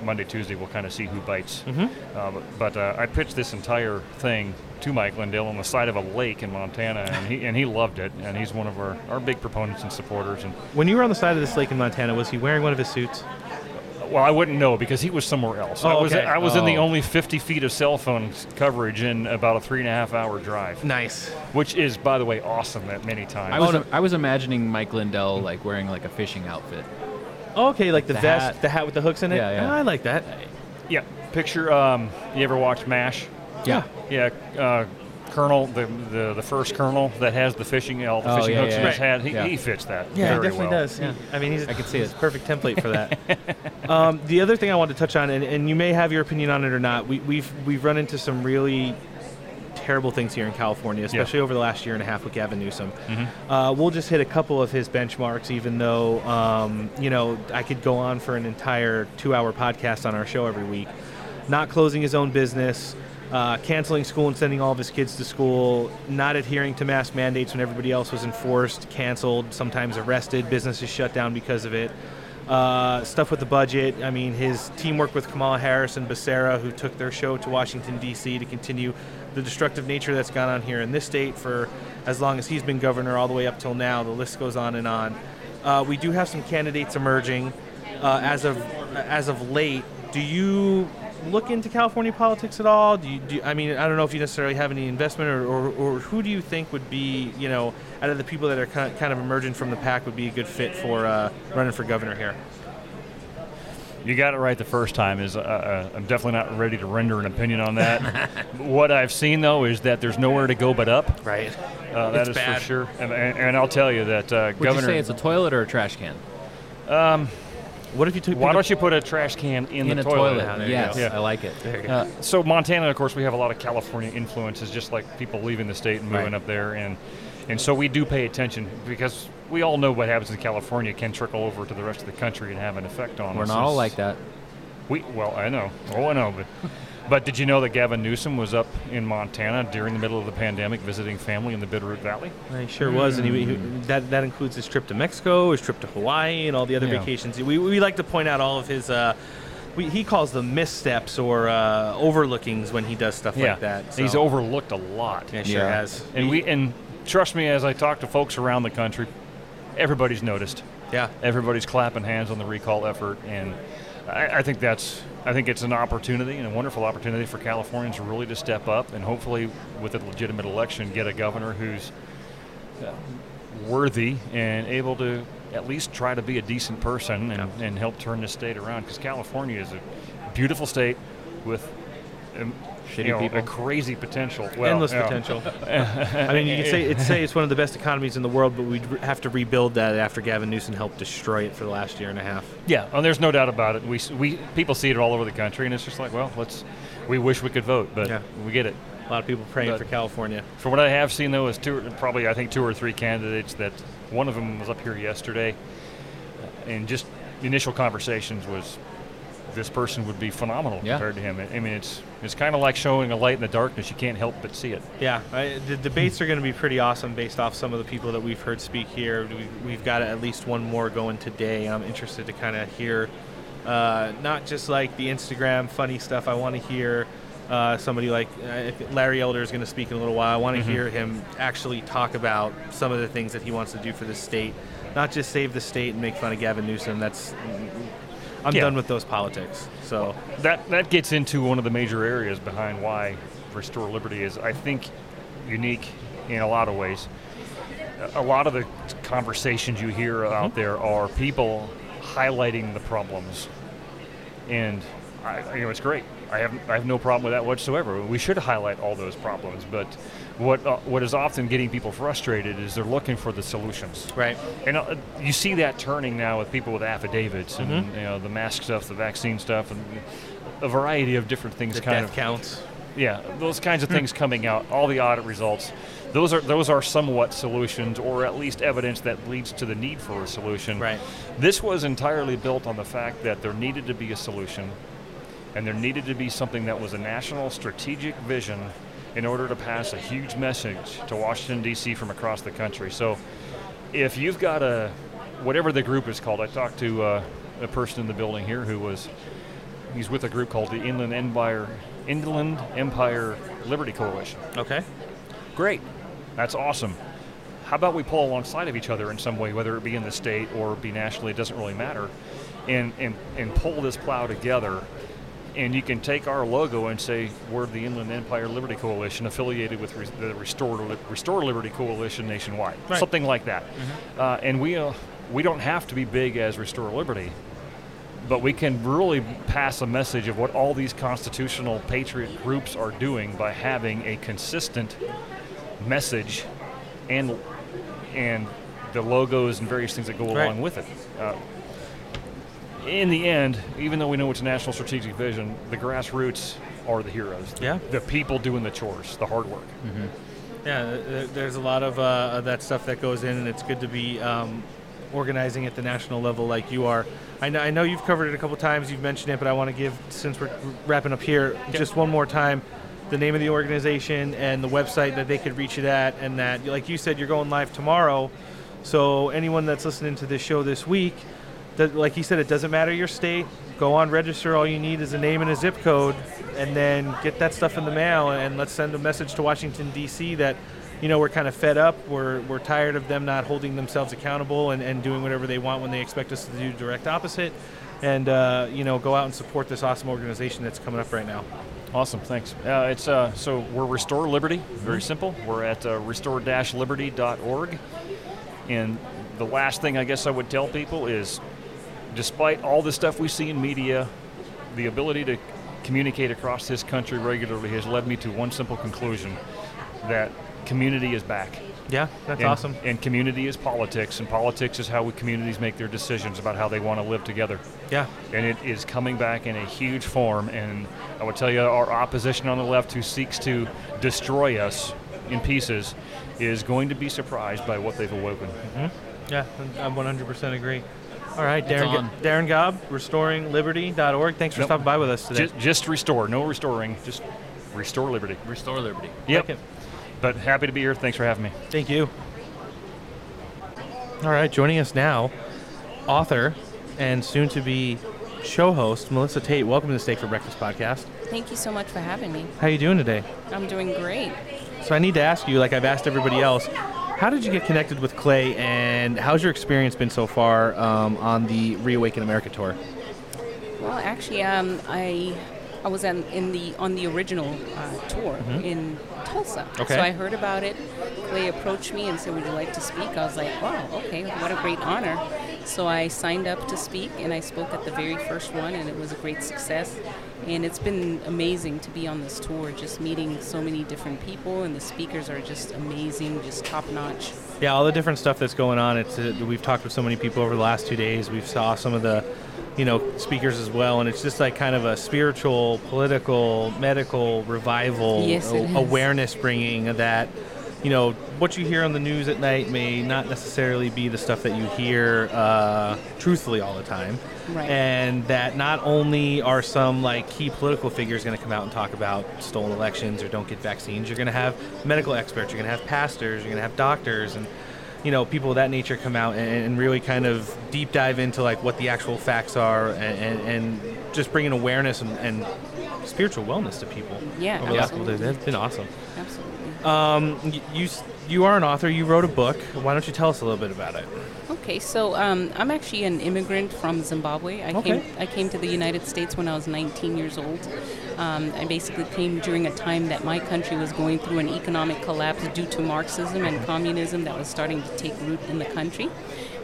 Um, Monday, Tuesday, we'll kind of see who bites. Mhm. Uh, but but uh, I pitched this entire thing to Mike Lindell on the side of a lake in Montana, and he and he loved it. And he's one of our, our big proponents and supporters. And When you were on the side of this lake in Montana, was he wearing one of his suits? well, I wouldn't know because he was somewhere else. Oh, I was okay. I was in the Oh. only 50 feet of cell phone coverage in about a three and a half hour drive. Nice. Which is, by the way, awesome at many times. I was I was imagining Mike Lindell like wearing like a fishing outfit. Oh, okay, like the, The vest, hat. the hat with the hooks in it. Yeah, yeah. Ah, I like that. Yeah. Picture. Um, you ever watched Mash? Yeah. Yeah. Uh, Colonel, the, the the first Colonel that has the fishing, all the Oh, fishing yeah, hooks in yeah. his head. He, Yeah. he fits that. Yeah, very he definitely well. does. He- I mean, he's I can see he's it. a perfect template for that. um, the other thing I wanted to touch on, and, and you may have your opinion on it or not, we, we've we've run into some really terrible things here in California, especially over the last year and a half with Gavin Newsom. Mhm. Uh, we'll just hit a couple of his benchmarks, even though um, you know I could go on for an entire two-hour podcast on our show every week. Not closing his own business. Uh, canceling school and sending all of his kids to school, not adhering to mask mandates when everybody else was enforced, canceled, sometimes arrested, businesses shut down because of it. Uh, stuff with the budget. I mean, his teamwork with Kamala Harris and Becerra, who took their show to Washington, D.C. to continue the destructive nature that's gone on here in this state for as long as he's been governor, all the way up till now. The list goes on and on. Uh, we do have some candidates emerging uh, as of as of late. Do you look into California politics at all? Do you, do you- I mean, I don't know if you necessarily have any investment, or, or, or who do you think would be, you know, out of the people that are kind of, kind of emerging from the pack, would be a good fit for uh, running for governor here? You got it right the first time. Is uh, uh, I'm definitely not ready to render an opinion on that. what I've seen though is that there's nowhere to go but up. Right. Uh, that It's is bad. for sure. And, and, and I'll tell you that uh, Would Governor. you say it's a toilet or a trash can? Um, what if you took? Why don't you put a trash can in, In the a toilet. toilet? Yes, I like it. There you go. Uh, so Montana, of course, we have a lot of California influences, just like people leaving the state and moving Right. up there, and and so we do pay attention because we all know what happens in California can trickle over to the rest of the country and have an effect on us. We're not all like that. We well, I know. Oh, I know, but. But did you know that Gavin Newsom was up in Montana during the middle of the pandemic visiting family in the Bitterroot Valley? He sure was, and he, he, that that includes his trip to Mexico, his trip to Hawaii, and all the other Yeah. vacations. We, we like to point out all of his. Uh, we, he calls them missteps or uh, overlookings when he does stuff yeah, like that. he's overlooked a lot. Yeah, sure Yeah. has. And we and trust me, as I talk to folks around the country, everybody's noticed. Yeah, everybody's clapping hands on the recall effort, and I, I think that's I think it's an opportunity and a wonderful opportunity for Californians really to step up and hopefully, with a legitimate election, get a governor who's uh, worthy and able to at least try to be a decent person and, and help turn this state around. Because California is a beautiful state with um, Shitty you know, people. a crazy potential. Well, endless yeah. potential. I mean, you could say it's say it's one of the best economies in the world, but we'd have to rebuild that after Gavin Newsom helped destroy it for the last year and a half. Yeah, oh, there's no doubt about it. We, we people see it all over the country, and it's just like, well, let's. We wish we could vote, but Yeah. we get it. A lot of people praying But for California. For what I have seen, though, is two, probably I think two or three candidates that one of them was up here yesterday, uh, and just the initial conversations was this person would be phenomenal Yeah. compared to him. I mean, it's it's kind of like showing a light in the darkness. You can't help but see it. Yeah, I, the debates are going to be pretty awesome based off some of the people that we've heard speak here. We, we've got at least one more going today. I'm interested to kind of hear uh, not just like the Instagram funny stuff. I want to hear uh, somebody like uh, Larry Elder is going to speak in a little while. I want to Mhm. hear him actually talk about some of the things that he wants to do for the state, not just save the state and make fun of Gavin Newsom. That's I'm Yeah. done with those politics. So that that gets into one of the major areas behind why Restore Liberty is, I think, unique in a lot of ways. a lot of the conversations you hear out mm-hmm. there are people highlighting the problems, and I, you know it's great. I have I have no problem with that whatsoever. We should highlight all those problems, but what uh, what is often getting people frustrated is they're looking for the solutions. Right. And uh, you see that turning now with people with affidavits and Mhm. you know the mask stuff, the vaccine stuff, and a variety of different things. The kind death of counts. Yeah, those kinds of Hmm. things coming out, all the audit results. Those are those are somewhat solutions, or at least evidence that leads to the need for a solution. Right. This was entirely built on the fact that there needed to be a solution, and there needed to be something that was a national strategic vision in order to pass a huge message to Washington D.C. from across the country. So, if you've got a whatever the group is called, I talked to uh, a person in the building here who was he's with a group called the Inland Empire Inland Empire Liberty Coalition. Okay. Great. That's awesome. How about we pull alongside of each other in some way, whether it be in the state or be nationally, it doesn't really matter, and, and, and pull this plow together. And you can take our logo and say we're the Inland Empire Liberty Coalition affiliated with re- the Restore, Li- Restore Liberty Coalition nationwide, Right. something like that. Uh, and we, uh, we don't have to be big as Restore Liberty, but we can really pass a message of what all these constitutional patriot groups are doing by having a consistent message and and the logos and various things that go Right. along with it. Uh, in the end, even though we know it's a national strategic vision, the grassroots are the heroes. Yeah. The people doing the chores, the hard work. Yeah, there's a lot of, uh, that stuff that goes in, and it's good to be um, organizing at the national level like you are. I know, I know you've covered it a couple times, you've mentioned it, but I want to give, since we're wrapping up here, just one more time the name of the organization and the website that they could reach it at, and that, like you said, you're going live tomorrow. So anyone that's listening to this show this week, like you said, it doesn't matter your state. Go on, register. All you need is a name and a zip code, and then get that stuff in the mail. And let's send a message to Washington D.C. that, you know, we're kind of fed up. We're we're tired of them not holding themselves accountable and, and doing whatever they want when they expect us to do direct opposite. And uh, you know, go out and support this awesome organization that's coming up right now. Awesome, thanks. Uh, it's uh, so we're Restore Liberty. Very simple. We're at uh, restore-liberty.org. And the last thing I guess I would tell people is, despite all the stuff we see in media, the ability to communicate across this country regularly has led me to one simple conclusion: that community is back. Yeah, that's And- awesome. And community is politics, and politics is how we communities make their decisions about how they want to live together. Yeah. And it is coming back in a huge form. And I would tell you, our opposition on the left, who seeks to destroy us in pieces, is going to be surprised by what they've awoken. Mm-hmm. Yeah, I 100% agree. All right, It's Darin, on. Ga- Darin Gaub, restoringliberty.org. Thanks for Nope. stopping by with us today. Just, just restore, no restoring, just restore liberty. Restore liberty. Yep. Like. But happy to be here. Thanks for having me. Thank you. All right, joining us now, author and soon to be show host Melissa Tate. Welcome to the Steak for Breakfast podcast. Thank you so much for having me. How are you doing today? I'm doing great. So I need to ask you, like I've asked everybody else, how did you get connected with Clay, and how's your experience been so far um, on the Reawaken America tour? Well, actually, um, I I was on, in the on the original uh, tour Mhm. in Tulsa. Okay. So I heard about it. Clay approached me and said, "Would you like to speak?" I was like, "Wow, okay, what a great honor." So I signed up to speak, and I spoke at the very first one, and it was a great success. And it's been amazing to be on this tour, just meeting so many different people, and the speakers are just amazing, just top notch. Yeah, all the different stuff that's going on. It's uh, we've talked with so many people over the last two days. We've saw some of the, you know, speakers as well, and it's just like kind of a spiritual, political, medical revival, Yes, a- awareness bringing that, you know, what you hear on the news at night may not necessarily be the stuff that you hear uh, truthfully all the time. Right. And that not only are some like key political figures going to come out and talk about stolen elections or don't get vaccines, you're going to have medical experts, you're going to have pastors, you're going to have doctors, and you know people of that nature come out and, and really kind of deep dive into like what the actual facts are and, and, and just bringing awareness and, and spiritual wellness to people. Yeah, over the last couple absolutely. days. That's been awesome. Um, you you are an author. You wrote a book. Why don't you tell us a little bit about it? Okay. Okay, so um, I'm actually an immigrant from Zimbabwe. I Okay. came I came to the United States when I was 19 years old. Um, I basically came during a time that my country was going through an economic collapse due to Marxism and communism that was starting to take root in the country.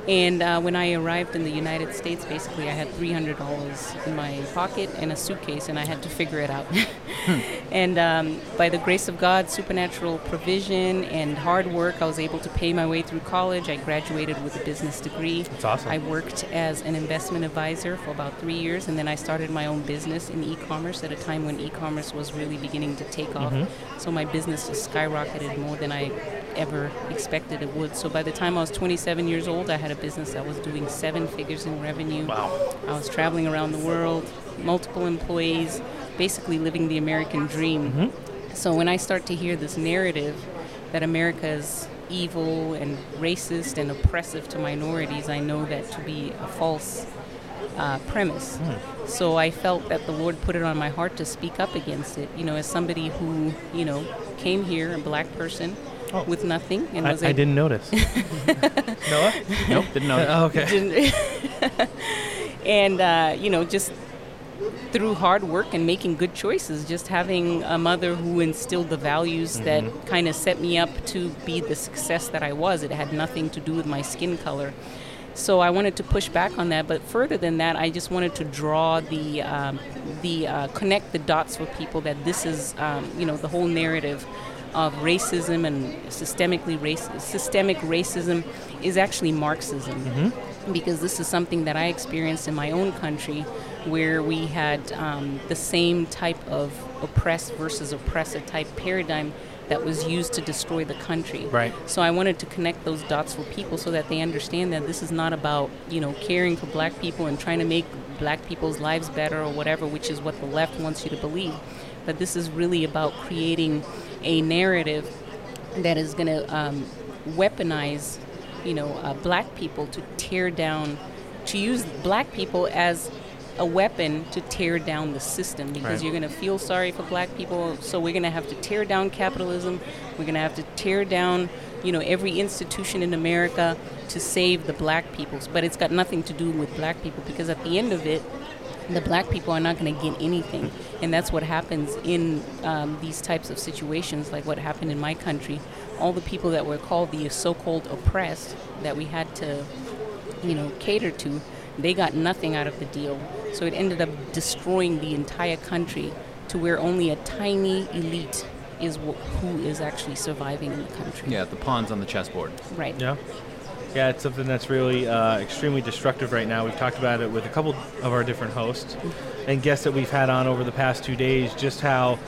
And uh, when I arrived in the United States, basically I had $300 in my pocket and a suitcase, and I had to figure it out. and um, by the grace of God, supernatural provision, and hard work, I was able to pay my way through college. I graduated with a business degree. That's awesome. I worked as an investment advisor for about three years, and then I started my own business in e-commerce at a time when e-commerce was really beginning to take off. Mhm. So my business just skyrocketed more than I ever expected it would. So by the time I was 27 years old, I had a business that was doing seven figures in revenue. Wow. I was traveling around the world, multiple employees, basically living the American dream. Mhm. So when I start to hear this narrative that America is evil and racist and oppressive to minorities, I know that to be a false uh, premise. Hmm. So I felt that the Lord put it on my heart to speak up against it. You know, as somebody who, you know, came here, a black person, with nothing, and Oh. I, was I didn't notice. Noah? Nope, didn't notice. Oh, okay. Didn't- and uh, you know, just through hard work and making good choices, just having a mother who instilled the values that Mhm. kind of set me up to be the success that I was. It had nothing to do with my skin color. So I wanted to push back on that, but further than that, I just wanted to draw the um, the uh, connect the dots for people that this is um, you know the whole narrative of racism and systemically race systemic racism is actually Marxism because this is something that I experienced in my own country where we had um, the same type of oppressed versus oppressor type paradigm that was used to destroy the country. Right. So I wanted to connect those dots for people so that they understand that this is not about, you know, caring for black people and trying to make black people's lives better or whatever, which is what the left wants you to believe. But this is really about creating a narrative that is going to um, weaponize, you know, uh, black people to tear down, to use black people as a weapon to tear down the system because Right. you're going to feel sorry for black people. So we're going to have to tear down capitalism. We're going to have to tear down, you know, every institution in America to save the black peoples. But it's got nothing to do with black people because at the end of it, the black people are not going to get anything. And that's what happens in um, these types of situations, like what happened in my country. All the people that were called the so called oppressed that we had to, you know, cater to, they got nothing out of the deal. So it ended up destroying the entire country to where only a tiny elite is wh- who is actually surviving in the country. Yeah, the pawns on the chessboard. Right. Yeah. Yeah, it's something that's really uh, extremely destructive right now. We've talked about it with a couple of our different hosts and guests that we've had on over the past two days, just how,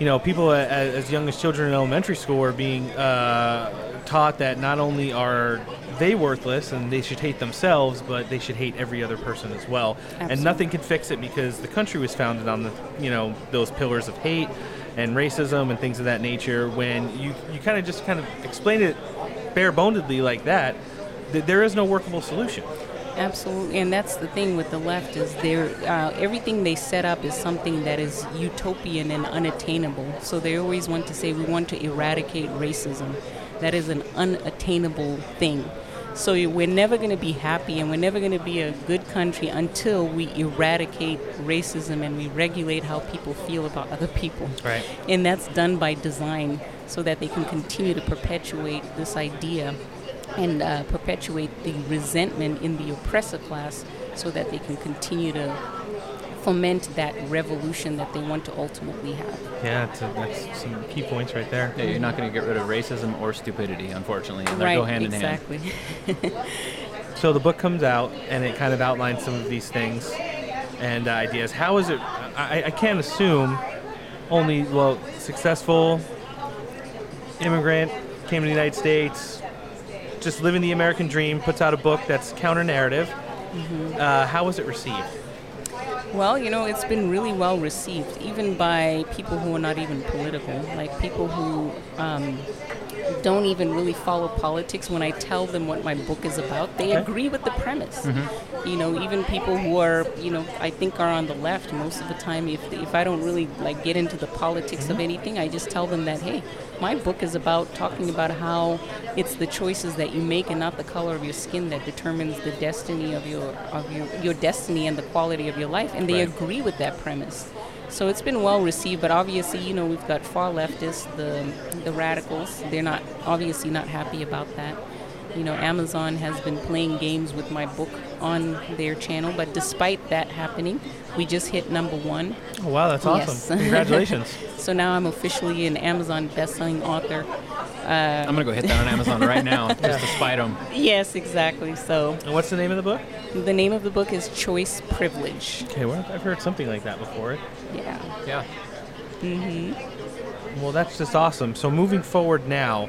you know, people a- as young as children in elementary school are being uh, taught that not only are they worthless and they should hate themselves, but they should hate every other person as well. And nothing can fix it because the country was founded on the, you know, those pillars of hate and racism and things of that nature. When you, you kind of just kind of explain it bare bonedly like that, th- there is no workable solution. Absolutely, and that's the thing with the left is they're uh, everything they set up is something that is utopian and unattainable. So they always want to say we want to eradicate racism. That is an unattainable thing. So we're never going to be happy, and we're never going to be a good country until we eradicate racism and we regulate how people feel about other people. Right. And that's done by design, so that they can continue to perpetuate this idea and uh, perpetuate the resentment in the oppressor class so that they can continue to foment that revolution that they want to ultimately have. Yeah, it's a, that's some key points right there. Yeah, you're not going to get rid of racism or stupidity, unfortunately. And they right, go hand exactly. in hand. So the book comes out and it kind of outlines some of these things and uh, ideas. How is it? I, I can't assume only well successful immigrant came to the United States, just living the American dream, puts out a book that's counter narrative. Mhm. Uh, how was it received? Well, you know, it's been really well received, even by people who are not even political, like people who um, don't even really follow politics, when I tell them what my book is about, they Okay. agree with the premise. Mhm. You know, even people who are, you know, I think are on the left most of the time. If if I don't really like get into the politics of anything, I just tell them that hey, my book is about talking about how it's the choices that you make and not the color of your skin that determines the destiny of your of your your destiny and the quality of your life. And they Right. agree with that premise. So it's been well received, but obviously, you know, we've got far leftists, the the radicals. They're not obviously not happy about that. You know, Amazon has been playing games with my book on their channel, but despite that happening, we just hit number one. Oh, wow, that's awesome. Congratulations. so now I'm officially an Amazon best-selling author. Uh, I'm gonna go hit that on Amazon right now just to spite them. Yes, exactly. So. And what's the name of the book? The name of the book is Choice Privilege. Okay, well, I've heard something like that before. Yeah. Yeah. Mm-hmm. Well, that's just awesome. So moving forward now,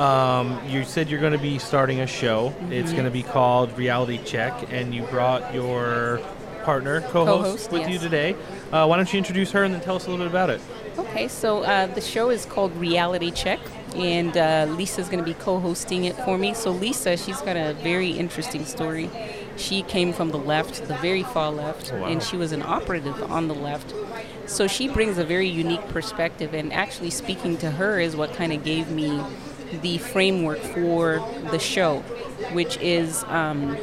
um, you said you're going to be starting a show. It's Mhm. going to be called Reality Check, and you brought your partner, co-host, Co-host, with you today. Uh, why don't you introduce her and then tell us a little bit about it? Okay, so uh, the show is called Reality Check, and uh, Lisa's going to be co-hosting it for me. So Lisa, she's got a very interesting story. She came from the left, the very far left, Oh, wow. and she was an operative on the left. So she brings a very unique perspective, and actually speaking to her is what kind of gave me the framework for the show, which is um,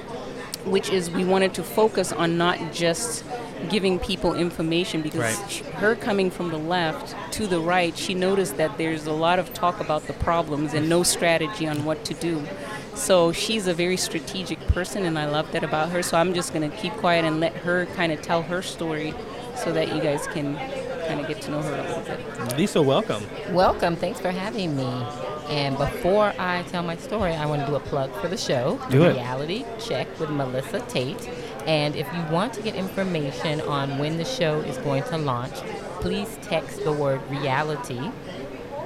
which is we wanted to focus on not just giving people information because Right. sh- her coming from the left to the right, she noticed that there's a lot of talk about the problems and no strategy on what to do. So she's a very strategic person, and I love that about her. So I'm just going to keep quiet and let her kind of tell her story so that you guys can kind of get to know her a little bit. Lisa, welcome. Welcome. Thanks for having me. And before I tell my story, I want to do a plug for the show. Do it. Reality Check with Melissa Tate. And if you want to get information on when the show is going to launch, please text the word reality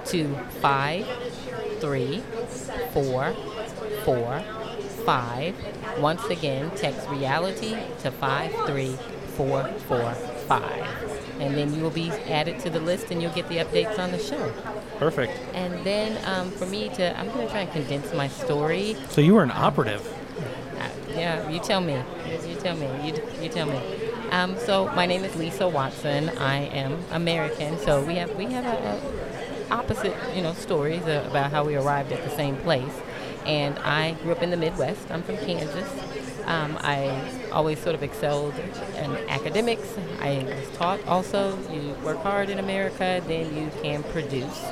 to 53445. Once again, text reality to 53445. And then you will be added to the list and you'll get the updates on the show. Perfect. And then um, for me to, I'm going to try and condense my story. So you were an operative. Uh, yeah, you tell me. You tell me. You, you tell me. Um, so my name is Lisa Watson. I am American. So we have we have a, a opposite, you know, stories about how we arrived at the same place. And I grew up in the Midwest. I'm from Kansas. Um, I always sort of excelled in academics. I was taught also you work hard in America, then you can produce.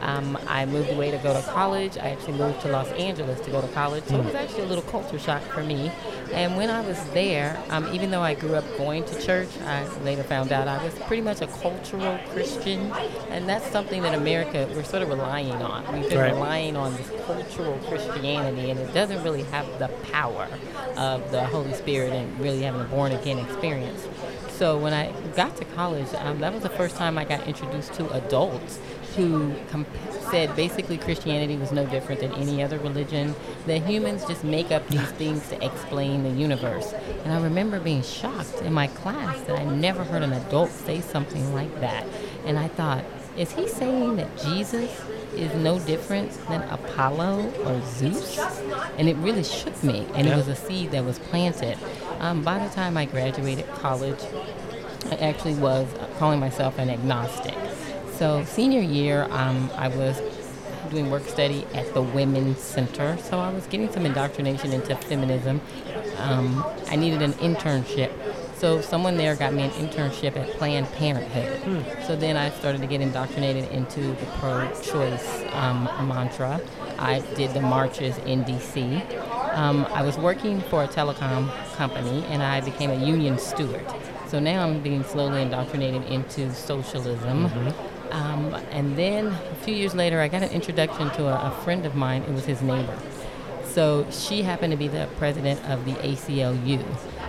Um, I moved away to go to college. I actually moved to Los Angeles to go to college, so it was actually a little culture shock for me. And when I was there, um, even though I grew up going to church, I later found out I was pretty much a cultural Christian, and that's something that America we're sort of relying on. We've been Right. relying on this cultural Christianity, and it doesn't really have the power of the Holy Spirit and really having a born again experience. So when I got to college, um, that was the first time I got introduced to adults who comp- said basically Christianity was no different than any other religion. That humans just make up these things to explain the universe. And I remember being shocked in my class that I never heard an adult say something like that. And I thought, is he saying that Jesus is no different than Apollo or Zeus? And it really shook me. And Yeah. it was a seed that was planted. Um, by the time I graduated college, I actually was calling myself an agnostic. So senior year, um, I was doing work study at the Women's Center. So I was getting some indoctrination into feminism. Um, I needed an internship. So someone there got me an internship at Planned Parenthood. So then I started to get indoctrinated into the pro-choice um, mantra. I did the marches in D.C. Um, I was working for a telecom company, and I became a union steward. So now I'm being slowly indoctrinated into socialism. Um, and then a few years later, I got an introduction to a, a friend of mine. It was his neighbor. So she happened to be the president of the ACLU.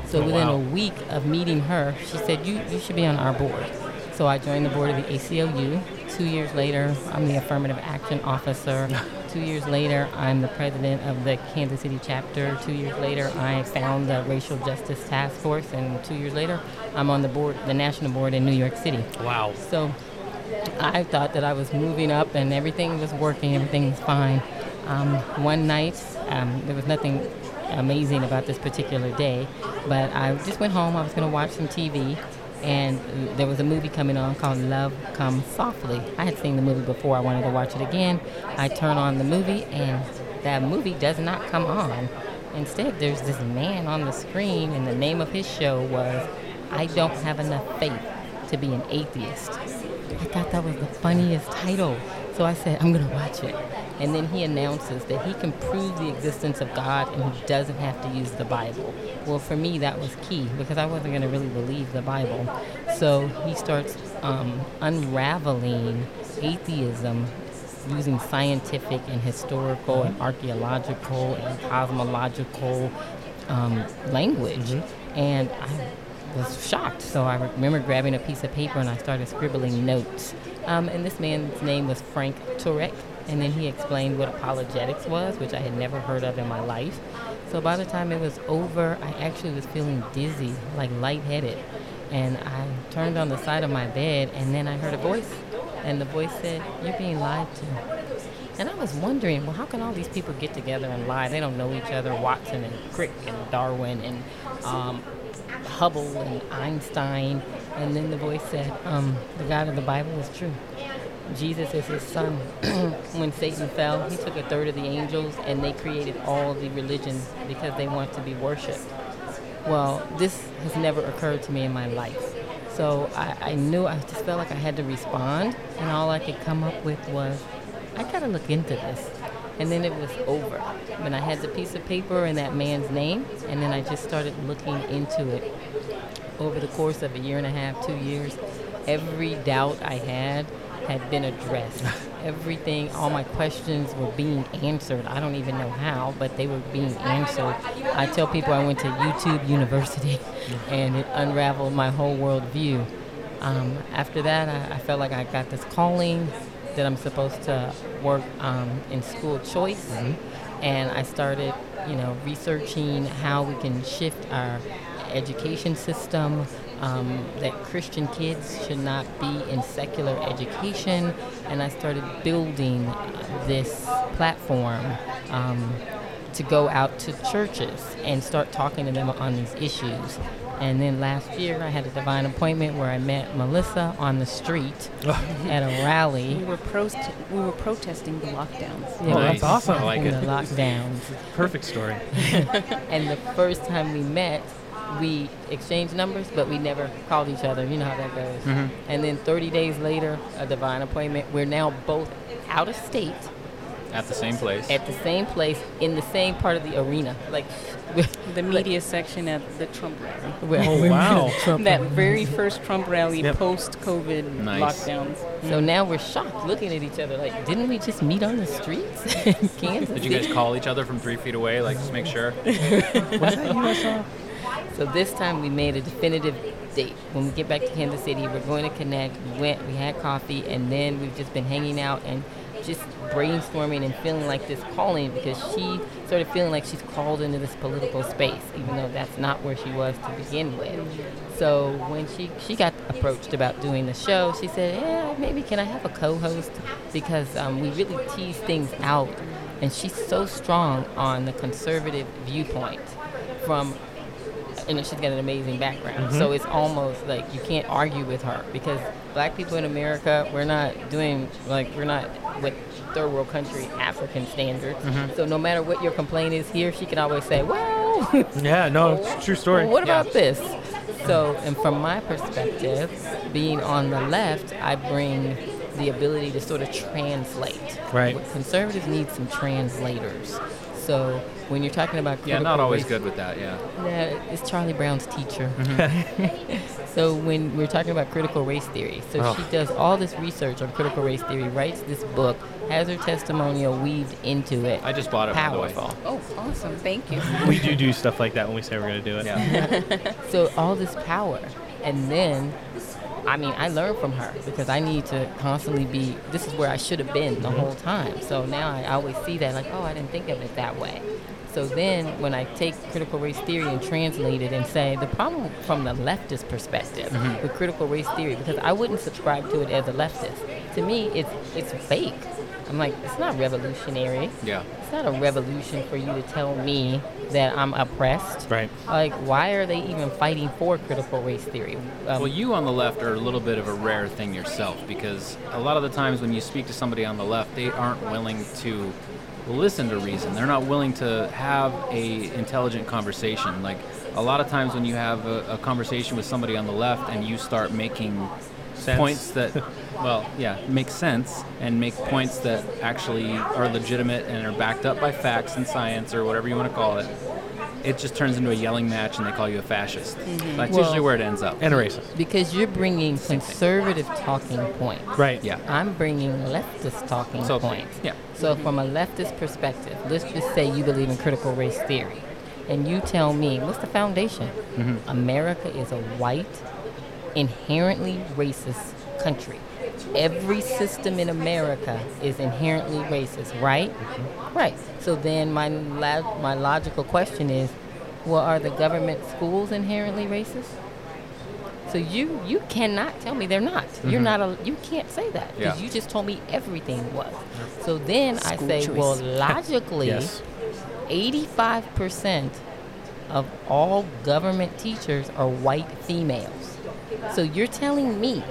So Oh, within wow. a week of meeting her, she said, you, you should be on our board. So I joined the board of the ACLU. Two years later, I'm the affirmative action officer. Two years later, I'm the president of the Kansas City chapter. Two years later, I found the Racial Justice Task Force. And two years later, I'm on the board, the national board in New York City. Wow. So I thought that I was moving up and everything was working, everything was fine. Um, one night, um, there was nothing amazing about this particular day, but I just went home. I was going to watch some TV, and there was a movie coming on called Love Comes Softly. I had seen the movie before. I wanted to watch it again. I turn on the movie, and that movie does not come on. Instead, there's this man on the screen, and the name of his show was I Don't Have Enough Faith to Be an Atheist. I thought that was the funniest title. So I said, I'm going to watch it. And then he announces that he can prove the existence of God and he doesn't have to use the Bible. Well, for me, that was key because I wasn't going to really believe the Bible. So he starts um, unraveling atheism using scientific and historical and archaeological and cosmological um, language. And I was shocked. So I remember grabbing a piece of paper and I started scribbling notes. Um, and this man's name was Frank Turek. And then he explained what apologetics was, which I had never heard of in my life. So by the time it was over, I actually was feeling dizzy, like lightheaded. And I turned on the side of my bed, and then I heard a voice. And the voice said, You're being lied to. And I was wondering, well, how can all these people get together and lie? They don't know each other. Watson and Crick and Darwin and um, Hubble and Einstein. And then the voice said, um, The God of the Bible is true. Jesus is his son. when Satan fell, he took a third of the angels and they created all the religions because they want to be worshiped. Well, this has never occurred to me in my life. So I, I knew, I just felt like I had to respond, and all I could come up with was, I gotta look into this. And then it was over. When I had the piece of paper and that man's name, and then I just started looking into it. Over the course of a year and a half, two years, every doubt I had had been addressed. Everything, all my questions were being answered. I don't even know how, but they were being answered. I tell people I went to YouTube University and it unraveled my whole worldview. Um, after that, I, I, felt like I got this calling that I'm supposed to work um, in school choice. Mm-hmm. And I started, you know, researching how we can shift our education system, um, that Christian kids should not be in secular education, and I started building this platform um, to go out to churches and start talking to them on these issues. And then last year, I had a divine appointment where I met Melissa on the street at a rally. We were, prost- we were protesting the lockdowns. Yeah, oh, that's awesome. I like it. The lockdowns. Perfect story. and the first time we met, we exchanged numbers, but we never called each other. You know how that goes. Mm-hmm. And then 30 days later, a divine appointment. We're now both out of state. At the same place. At the same place, in the same part of the arena. Like the media like, section at the Trump rally. Oh wow! that very first Trump rally yep. post-COVID nice. lockdowns. So mm. now we're shocked, looking at each other like, didn't we just meet on the streets Kansas? Did you guys call each other from three feet away, like just make sure? Was that you So this time we made a definitive date. When we get back to Kansas City, we're going to connect. We went, we had coffee, and then we've just been hanging out and just brainstorming and feeling like this calling because she started feeling like she's called into this political space, even though that's not where she was to begin with. So when she she got approached about doing the show, she said, "Yeah, maybe can I have a co-host because um, we really tease things out." And she's so strong on the conservative viewpoint from and she's got an amazing background. Mm-hmm. So it's almost like you can't argue with her because black people in America, we're not doing like we're not with third world country African standards. Mm-hmm. So no matter what your complaint is here, she can always say, "Well, yeah, no, it's a true story." Well, what yeah. about this? So, and from my perspective, being on the left, I bring the ability to sort of translate. Right. Conservatives need some translators. So when you're talking about yeah, not always good with that. Yeah. Yeah, it's Charlie Brown's teacher. Mm-hmm. so when we're talking about critical race theory, so oh. she does all this research on critical race theory, writes this book, has her testimonial weaved into it. I just bought it Powerful. Oh, awesome! Thank you. we do do stuff like that when we say we're going to do it. Yeah. so all this power, and then I mean, I learn from her because I need to constantly be. This is where I should have been the mm-hmm. whole time. So now I always see that, like, oh, I didn't think of it that way. So then, when I take critical race theory and translate it and say the problem from the leftist perspective Mhm. with critical race theory, because I wouldn't subscribe to it as a leftist. To me, it's it's fake. I'm like, it's not revolutionary. Yeah. It's not a revolution for you to tell me that I'm oppressed. Right. Like, why are they even fighting for critical race theory? Um, well, you on the left are a little bit of a rare thing yourself because a lot of the times when you speak to somebody on the left, they aren't willing to listen to reason. They're not willing to have a intelligent conversation. Like a lot of times when you have a, a conversation with somebody on the left and you start making Sense. points that, well, yeah, make sense and make points that actually are legitimate and are backed up by facts and science or whatever you want to call it. It just turns into a yelling match, and they call you a fascist. That's Well- usually where it ends up. And a racist. Because you're bringing conservative talking points. Right. Yeah. I'm bringing leftist talking So, points. yeah. So from a leftist perspective, let's just say you believe in critical race theory, and you tell me what's the foundation? Mhm. America is a white, inherently racist country. Every system in America is inherently racist, right? Right. So then my la- my logical question is, well, are the government schools inherently racist? So you you cannot tell me they're not. You're Mhm. not a you can't say that because Yeah. you just told me everything was. So then I say, choice. well, logically, Yes. 85% of all government teachers are white females. So you're telling me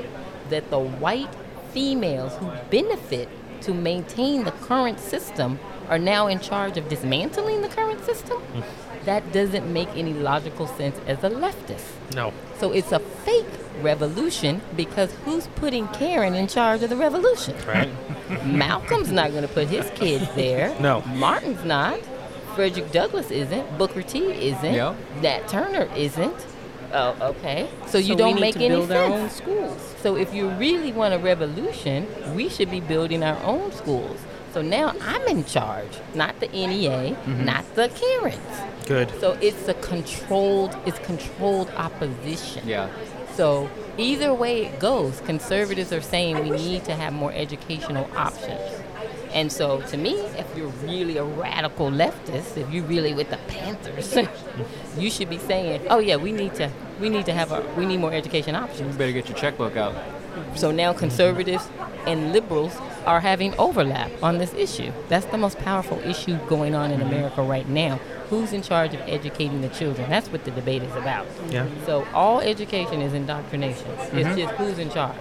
that the white females who benefit to maintain the current system are now in charge of dismantling the current system? Hmm. That doesn't make any logical sense as a leftist. No. So it's a fake revolution because who's putting Karen in charge of the revolution? Right. Malcolm's not going to put his kids there. No. Martin's not. Frederick Douglass isn't. Booker T isn't. Yep. Nat Turner isn't. Oh, okay. So you So we don't need make to any build sense. our own schools. So if you really want a revolution, we should be building our own schools. So now I'm in charge, not the NEA, Mm-hmm. not the Karens. Good. So it's a controlled, it's controlled opposition. Yeah. So either way it goes, conservatives are saying we need to have more educational options. And so to me, if you're really a radical leftist, if you're really with the Panthers, you should be saying, "Oh yeah, we need to we need to have a we need more education options." You better get your checkbook out. So now conservatives and liberals are having overlap on this issue. That's the most powerful issue going on in America right now. Who's in charge of educating the children? That's what the debate is about. Yeah. So all education is indoctrination. It's Mhm. just who's in charge.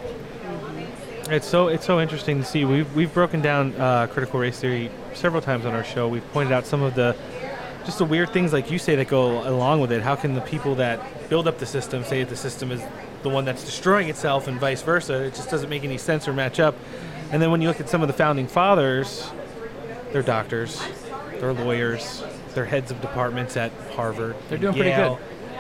It's so it's so interesting to see. We've we've broken down uh, critical race theory several times on our show. We've pointed out some of the just the weird things, like you say, that go along with it. How can the people that build up the system say that the system is the one that's destroying itself, and vice versa? It just doesn't make any sense or match up. And then when you look at some of the founding fathers, they're doctors, they're lawyers, they're heads of departments at Harvard. They're doing pretty good.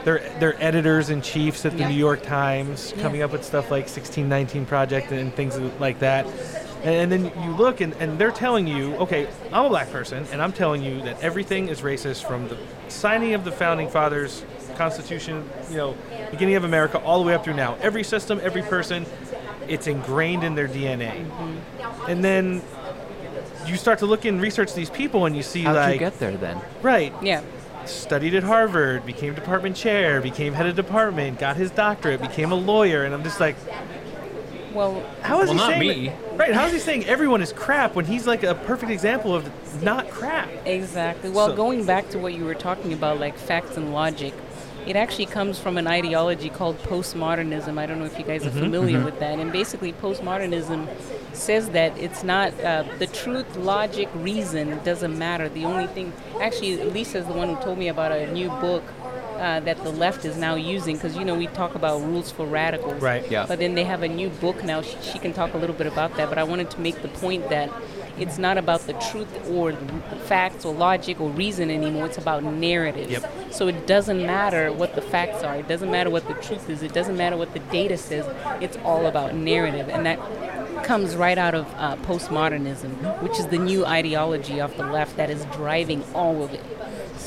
They're, they're editors in chiefs at the Yeah. New York Times, Yeah. coming up with stuff like 1619 Project and things like that. And, and then you look and, and they're telling you, okay, I'm a black person, and I'm telling you that everything is racist from the signing of the founding fathers, Constitution, you know, beginning of America, all the way up through now. Every system, every person, it's ingrained in their DNA. Mm-hmm. And then you start to look and research these people, and you see How'd like you get there then? right, Yeah. Studied at Harvard, became department chair, became head of department, got his doctorate, became a lawyer, and I'm just like, Well, how is Well, he not saying me. that- right? How is he saying everyone is crap when he's like a perfect example of not crap? Exactly. Well, So- going back to what you were talking about, like facts and logic, it actually comes from an ideology called postmodernism. I don't know if you guys are Mhm, familiar mhm. with that. And basically, postmodernism says that it's not uh, the truth, logic, reason doesn't matter. The only thing, actually, Lisa is the one who told me about a new book. Uh, that the left is now using because you know we talk about rules for radicals Right. Yeah. but then they have a new book now she, she can talk a little bit about that but i wanted to make the point that it's not about the truth or the facts or logic or reason anymore. It's about narratives Yep. so it doesn't matter what the facts are. It doesn't matter what the truth is. It doesn't matter what the data says. It's all about narrative. And that comes right out of uh, postmodernism which is the new ideology of the left that is driving all of it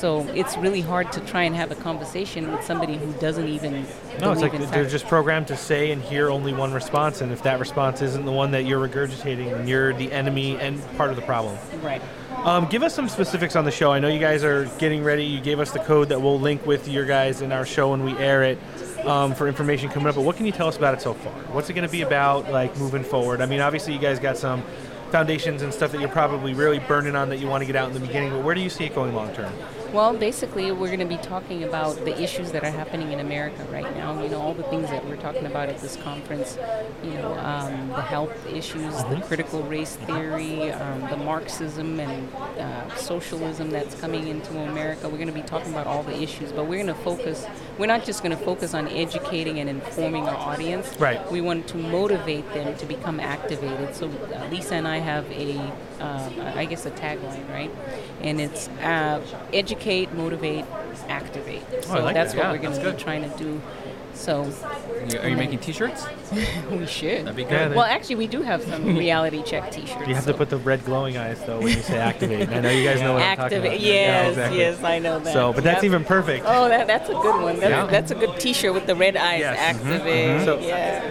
so it's really hard to try and have a conversation with somebody who doesn't even No, it's like they're just programmed to say and hear only one response, and if that response isn't the one that you're regurgitating, then you're the enemy and part of the problem. right Um, give us some specifics on the show. I know you guys are getting ready. You gave us the code that we'll link with your guys in our show when we air it um, for information coming up. But what can you tell us about it so far? What's it going to be about, like moving forward? I mean, obviously you guys got some foundations and stuff that you're probably really burning on that you want to get out in the beginning. But where do you see it going long term? Well, basically, we're going to be talking about the issues that are happening in America right now. You know, all the things that we're talking about at this conference. You know, um, the health issues, the Mhm. critical race theory, um, the Marxism and uh, socialism that's coming into America. We're going to be talking about all the issues, but we're going to focus. We're not just going to focus on educating and informing our audience. Right. We want to motivate them to become activated. So uh, Lisa and I have a, uh, I guess, a tagline, right? And it's uh, educate, motivate, activate. Oh, I So like that's that. what Yeah, we're going to be good. trying to do. So. You- Are you making T-shirts? we should. That'd be Yeah, good. well, actually, we do have some reality check T-shirts. You have to put the red glowing eyes though when you say activate. I know you guys know what I'm talking Activate. about. Yes, exactly. yes, I know that. So, but that's Yep. even perfect. Oh, that, that's a good one. That's, Yeah. that's a good T-shirt with the red eyes. Yes. Mhm, Activate. mhm. So- yeah.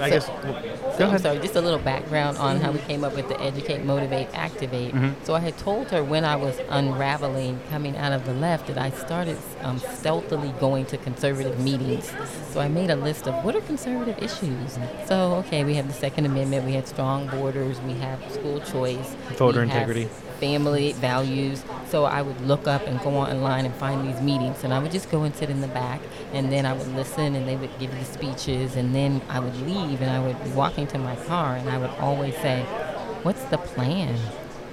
I So- guess. So I'm sorry, just a little background on how we came up with the educate, motivate, activate. Mhm. So I had told her when I was unraveling coming out of the left that I started um, stealthily going to conservative meetings. So I made a list of what are conservative issues. So okay, we have the Second Amendment, we had strong borders, we have school choice, Voter we have integrity. Family values. So I would look up and go online and find these meetings, and I would just go and sit in the back, and then I would listen, and they would give the speeches, and then I would leave, and I would be walking to my car, and I would always say, "What's the plan?"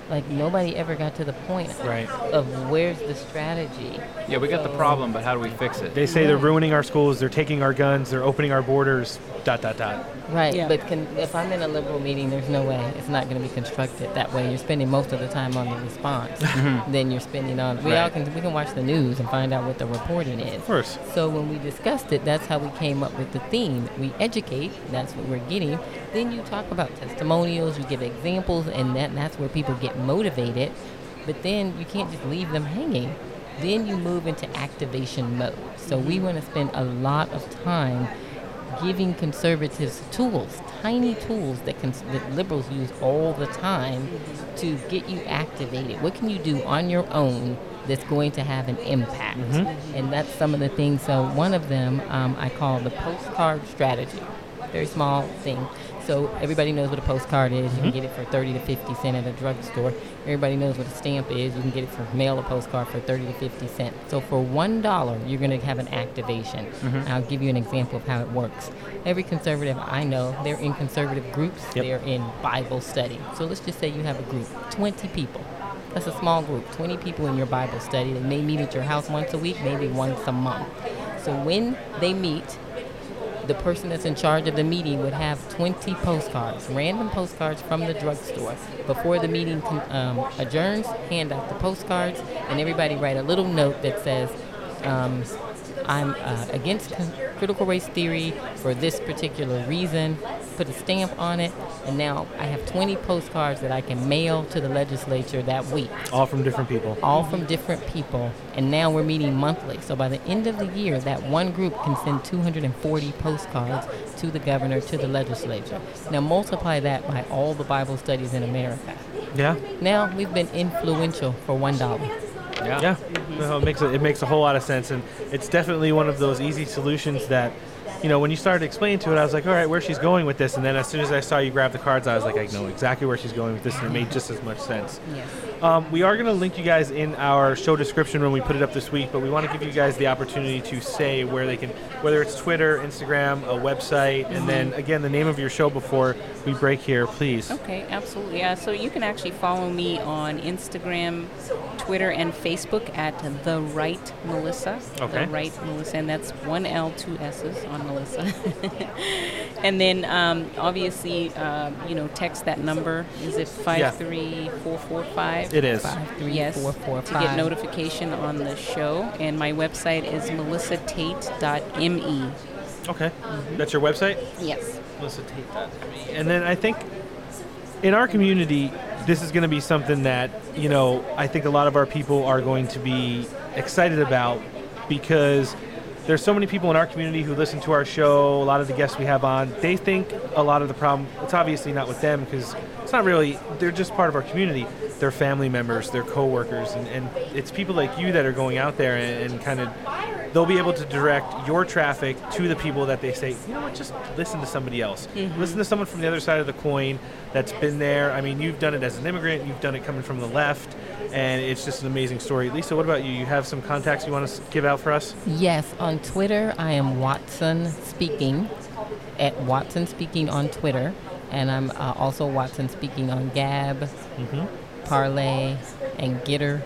Like nobody ever got to the point Right. of where's the strategy. Yeah, we got the problem, but how do we fix it? They say they're ruining our schools, they're taking our guns, they're opening our borders, dot, dot, dot. Right, Yeah. but can, if I'm in a liberal meeting, there's no way it's not going to be constructed that way. You're spending most of the time on the response, mm-hmm. then you're spending on. We all Right. can we can watch the news and find out what the reporting is. Of course. So when we discussed it, that's how we came up with the theme. We educate, that's what we're getting. Then you talk about testimonials, you give examples, and that, that's where people get motivated. But then you can't just leave them hanging. Then you move into activation mode. So we want to spend a lot of time giving conservatives tools, tiny tools that, cons- that liberals use all the time to get you activated. What can you do on your own that's going to have an impact? And that's some of the things. So one of them um, I call the postcard strategy. Very small thing. So everybody knows what a postcard is. You can get it for 30 to 50 cent at a drugstore. Everybody knows what a stamp is. You can get it for mail a postcard for 30 to 50 cent. So for one dollar, you're going to have an activation. Mhm. I'll give you an example of how it works. Every conservative I know, they're in conservative groups. Yep. They're in Bible study. So let's just say you have a group, 20 people. That's a small group, 20 people in your Bible study. They may meet at your house once a week, maybe once a month. So when they meet, the person that's in charge of the meeting would have 20 postcards, random postcards from the drugstore. Before the meeting um, adjourns, hand out the postcards, and everybody write a little note that says, um, I'm uh, against critical race theory for this particular reason. Put a stamp on it, and now I have 20 postcards that I can mail to the legislature that week All from different people. all from different people, and now we're meeting monthly. So by the end of the year, that one group can send 240 postcards to the governor, to the legislature. Now multiply that by all the Bible studies in America. Yeah. Now we've been influential for one dollar. Yeah. Yeah, no, it makes a, it makes a whole lot of sense, and it's definitely one of those easy solutions that, you know, when you started explaining to it, I was like, all right, where she's going with this, and then as soon as I saw you grab the cards, I was like, I know exactly where she's going with this, and it made just as much sense. Yes. Um, we are going to link you guys in our show description when we put it up this week, but we want to give you guys the opportunity to say where they can, whether it's Twitter, Instagram, a website, and then again the name of your show before we break here, please. Okay, absolutely. Yeah, so you can actually follow me on Instagram, Twitter, and Facebook at the right Melissa. Okay. The right Melissa, and that's one L, two S's on Melissa. and then um, obviously, uh, you know, text that number. Is it Yeah. five three four four five? It is. Five, three, Yes, four, four, to get notification on the show. And my website is melissatate.me. Okay, that's your website. Yes. Melissa Tate dot me. And then I think in our community, this is going to be something that you know I think a lot of our people are going to be excited about because there's so many people in our community who listen to our show. A lot of the guests we have on, they think a lot of the problem. It's obviously not with them because it's not really. They're just part of our community. their family members, their coworkers, and, and it's people like you that are going out there and, and kind of they'll be able to direct your traffic to the people that they say, you know what, just listen to somebody else. Mhm. Listen to someone from the other side of the coin that's been there. I mean, you've done it as an immigrant, you've done it coming from the left, and it's just an amazing story. Lisa, what about you? You have some contacts you want to give out for us? Yes, on Twitter, I am Watson Speaking, at Watson Speaking on Twitter. And I'm uh, also Watson Speaking on Gab, Mhm. Parler, and Gettr.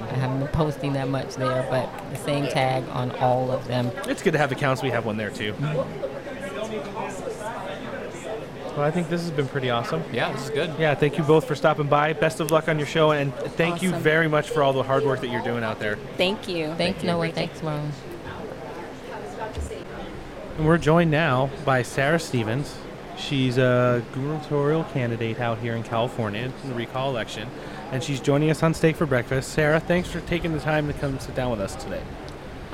I haven't been posting that much there, but the same tag on all of them. It's good to have accounts. We have one there too. Well, I think this has been pretty awesome. Yeah, this is good. Yeah, thank you both for stopping by. Best of luck on your show, and thank you very much for all the hard work that you're doing out there. Thank you. Thanks, Noah. Thanks, Ron. And we're joined now by Sarah Stephens. She's a gubernatorial candidate out here in California in the recall election, and she's joining us on Steak for Breakfast. Sarah, thanks for taking the time to come sit down with us today.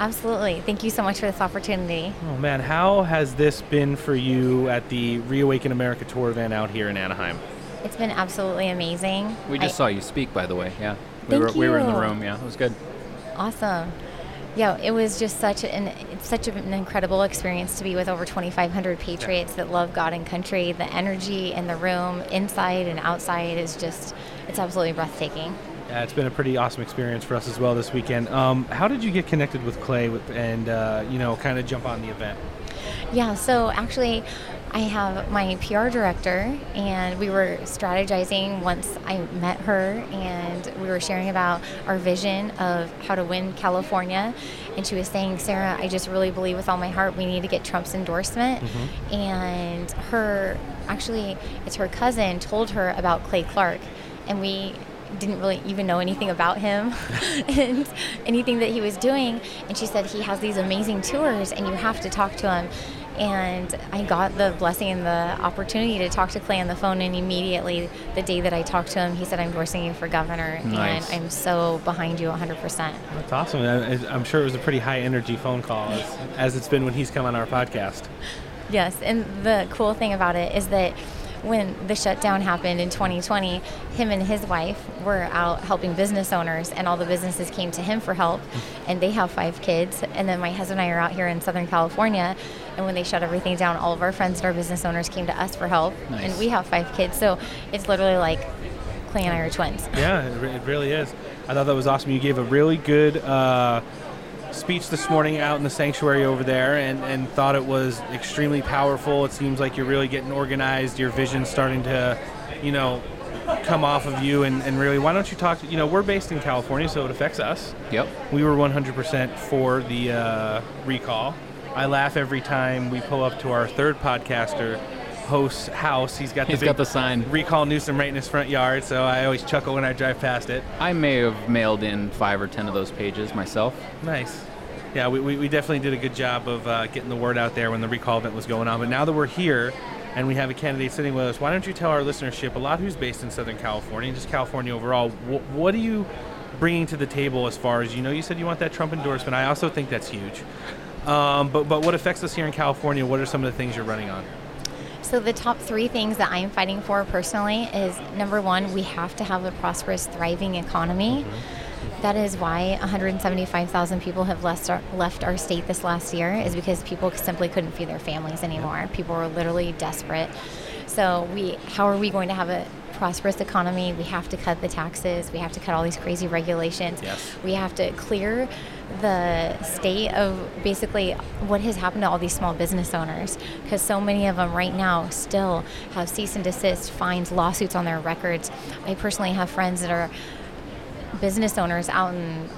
Absolutely. Thank you so much for this opportunity. Oh man, how has this been for you at the Reawaken America tour event out here in Anaheim? It's been absolutely amazing. We just I- saw you speak, by the way. Yeah, we Thank were we were in the room. Yeah, it was good. Awesome. Yeah, it was just such an it's such an incredible experience to be with over 2,500 patriots that love God and country. The energy in the room, inside and outside, is just it's absolutely breathtaking. Yeah, it's been a pretty awesome experience for us as well this weekend. Um, how did you get connected with Clay with, and uh, you know kind of jump on the event? Yeah, so actually, I have my PR director, and we were strategizing once I met her, and we were sharing about our vision of how to win California. And she was saying, Sarah, I just really believe with all my heart we need to get Trump's endorsement. And her, actually, it's her cousin told her about Clay Clark, and we didn't really even know anything about him and anything that he was doing. And she said he has these amazing tours, and you have to talk to him. And I got the blessing and the opportunity to talk to Clay on the phone, and immediately the day that I talked to him, he said, "I'm endorsing you for governor, Nice. and I'm so behind you 100%." That's awesome. I'm sure it was a pretty high energy phone call, as, as it's been when he's come on our podcast. Yes, and the cool thing about it is that when the shutdown happened in 2020, him and his wife were out helping business owners, and all the businesses came to him for help. And they have five kids. And then my husband and I are out here in Southern California, and when they shut everything down, all of our friends and our business owners came to us for help. Nice. And we have five kids, so it's literally like Clay and I are twins. Yeah, it, really is. I thought that was awesome. You gave a really good uh, speech this morning out in the sanctuary over there and, and thought it was extremely powerful. It seems like you're really getting organized. Your vision's starting to, you know, come off of you. And, and really, why don't you talk? You know, we're based in California, so it affects us. Yep. We were 100% for the uh, recall. I laugh every time we pull up to our third podcaster host's house. He's got the He's got the sign. recall Newsom right in his front yard, so I always chuckle when I drive past it. I may have mailed in five or ten of those pages myself. Nice. Yeah, we, we, we definitely did a good job of uh, getting the word out there when the recall event was going on. But now that we're here and we have a candidate sitting with us, why don't you tell our listenership, a lot who's based in Southern California and just California overall, wh- what are you bringing to the table as far as you know? You said you want that Trump endorsement. I also think that's huge. Um, but but what affects us here in California? What are some of the things you're running on? So the top three things that I'm fighting for personally is number one, we have to have a prosperous, thriving economy. Mm-hmm. That is why 175,000 people have left our, left our state this last year, is because people simply couldn't feed their families anymore. People were literally desperate. So we, how are we going to have a prosperous economy? We have to cut the taxes. We have to cut all these crazy regulations. Yes. We have to clear the state of basically what has happened to all these small business owners because so many of them right now still have cease and desist fines lawsuits on their records i personally have friends that are business owners out in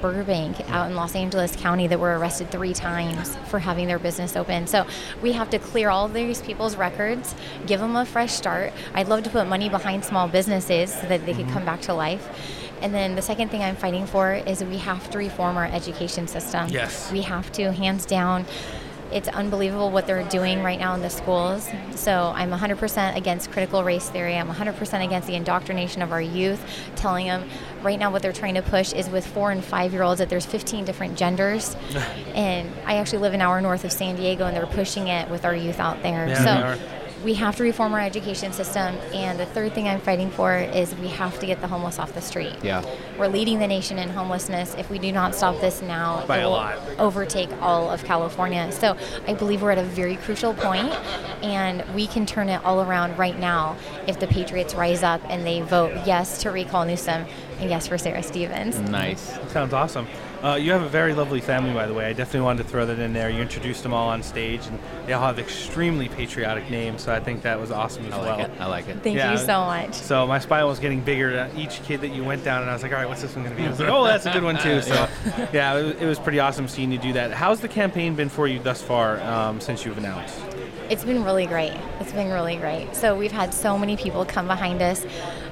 Burbank, out in Los Angeles County, that were arrested three times for having their business open. So we have to clear all these people's records, give them a fresh start. I'd love to put money behind small businesses so that they could mm-hmm. come back to life. And then the second thing I'm fighting for is we have to reform our education system. Yes. We have to, hands down. It's unbelievable what they're doing right now in the schools. So I'm 100% against critical race theory. I'm 100% against the indoctrination of our youth, telling them right now what they're trying to push is with four and five year olds that there's 15 different genders. and I actually live an hour north of San Diego, and they're pushing it with our youth out there. Yeah, so they are. We have to reform our education system. And the third thing I'm fighting for is we have to get the homeless off the street. Yeah. We're leading the nation in homelessness. If we do not stop this now, By it a will lot. overtake all of California. So I believe we're at a very crucial point, and we can turn it all around right now if the Patriots rise up and they vote yes to recall Newsom and yes for Sarah Stephens. Nice. Sounds awesome. Uh, you have a very lovely family, by the way. I definitely wanted to throw that in there. You introduced them all on stage, and they all have extremely patriotic names, so I think that was awesome as I like well. it. I like it. Thank you so much. So my smile was getting bigger at each kid that you went down, and I was like, all right, what's this one going to be? I was like, oh, that's a good one too. So yeah, it was, it was pretty awesome seeing you do that. How's the campaign been for you thus far um, since you've announced? It's been really great. It's been really great. So we've had so many people come behind us.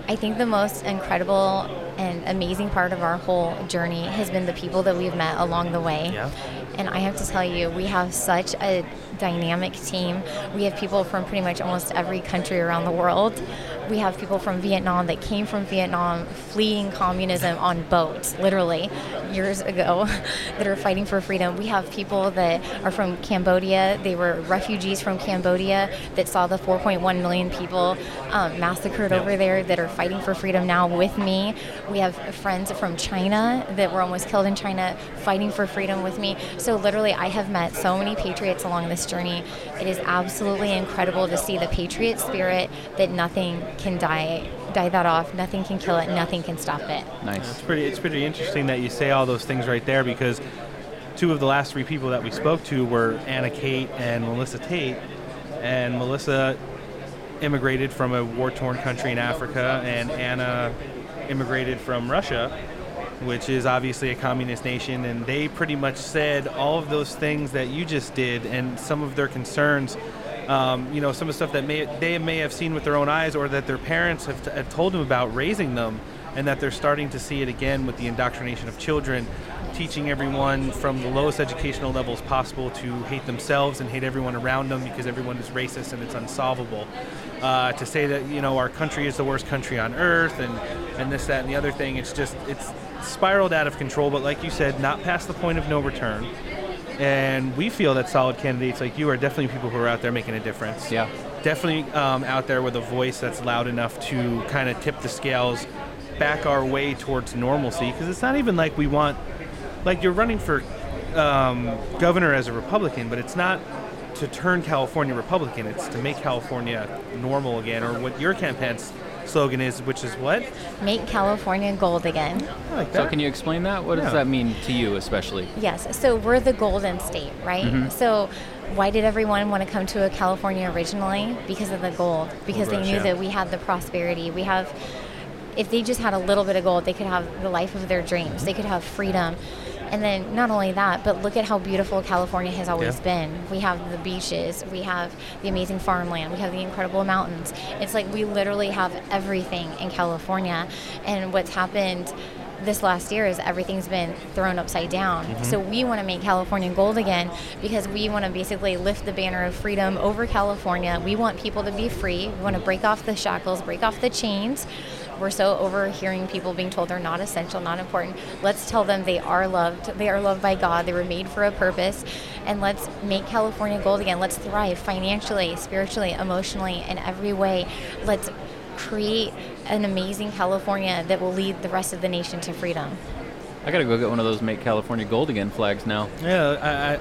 I think the most incredible and amazing part of our whole journey has been the people that we've met along the way. Yeah. And I have to tell you, we have such a dynamic team. We have people from pretty much almost every country around the world. We have people from Vietnam that came from Vietnam fleeing communism on boats, literally, years ago, that are fighting for freedom. We have people that are from Cambodia. They were refugees from Cambodia that saw the 4.1 million people um, massacred over there that are fighting for freedom now with me. We have friends from China that were almost killed in China fighting for freedom with me. So, literally, I have met so many patriots along this journey. It is absolutely incredible to see the patriot spirit that nothing can die die that off. Nothing can kill it. Nothing can stop it. Nice. It's pretty. It's pretty interesting that you say all those things right there because two of the last three people that we spoke to were Anna Khait and Melissa Tate, and Melissa immigrated from a war-torn country in Africa, and Anna immigrated from Russia, which is obviously a communist nation, and they pretty much said all of those things that you just did, and some of their concerns. Um, you know, some of the stuff that may, they may have seen with their own eyes, or that their parents have, have told them about raising them, and that they're starting to see it again with the indoctrination of children, teaching everyone from the lowest educational levels possible to hate themselves and hate everyone around them because everyone is racist and it's unsolvable. Uh, to say that you know our country is the worst country on earth and and this that and the other thing, it's just it's spiraled out of control. But like you said, not past the point of no return. And we feel that solid candidates like you are definitely people who are out there making a difference. Yeah. Definitely um, out there with a voice that's loud enough to kind of tip the scales back our way towards normalcy. Because it's not even like we want, like you're running for um, governor as a Republican, but it's not to turn California Republican. It's to make California normal again, or what your campaign's slogan is, which is what? Make California gold again. Like So can you explain that? What Yeah. does that mean to you, especially? Yes, so we're the golden state, right? Mhm. So why did everyone want to come to a California originally? Because of the gold. Because Gold they rush, knew yeah. that we had the prosperity. We have if they just had a little bit of gold, they could have the life of their dreams. They could have freedom. And then not only that, but look at how beautiful California has always Yeah. been. We have the beaches, we have the amazing farmland, we have the incredible mountains. It's like we literally have everything in California. And what's happened this last year is everything's been thrown upside down. Mhm. So we want to make California gold again because we want to basically lift the banner of freedom over California. We want people to be free. We want to break off the shackles, break off the chains. We're so over hearing people being told they're not essential, not important. Let's tell them they are loved. They are loved by God. They were made for a purpose. And let's make California gold again. Let's thrive financially, spiritually, emotionally, in every way. Let's create an amazing California that will lead the rest of the nation to freedom. I gotta go get one of those "Make California Gold Again" flags now. Yeah,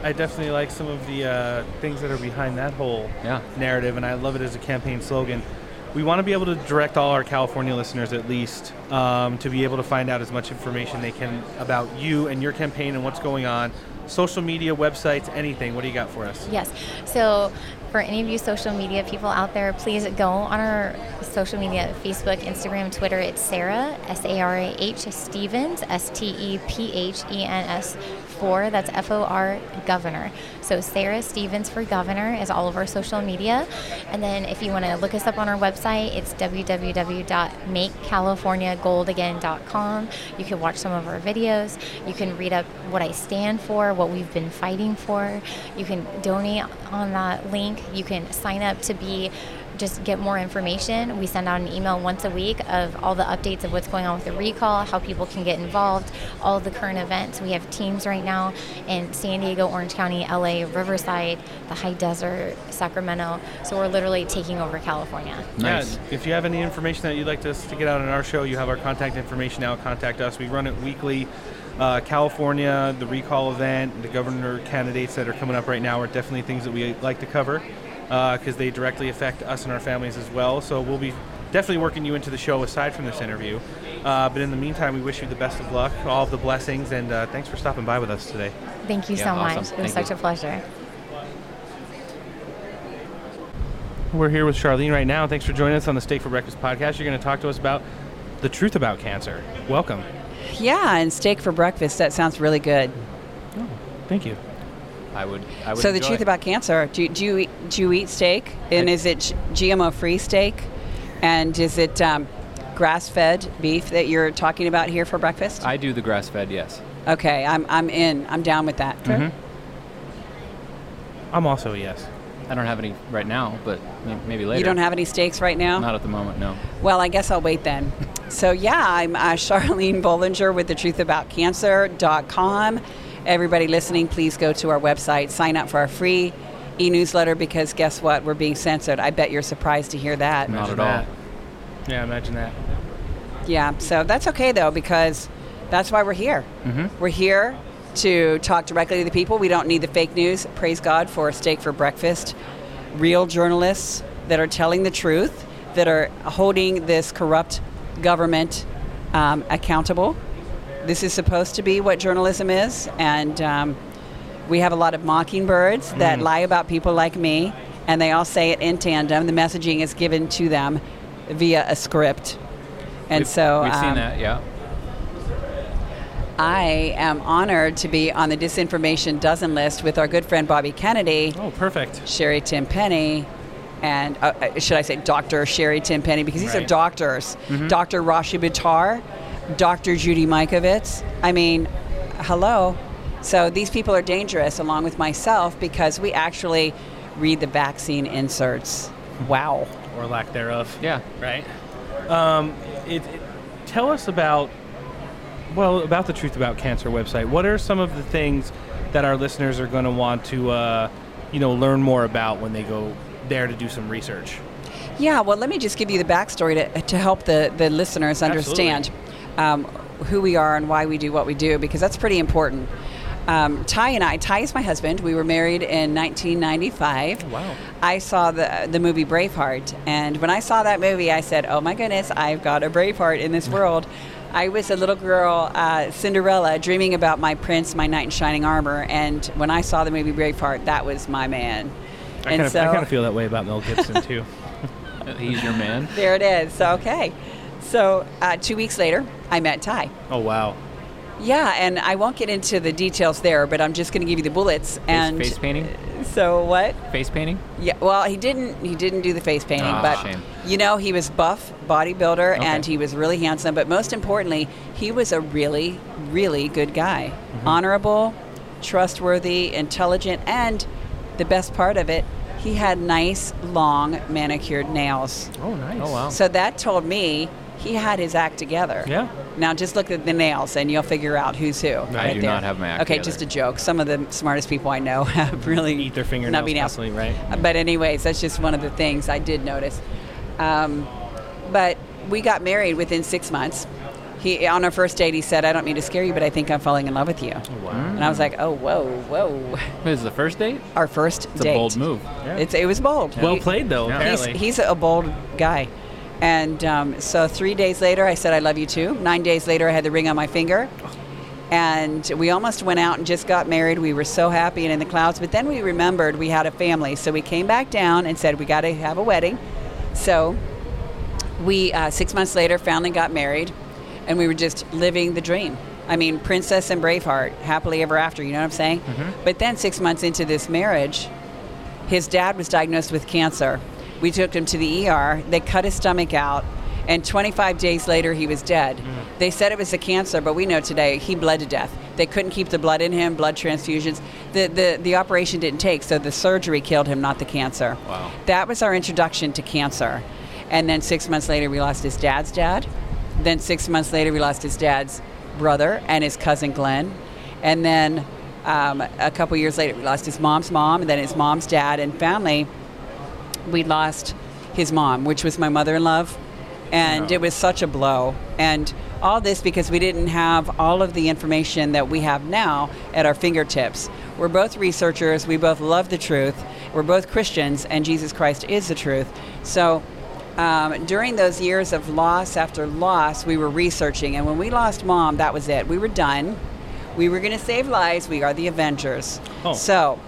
I, I- I definitely like some of the uh, things that are behind that whole Yeah. narrative, and I love it as a campaign slogan. We want to be able to direct all our California listeners, at least, um, to be able to find out as much information they can about you and your campaign and what's going on. Social media, websites, anything. What do you got for us? Yes. So, for any of you social media people out there, please go on our social media Facebook, Instagram, Twitter. It's Sarah, S A R A H Stephens, S T E P H E N S 4. That's F O R Governor. So, Sarah Stephens for Governor is all of our social media. And then, if you want to look us up on our website, it's www.makecaliforniagoldagain.com. You can watch some of our videos. You can read up what I stand for, what we've been fighting for. You can donate on that link. You can sign up to be just get more information, we send out an email once a week of all the updates of what's going on with the recall, how people can get involved, all the current events. We have teams right now in San Diego, Orange County, LA, Riverside, the High Desert, Sacramento. So we're literally taking over California. Yeah, if you have any information that you'd like us to get out on our show, you have our contact information now. Contact us. We run it weekly. Uh, California, the recall event, the governor candidates that are coming up right now are definitely things that we like to cover because they directly affect us and our families as well. So we'll be definitely working you into the show aside from this interview. Uh, but in the meantime, we wish you the best of luck, all of the blessings, and uh, thanks for stopping by with us today. Thank you Yeah, so awesome. much. It was Thank such a pleasure. We're here with Charlene right now. Thanks for joining us on the Steak for Breakfast podcast. You're going to talk to us about the truth about cancer. Welcome. Yeah, and steak for breakfast. That sounds really good. Thank you. I would. I would so the truth it. about cancer. Do, do you eat, do you eat steak? And is it GMO free steak? And is it um, grass fed beef that you're talking about here for breakfast? I do the grass fed. Yes. Okay, I'm I'm in. I'm down with that. Mhm. I'm also a yes. I don't have any right now, but maybe later. You don't have any steaks right now? Not at the moment. No. Well, I guess I'll wait then. So, yeah, I'm uh, Charlene Bollinger with the truthaboutcancer.com. Everybody listening, please go to our website, sign up for our free e newsletter because guess what? We're being censored. I bet you're surprised to hear that. Not at all. Yeah, imagine that. Yeah, so that's okay though because that's why we're here. Mhm. We're here to talk directly to the people. We don't need the fake news. Praise God for a steak for breakfast. Real journalists that are telling the truth, that are holding this corrupt government um, accountable. This is supposed to be what journalism is, and um, we have a lot of mockingbirds that Mm. lie about people like me, and they all say it in tandem. The messaging is given to them via a script, and We've- so we've seen um, that. Yeah. I am honored to be on the disinformation dozen list with our good friend Bobby Kennedy. Oh, perfect. Sherri Tenpenny, and uh, uh, should I say Dr. Sherri Tenpenny because these are Right. doctors. Mhm. Dr. Rashid Buttar, Dr. Judy Mikovits. I mean, hello. So these people are dangerous along with myself because we actually read the vaccine inserts. Wow. Or lack thereof. Yeah. Right. Um, it, it- tell us about, well, about the Truth About Cancer website. What are some of the things that our listeners are going to want to, uh, you know, learn more about when they go there to do some research? Yeah, well, let me just give you the backstory to, to help the, the listeners understand um, who we are and why we do what we do, because that's pretty important. Um, Ty and I, Ty is my husband. We were married in 1995. Wow. I saw the the movie Braveheart, and when I saw that movie, I said, "Oh my goodness, I've got a Braveheart in this world." I was a little girl, uh, Cinderella, dreaming about my prince, my knight in shining armor, and when I saw the movie Braveheart, that was my man. I and kind, of, so I kind of feel that way about Mel Gibson, too. He's your man. there it is. So okay. So uh, two weeks later, I met Ty. Oh, wow. Yeah, and I won't get into the details there, but I'm just going to give you the bullets. and face painting. So what? Face painting. Yeah. Well, he didn't. He didn't do the face painting, Ah, but shame. you know, he was buff bodybuilder, Okay. and he was really handsome. But most importantly, he was a really, really good guy. Mm-hmm. Honorable, trustworthy, intelligent, and the best part of it, he had nice, long, manicured nails. Oh, nice. Oh wow. So that told me he had his act together. Yeah. Now just look at the nails and you'll figure out who's who. right do there. not have my act Okay, together. just a joke. Some of the smartest people I know have really Eat their fingernails constantly, right? But anyways, that's just one of the things I did notice. Um, but we got married within six months. He on our first date he said, "I don't mean to scare you, but I think I'm falling in love with you." wow. And I was like, "Oh, whoa, whoa!" This is the first date. Our first It's date. a bold move. It's, it was bold. Well played, though, Yeah. He's, he's a bold guy. And um, so three days later, I said, I love you too. Nine days later, I had the ring on my finger. And we almost went out and just got married. We were so happy and in the clouds. But then we remembered we had a family. So we came back down and said, we got to have a wedding. So we, uh, six months later, finally got married. And we were just living the dream. I mean, princess and Braveheart, happily ever after, you know what I'm saying? But then six months into this marriage, his dad was diagnosed with cancer. We took him to the ER. They cut his stomach out, and 25 days later, he was dead. They said it was a cancer, but we know today he bled to death. They couldn't keep the blood in him, blood transfusions. The, the, the operation didn't take, so the surgery killed him, not the cancer. Wow. That was our introduction to cancer. And then six months later, we lost his dad's dad. Then six months later, we lost his dad's brother and his cousin Glenn. And then um, a couple years later, we lost his mom's mom, and then his mom's dad and family. We lost his mom, which was my mother in law. And it was such a blow. And all this because we didn't have all of the information that we have now at our fingertips. We're both researchers, we both love the truth, we're both Christians, and Jesus Christ is the truth. So um, during those years of loss after loss, we were researching. And when we lost mom, that was it. We were done. We were going to save lives. We are the Avengers. Oh. So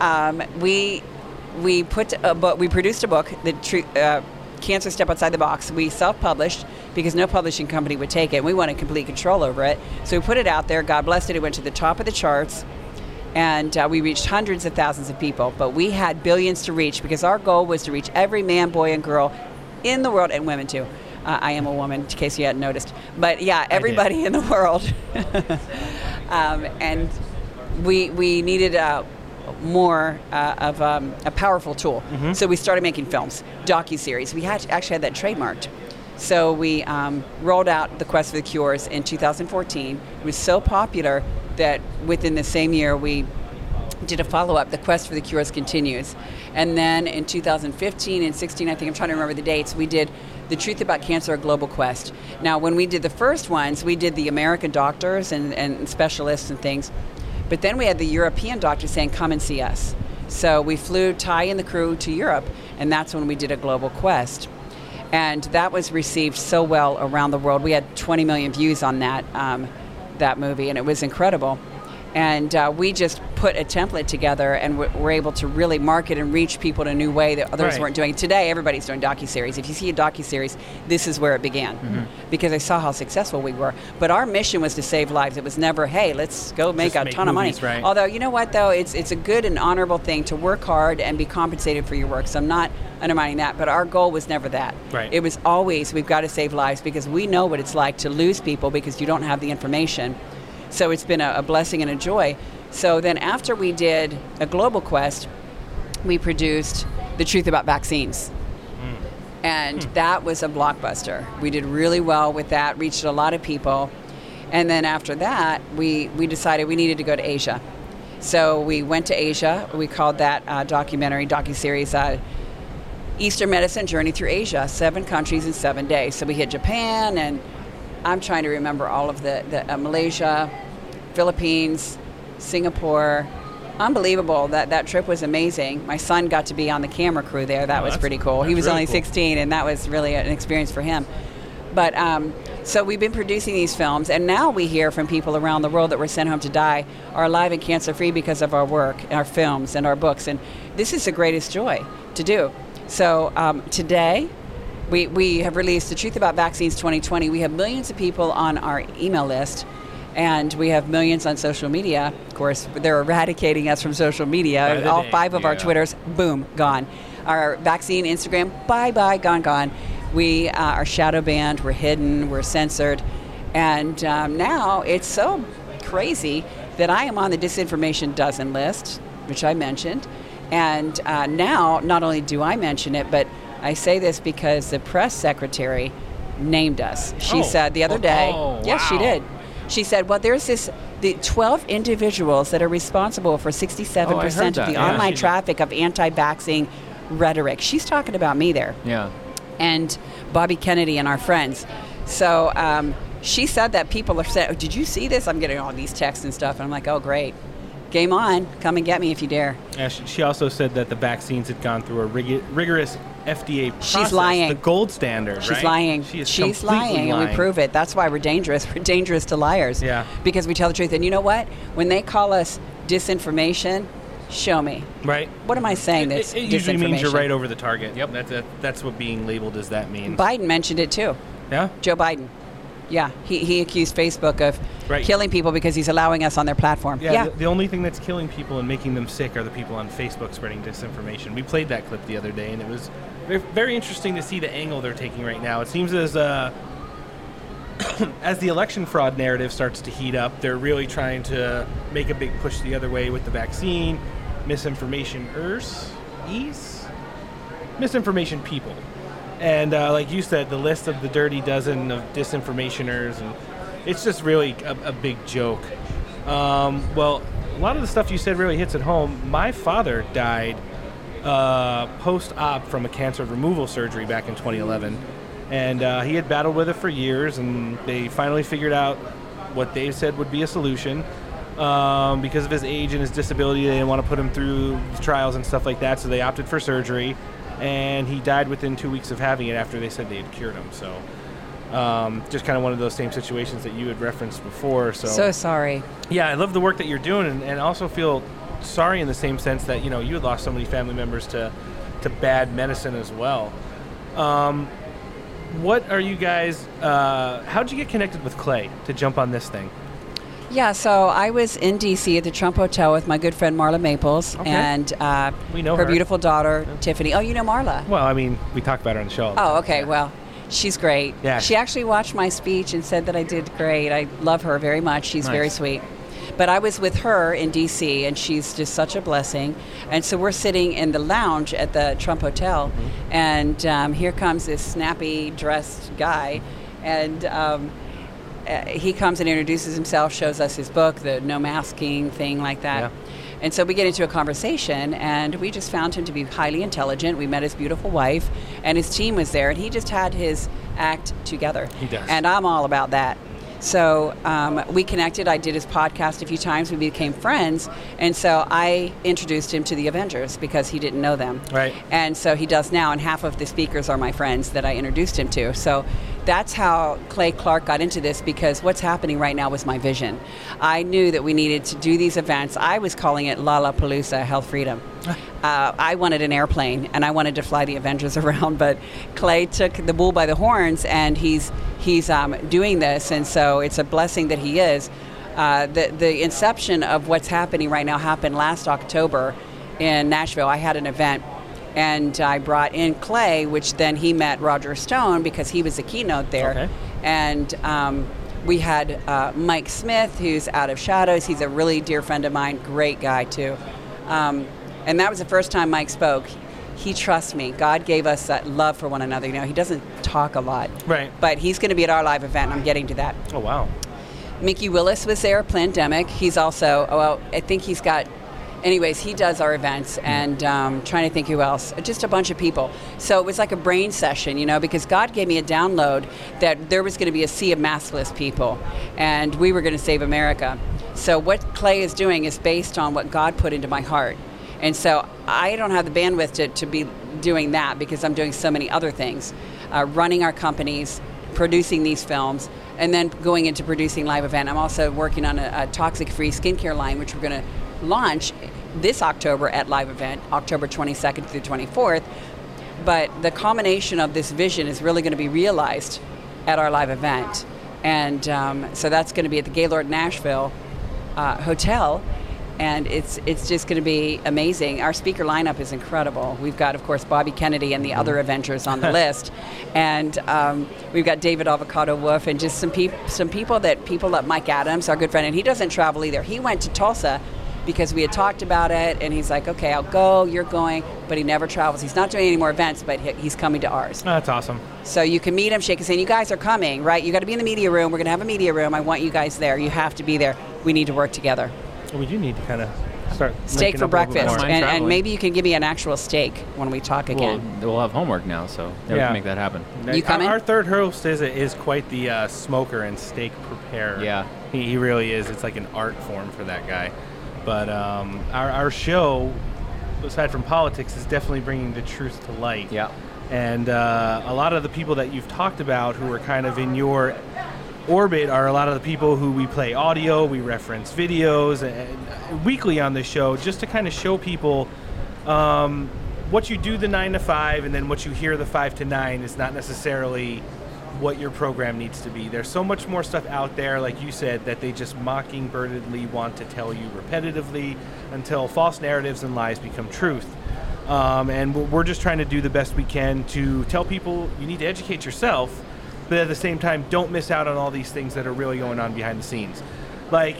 um, we we put a book. We produced a book, the uh, Cancer Step Outside the Box. We self-published because no publishing company would take it. We wanted complete control over it, so we put it out there. God blessed it. It went to the top of the charts, and uh, we reached hundreds of thousands of people. But we had billions to reach because our goal was to reach every man, boy, and girl in the world, and women too. Uh, I am a woman, in case you hadn't noticed. But yeah, everybody in the world. um, and we we needed uh, more uh, of um, a powerful tool. So we started making films, docu series. We had actually had that trademarked. So we um, rolled out the Quest for the Cures in 2014. It was so popular that within the same year we did a follow up. The Quest for the Cures continues. And then in 2015 and 16, I think I'm trying to remember the dates, we did The Truth About Cancer, a Global Quest. Now, when we did the first ones, we did the American doctors and, and specialists and things. But then we had the European doctors saying, come and see us. So we flew Ty and the crew to Europe, and that's when we did a global quest. And that was received so well around the world. We had 20 million views on that, um, that movie, and it was incredible. And uh, we just put a template together and w- were able to really market and reach people in a new way that others Right. weren't doing. Today, everybody's doing docu-series If you see a docu-series this is where it began Mhm. because I saw how successful we were. But our mission was to save lives. It was never, hey, let's go make Just a make ton movies, of money. right. Although, you know what, though? It's, it's a good and honorable thing to work hard and be compensated for your work. So I'm not undermining that. But our goal was never that. Right. It was always, we've got to save lives because we know what it's like to lose people because you don't have the information. So it's been a, a blessing and a joy. So then after we did a global quest, we produced The Truth About Vaccines. And that was a blockbuster. We did really well with that, reached a lot of people. And then after that, we, we decided we needed to go to Asia. So we went to Asia. We called that uh, documentary, docuseries, uh, Eastern Medicine Journey Through Asia, seven countries in seven days. So we hit Japan, and I'm trying to remember all of the, the uh, Malaysia, Philippines, Singapore. Unbelievable. That that trip was amazing. My son got to be on the camera crew there. That Oh, was pretty cool. He was really only cool. 16, and that was really an experience for him. But um, so we've been producing these films, and now we hear from people around the world that were sent home to die are alive and cancer free because of our work, our films, and our books. And this is the greatest joy to do. So um, today, we, we have released The Truth About Vaccines 2020. We have millions of people on our email list, and we have millions on social media. Of course, they're eradicating us from social media. All day, five of our. Twitters, boom, gone. Our vaccine Instagram, bye bye, gone, gone. We uh, are shadow banned, we're hidden, we're censored. And um, now it's so crazy that I am on the disinformation dozen list, which I mentioned. And uh, now, not only do I mention it, but I say this because the press secretary named us. She Oh. said the other day, Oh, yes, she did. She said, well, there's this, the 12 individuals that are responsible for 67% Oh, of the yeah. online She- traffic of anti vaxxing rhetoric. She's talking about me there Yeah. and Bobby Kennedy and our friends. So um, she said that people are saying, oh, "Did you see this?" I'm getting all these texts and stuff, and I'm like, "Oh, great, game on! Come and get me if you dare." Yeah, she, she also said that the vaccines had gone through a rig- rigorous FDA process. lying. The gold standard, She's right? lying. She is She's completely lying, and we prove it. That's why we're dangerous. We're dangerous to liars. Yeah. Because we tell the truth. And you know what? When they call us disinformation, show me. Right. What am I saying? That's It, it usually means you're right over the target. Yep. That's, that, that's what being labeled as that means. Biden mentioned it too. Yeah? Joe Biden. Yeah, he, he accused Facebook of Right. killing people because he's allowing us on their platform. Yeah, yeah. The, the only thing that's killing people and making them sick are the people on Facebook spreading disinformation. We played that clip the other day, and it was very, interesting to see the angle they're taking right now. It seems as uh, as the election fraud narrative starts to heat up, they're really trying to make a big push the other way with the vaccine, misinformation ers, ease, misinformation people. And uh, like you said, the list of the dirty dozen of disinformationers, and it's just really a, a big joke. Um, well, a lot of the stuff you said really hits at home. My father died uh, post-op from a cancer removal surgery back in 2011, and uh, he had battled with it for years, and they finally figured out what they said would be a solution. Um, because of his age and his disability, they didn't want to put him through trials and stuff like that, so they opted for surgery. And he died within two weeks of having it after they said they had cured him. So, um, just kind of one of those same situations that you had referenced before. So, So sorry. yeah, I love the work that you're doing, and, and also feel sorry in the same sense that you know you had lost so many family members to to bad medicine as well. Um, what are you guys? Uh, how'd you get connected with Clay to jump on this thing? Yeah, so I was in DC at the Trump Hotel with my good friend Marla Maples Okay. and uh, We know her, her. beautiful daughter Tiffany. Oh, you know Marla? Well, I mean, we talk about her on the show. Oh, okay. Well, she's great. Yeah. She actually watched my speech and said that I did great. I love her very much. She's very sweet. But I was with her in D.C. and she's just such a blessing. And so we're sitting in the lounge at the Trump Hotel, Mm-hmm. and um, here comes this snappy dressed guy, and. Um, uh, he comes and introduces himself, shows us his book, the no masking thing like that. And so we get into a conversation, and we just found him to be highly intelligent. We met his beautiful wife, and his team was there, and he just had his act together. He does. And I'm all about that. So um, we connected. I did his podcast a few times. We became friends. And so I introduced him to the Avengers because he didn't know them. Right. And so he does now, and half of the speakers are my friends that I introduced him to. So that's how Clay Clark got into this because what's happening right now was my vision. I knew that we needed to do these events. I was calling it Lollapalooza Health Freedom. Uh, I wanted an airplane and I wanted to fly the Avengers around, but Clay took the bull by the horns and he's he's um, doing this, and so it's a blessing that he is. Uh, the the inception of what's happening right now happened last October in Nashville. I had an event and I brought in Clay, which then he met Roger Stone because he was a keynote there. Okay. And um, we had uh, Mike Smith, who's out of Shadows. He's a really dear friend of mine, great guy too. Um, and that was the first time Mike spoke. He trusts me. God gave us that love for one another. You know, he doesn't talk a lot, Right. but he's going to be at our live event. and I'm getting to that. Oh wow. Mikki Willis was there, Plandemic. He's also, oh, well, I think he's got, anyways, he does our events and um, trying to think who else. Just a bunch of people. So it was like a brain session, you know, because God gave me a download that there was going to be a sea of maskless people and we were going to save America. So what Clay is doing is based on what God put into my heart. And so I don't have the bandwidth to, to be doing that because I'm doing so many other things, uh, running our companies, producing these films, and then going into producing live event. I'm also working on a, a toxic-free skincare line, which we're going to launch this October at live event, October 22nd through 24th. But the combination of this vision is really going to be realized at our live event, and um, so that's going to be at the Gaylord Nashville uh, Hotel and it's it's just going to be amazing. Our speaker lineup is incredible. We've got, of course, Bobby Kennedy and the other Avengers on the list, and um, we've got David Avocado Wolfe and just some people some people that people like Mike Adams, our good friend, and he doesn't travel either. He went to Tulsa because we had talked about it, and he's like, okay, I'll go. You're going, but he never travels. He's not doing any more events, but he, he's coming to ours. Oh, that's awesome. So you can meet him, shake his hand. You guys are coming, right? You got to be in the media room. We're going to have a media room. I want you guys there. You have to be there. We need to work together. Well, we do need to kind of start Steak for up a little bit breakfast, and, and maybe you can give me an actual steak when we talk again. we'll have homework now, so yeah, we can make that happen. You Our- coming? Our, third host is is quite the uh, smoker and steak preparer. Yeah. he, he really is. It's like an art form for that guy. But um, our our show, aside from politics, is definitely bringing the truth to light. Yeah. And uh, a lot of the people that you've talked about who are kind of in your orbit are a lot of the people who we play audio, we reference videos, and weekly on the show, just to kind of show people um, what you do the nine to five, and then what you hear the five to nine is not necessarily what your program needs to be. There's so much more stuff out there, like you said, that they just mockingbirdedly want to tell you repetitively until false narratives and lies become truth. Um, and we're- we're just trying to do the best we can to tell people you need to educate yourself but at the same time, don't miss out on all these things that are really going on behind the scenes. Like,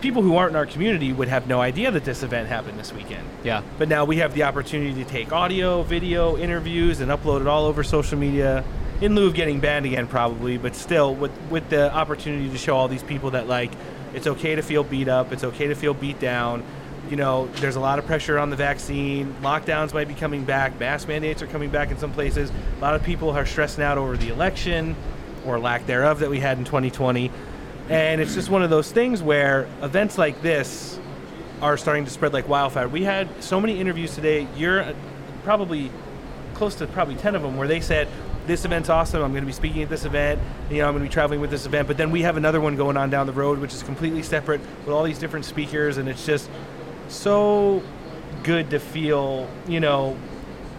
people who aren't in our community would have no idea that this event happened this weekend. Yeah. But now we have the opportunity to take audio, video, interviews, and upload it all over social media in lieu of getting banned again, probably. But still, with with the opportunity to show all these people that like it's okay to feel beat up, it's okay to feel beat down. You know, there's a lot of pressure on the vaccine. Lockdowns might be coming back. Mask mandates are coming back in some places. A lot of people are stressing out over the election or lack thereof that we had in 2020. And it's just one of those things where events like this are starting to spread like wildfire. We had so many interviews today. You're uh, probably close to probably 10 of them where they said, this event's awesome. I'm going to be speaking at this event. You know, I'm going to be traveling with this event. But then we have another one going on down the road, which is completely separate with all these different speakers. And it's just so good to feel, you know,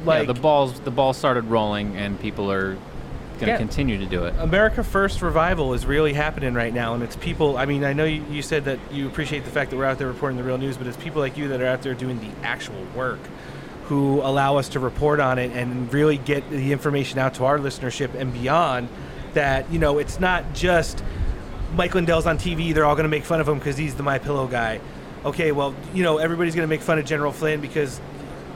like yeah, the balls the ball started rolling, and people are going to Yeah. continue to do it. America First revival is really happening right now, and it's people. I mean, I know you, you said that you appreciate the fact that we're out there reporting the real news, but it's people like you that are out there doing the actual work who allow us to report on it and really get the information out to our listenership and beyond. That you know, it's not just Mike Lindell's on TV. They're all going to make fun of him because he's the My Pillow guy. Okay, well, you know, everybody's going to make fun of General Flynn because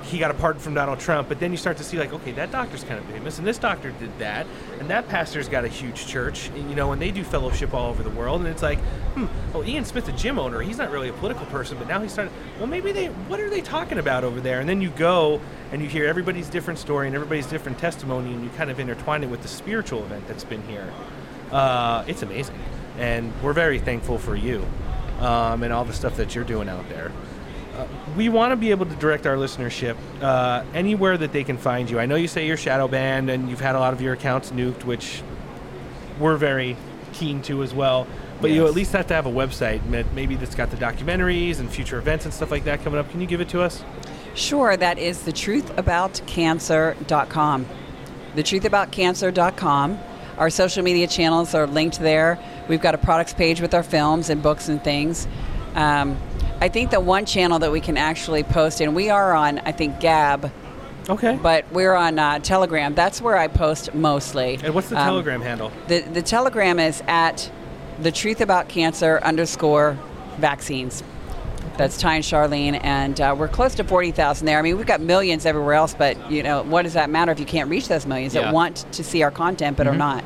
he got a pardon from Donald Trump. But then you start to see, like, okay, that doctor's kind of famous, and this doctor did that, and that pastor's got a huge church, and, you know, and they do fellowship all over the world. And it's like, hmm, well, Ian Smith's a gym owner. He's not really a political person, but now he's starting. Well, maybe they. What are they talking about over there? And then you go and you hear everybody's different story and everybody's different testimony, and you kind of intertwine it with the spiritual event that's been here. Uh, it's amazing, and we're very thankful for you um, and all the stuff that you're doing out there. Uh, we want to be able to direct our listenership uh, anywhere that they can find you. I know you say you're shadow banned and you've had a lot of your accounts nuked, which we're very keen to as well. But you at least have to have a website, maybe that's got the documentaries and future events and stuff like that coming up. Can you give it to us? Sure, that is thetruthaboutcancer.com. Thetruthaboutcancer.com. Our social media channels are linked there. We've got a products page with our films and books and things. Um, I think the one channel that we can actually post, and we are on, I think, Gab. Okay. But we're on uh, Telegram. That's where I post mostly. And what's the Um, Telegram handle? The, the Telegram is at the truth about cancer underscore vaccines. That's Ty and Charlene, and uh, we're close to 40,000 there. I mean, we've got millions everywhere else, but, you know, what does that matter if you can't reach those millions Yeah. that want to see our content but are Mhm. not?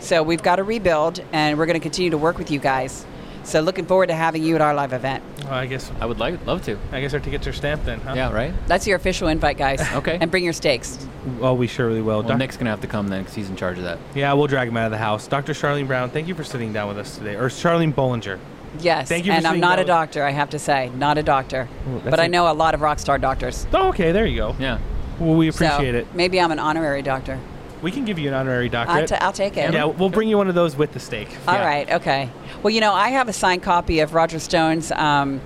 So we've got to rebuild, and we're going to continue to work with you guys. So looking forward to having you at our live event. Well, I guess I would like love to. I guess our tickets are stamped then, huh? Yeah, right. That's your official invite, guys. Okay. And bring your steaks. Well, oh, we surely will. Well, Doc- Nick's gonna have to come then because he's in charge of that. yeah, we'll drag him out of the house. Dr. Charlene Brown, thank you for sitting down with us today. Or Charlene Bollinger. Yes. Thank you for and I'm not down a doctor, I have to say. Not a doctor. Ooh, but I a- know a lot of rock star doctors. Oh, okay, there you go. Yeah. Well, we So appreciate it. Maybe I'm an honorary doctor. We can give you an honorary I'll, doctorate. ta- I'll take it. yeah, we'll bring you one of those with the steak. All Yeah. right, okay. Well, you know, I have a signed copy of Roger Stone's um,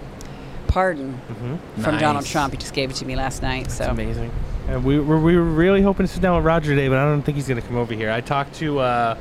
pardon Mhm. from Donald Trump. He just gave it to me last night. That's so amazing. And we, we're, we were really hoping to sit down with Roger today, but I don't think he's going to come over here. I talked to. Uh,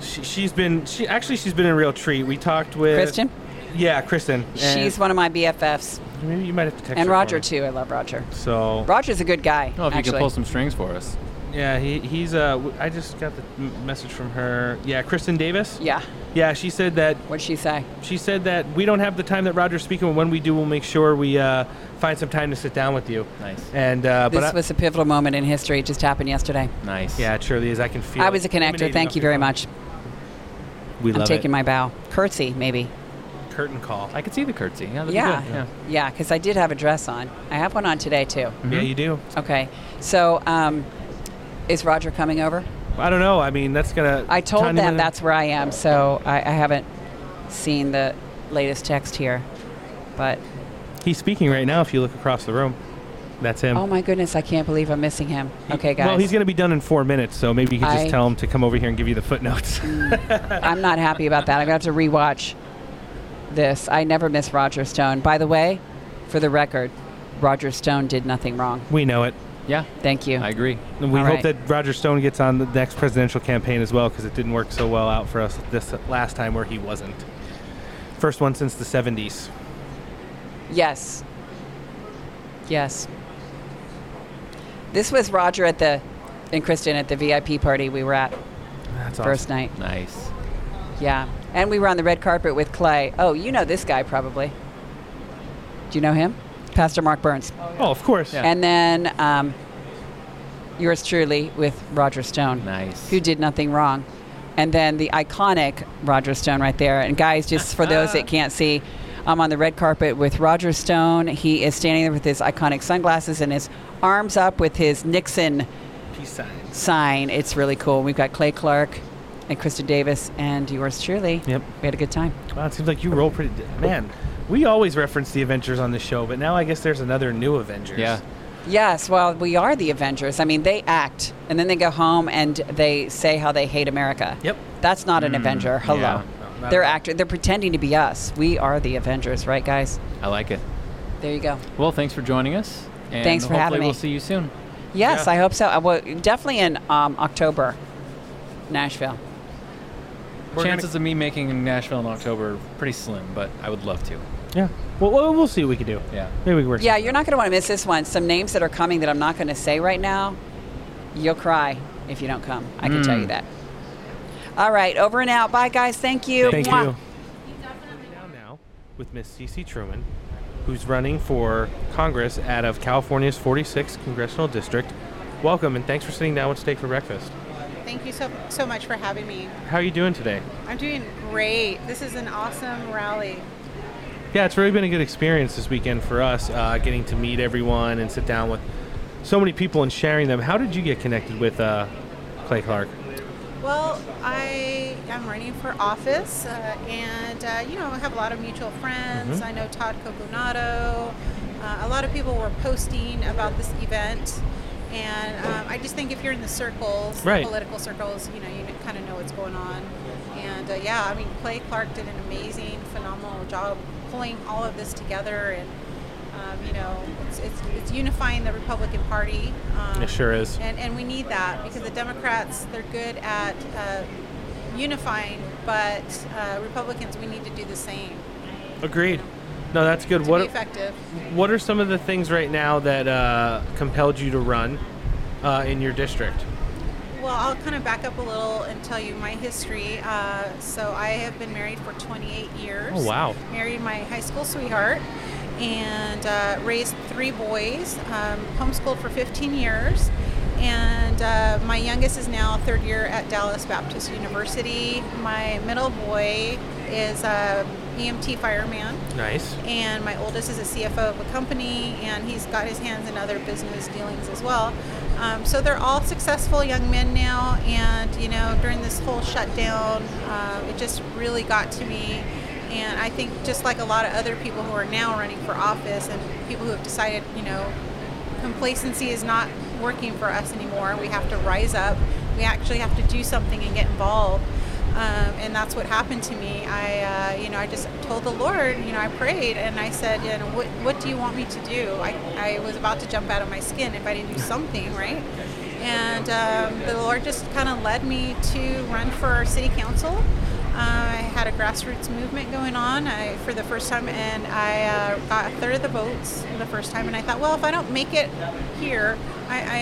she, she's been. She actually she's been a real treat. We talked with Kristen? Yeah, Kristen. she's one of my BFFs. Maybe you might have to text And her for Roger me. too. I love Roger. So Roger's a good guy. Oh, if you actually. can pull some strings for us. Yeah, he, he's. Uh, w- I just got the m- message from her. Yeah, Kristen Davis. Yeah. Yeah, she said that. What'd she say? She said that we don't have the time that Roger's speaking, but when we do, we'll make sure we uh, find some time to sit down with you. Nice. And uh, This but I- was a pivotal moment in history. It just happened yesterday. Nice. yeah, it surely is. I can feel. I it was a connector. Thank you very phone. much. We I'm taking it. my bow. Curtsy, maybe. curtain call. I could see the curtsy. Yeah. that'd be Yeah. good. Yeah. Yeah, because I did have a dress on. I have one on today too. Mm-hmm. Yeah, you do. Okay. So, um, is Roger coming over? I don't know. I mean, that's gonna. I told them that's where I am, so I, I haven't seen the latest text here. But He's speaking right now. If you look across the room, that's him. oh my goodness, I can't believe I'm missing him. Okay, guys. Well, he's going to be done in four minutes, so maybe you could just I- tell him to come over here and give you the footnotes. I'm not happy about that. I'm gonna have to rewatch this. I never miss Roger Stone. By the way, for the record, Roger Stone did nothing wrong. we know it. Yeah. Thank you. I agree. And we All hope right. that Roger Stone gets on the next presidential campaign as well, because it didn't work so well out for us this last time where he wasn't. First one since the 70s. Yes. Yes. This was Roger at the and Kristen at the VIP party we were at That's first awesome. night. Nice. Yeah, and we were on the red carpet with Clay. Oh, you know this guy probably. Do you know him? Pastor Mark Burns. Oh, of course. And then um, yours truly with Roger Stone. Nice. Who did nothing wrong. And then the iconic Roger Stone right there. And guys, just for those that can't see, I'm on the red carpet with Roger Stone. He is standing there with his iconic sunglasses and his arms up with his Nixon Peace sign. sign. It's really cool. We've got Clay Clark and Kristen Davis and yours truly. Yep. We had a good time. Wow, it seems like you roll pretty. Man, we always reference the Avengers on the show, but now I guess there's another new Avengers. Yeah. Yes, well, we are the Avengers. I mean, they act and then they go home and they say how they hate America. Yep. That's not an Mm, Avenger. Hello. yeah. No, they're at all. acting. They're pretending to be us. We are the Avengers, right, guys? I like it. There you go. Well, thanks for joining us. And Thanks for hopefully having me. We'll see you soon. Yes, Yeah. I hope so. Uh, Well, definitely in um, October, Nashville. We're gonna- Chances of me making Nashville in October are pretty slim, but I would love to. Yeah. Well, we'll, we'll see what we can do. Yeah. Maybe we can work. Yeah, you're not going to want to miss this one. Some names that are coming that I'm not going to say right now. You'll cry if you don't come. I can tell Mm. you that. All right, over and out. Bye, guys. Thank you. Thank Mwah. you. Now, now with Miss Cece Truman, who's running for Congress out of California's 46th congressional district. Welcome and thanks for sitting down with Steak for breakfast. Thank you so so much for having me. How are you doing today? I'm doing great. This is an awesome rally. Yeah, it's really been a good experience this weekend for us, uh, getting to meet everyone and sit down with so many people and sharing them. How did you get connected with uh, Clay Clark? Well, I am running for office, uh, and uh, you know, I have a lot of mutual friends. Mhm. I know Todd Coconato. Uh, a lot of people were posting about this event, and um, I just think if you're in the circles, Right. the political circles, you know, you kind of know what's going on. And uh, yeah, I mean, Clay Clark did an amazing, phenomenal job pulling all of this together, and um, you know, it's, it's, it's unifying the Republican Party. Um, It sure is. And, and we need that because the Democrats, they're good at uh, unifying, but uh, Republicans, we need to do the same Agreed. No, that's good. to what effective. What are some of the things right now that uh, compelled you to run uh, in your district? Well, I'll kind of back up a little and tell you my history. Uh, so I have been married for 28 years. Oh, wow. Married my high school sweetheart and uh, raised three boys, um, homeschooled for 15 years. And uh, my youngest is now third year at Dallas Baptist University. My middle boy is a EMT fireman. Nice. and my oldest is a CFO of a company, and he's got his hands in other business dealings as well. Um, so they're all successful young men now, and you know, during this whole shutdown, uh, it just really got to me. And I think just like a lot of other people who are now running for office, and people who have decided, you know, complacency is not working for us anymore. We have to rise up. We actually have to do something and get involved. Um, and that's what happened to me. I, uh, you know, I just told the Lord, you know, I prayed and I said, you know, what, what do you want me to do? I, I was about to jump out of my skin if I didn't do something, right? And um, the Lord just kind of led me to run for city council. Uh, I had a grassroots movement going on I, for the first time, and I uh, got a third of the votes the first time. And I thought, well, if I don't make it here, I, I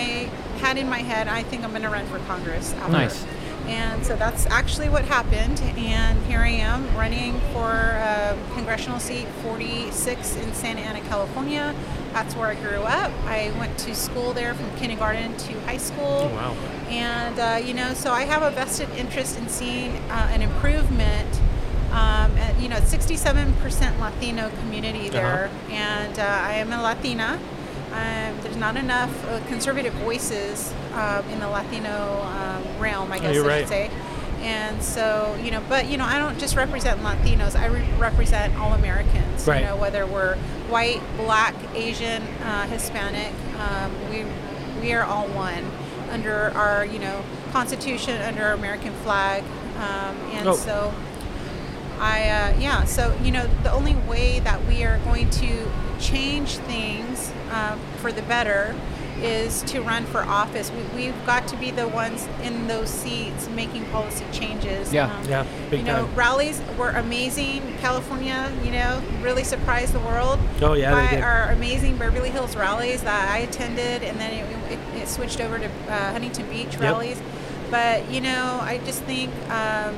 had in my head, I think I'm going to run for Congress. After. Nice. And so that's actually what happened. And here I am running for uh, congressional seat 46 in Santa Ana, California. That's where I grew up. I went to school there from kindergarten to high school. Oh, wow. And, uh, you know, so I have a vested interest in seeing uh, an improvement. Um, at, you know, 67% Latino community there. And uh, I am a Latina. Um, there's not enough uh, conservative voices um, in the Latino um, realm, I Oh, guess you're I right. should say. And so, you know, but you know, I don't just represent Latinos. I re- represent all Americans. Right. You know, whether we're white, black, Asian, uh, Hispanic, um, we we are all one under our you know Constitution, under our American flag, um, and Oh. so. I uh, yeah. So you know, the only way that we are going to change things um, for the better is to run for office. We, we've got to be the ones in those seats making policy changes. Yeah, Um, yeah, big you know, time. rallies were amazing. California, you know, really surprised the world. Oh, yeah, they by did. our amazing Beverly Hills rallies that I attended, and then it, it, it switched over to uh, Huntington Beach rallies. But you know, I just think um,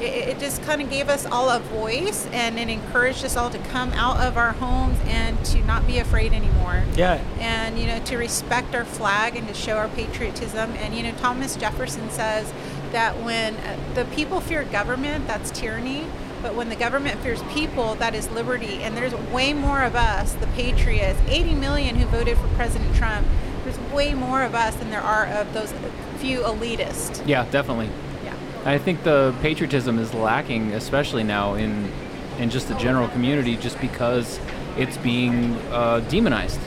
it, it just kind of gave us all a voice, and it encouraged us all to come out of our homes and to not be afraid anymore. Yeah. And you know, to respect our flag and to show our patriotism. And you know, Thomas Jefferson says that when uh, the people fear government, that's tyranny. But when the government fears people, that is liberty. And there's way more of us, the patriots, 80 million who voted for President Trump. There's way more of us than there are of those few elitists. Yeah, definitely. I think the patriotism is lacking, especially now in in just the general community, just because it's being uh, demonized.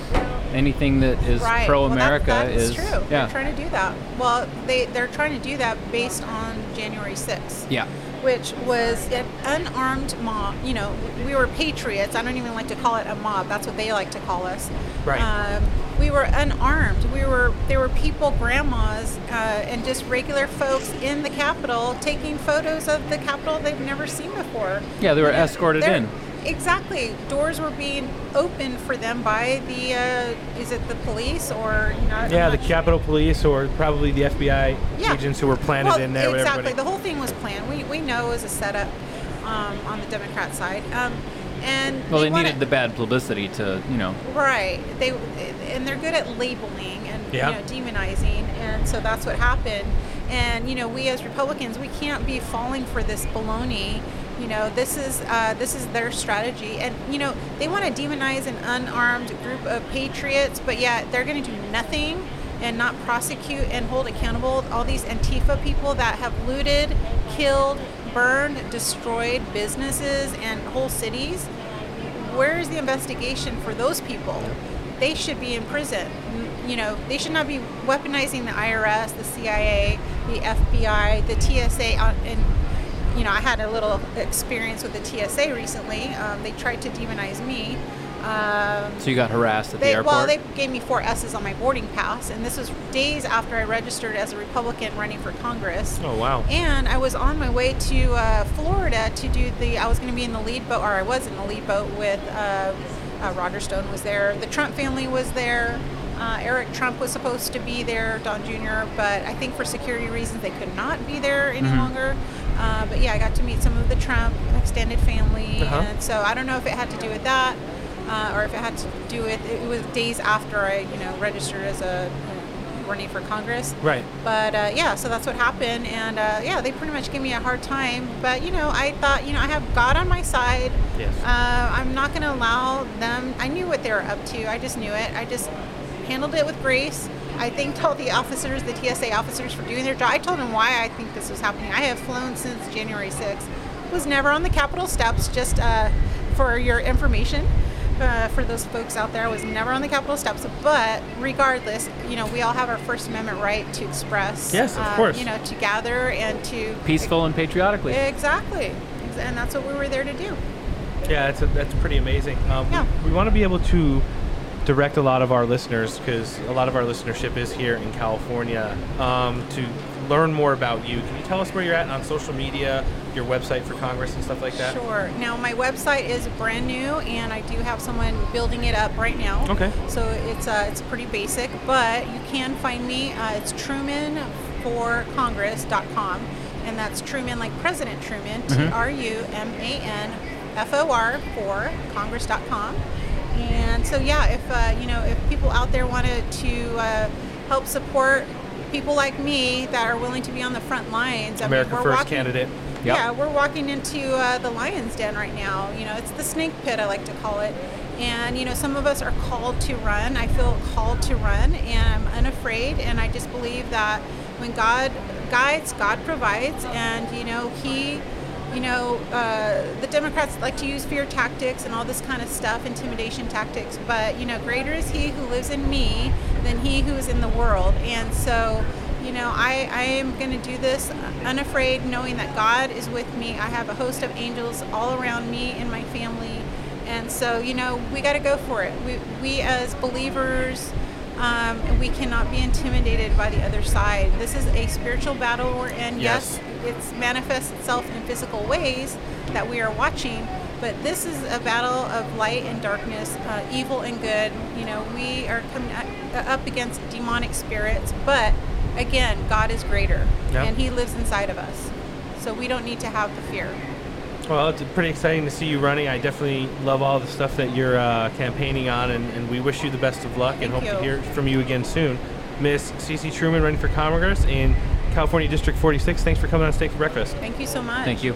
Anything that is Right. pro-America well, that, that is is true. yeah, They're trying to do that. Well, they they're trying to do that based on January 6th. yeah. Which was an unarmed mob. You know, we were patriots. I don't even like to call it a mob. That's what they like to call us. Right. Um, we were unarmed. We were there were people, grandmas, uh, and just regular folks in the Capitol taking photos of the Capitol they've never seen before. Yeah, they were know, escorted in. Exactly. Doors were being opened for them by the uh, is it the police or you Yeah, not the Capitol Police or probably the FBI Yeah. agents who were planted well, in there Exactly. everybody. The whole thing was planned. We, we know it was a setup um, on the Democrat side. Um, and Well, they wanna- needed the bad publicity to, you know. Right. They and they're good at labeling and Yeah. you know demonizing, and so that's what happened. And you know, we as Republicans, we can't be falling for this baloney. You know, this is uh, this is their strategy, and you know they want to demonize an unarmed group of patriots, but yet they're going to do nothing and not prosecute and hold accountable all these Antifa people that have looted, killed, burned, destroyed businesses and whole cities where is the investigation for those people? They should be in prison. You know, they should not be weaponizing the IRS, the CIA, the FBI, the TSA. And you know, I had a little experience with the TSA recently. Um, they tried to demonize me. Um, So you got harassed at they, the airport. well, they gave me four S's on my boarding pass, and this was days after I registered as a Republican running for Congress. Oh wow. And I was on my way to uh, Florida to do the. I was going to be in the lead boat, or I was in the lead boat with uh, uh, Roger Stone was there. The Trump family was there. Uh, Eric Trump was supposed to be there, Don Jr., but I think for security reasons they could not be there any Mhm. longer. Uh, but yeah, I got to meet some of the Trump extended family, Uh-huh. and so I don't know if it had to do with that, uh, or if it had to do with it was days after I, you know, registered as a running for Congress. Right. But uh, yeah, so that's what happened, and uh, yeah, they pretty much gave me a hard time. But you know, I thought, you know, I have God on my side. Yes. Uh, I'm not going to allow them. I knew what they were up to. I just knew it. I just handled it with grace. I thanked all the officers, the TSA officers, for doing their job. I told them why I think this was happening. I have flown since January 6th. Was never on the Capitol steps. Just uh, for your information, uh, for those folks out there, I was never on the Capitol steps. But regardless, you know, we all have our First Amendment right to express. Yes, of uh, course. You know, to gather and to Peaceful and patriotically. Exactly, and that's what we were there to do. Yeah, that's that's pretty amazing. Um, Yeah. We, want to be able to direct a lot of our listeners because a lot of our listenership is here in California um, to learn more about you. Can you tell us where you're at on social media, your website for Congress and stuff like that? Sure. Now my website is brand new, and I do have someone building it up right now. Okay. So it's uh, it's pretty basic, but you can find me. Uh, it's TrumanForCongress.com, and that's Truman like President Truman. Mhm. T R U M A N F O R for Congress.com. And so yeah, if uh, you know if people out there wanted to uh, help support people like me that are willing to be on the front lines, I mean, America we're First walking- candidate. yeah, we're walking into uh, the lion's den right now. You know, it's the snake pit, I like to call it. And, you know, some of us are called to run. I feel called to run, and I'm unafraid. And I just believe that when God guides, God provides. And, you know, He, you know, uh, the Democrats like to use fear tactics and all this kind of stuff, intimidation tactics. But, you know, greater is He who lives in me than He who is in the world. And so, you know, I, I am going to do this unafraid, knowing that God is with me. I have a host of angels all around me and my family. And so, you know, we got to go for it. We, we as believers, um, we cannot be intimidated by the other side. This is a spiritual battle we're in. Yes. Yes, it's manifests itself in physical ways that we are watching. But this is a battle of light and darkness, uh, evil and good. You know, we are coming up against demonic spirits, but again, God is greater, Yep. and He lives inside of us. So we don't need to have the fear. Well, it's pretty exciting to see you running. I definitely love all the stuff that you're uh, campaigning on, and, and we wish you the best of luck and Thank hope to hear from you again soon. Miss Cece Truman running for Congress in California District 46. Thanks for coming on Steak for Breakfast. Thank you so much. Thank you.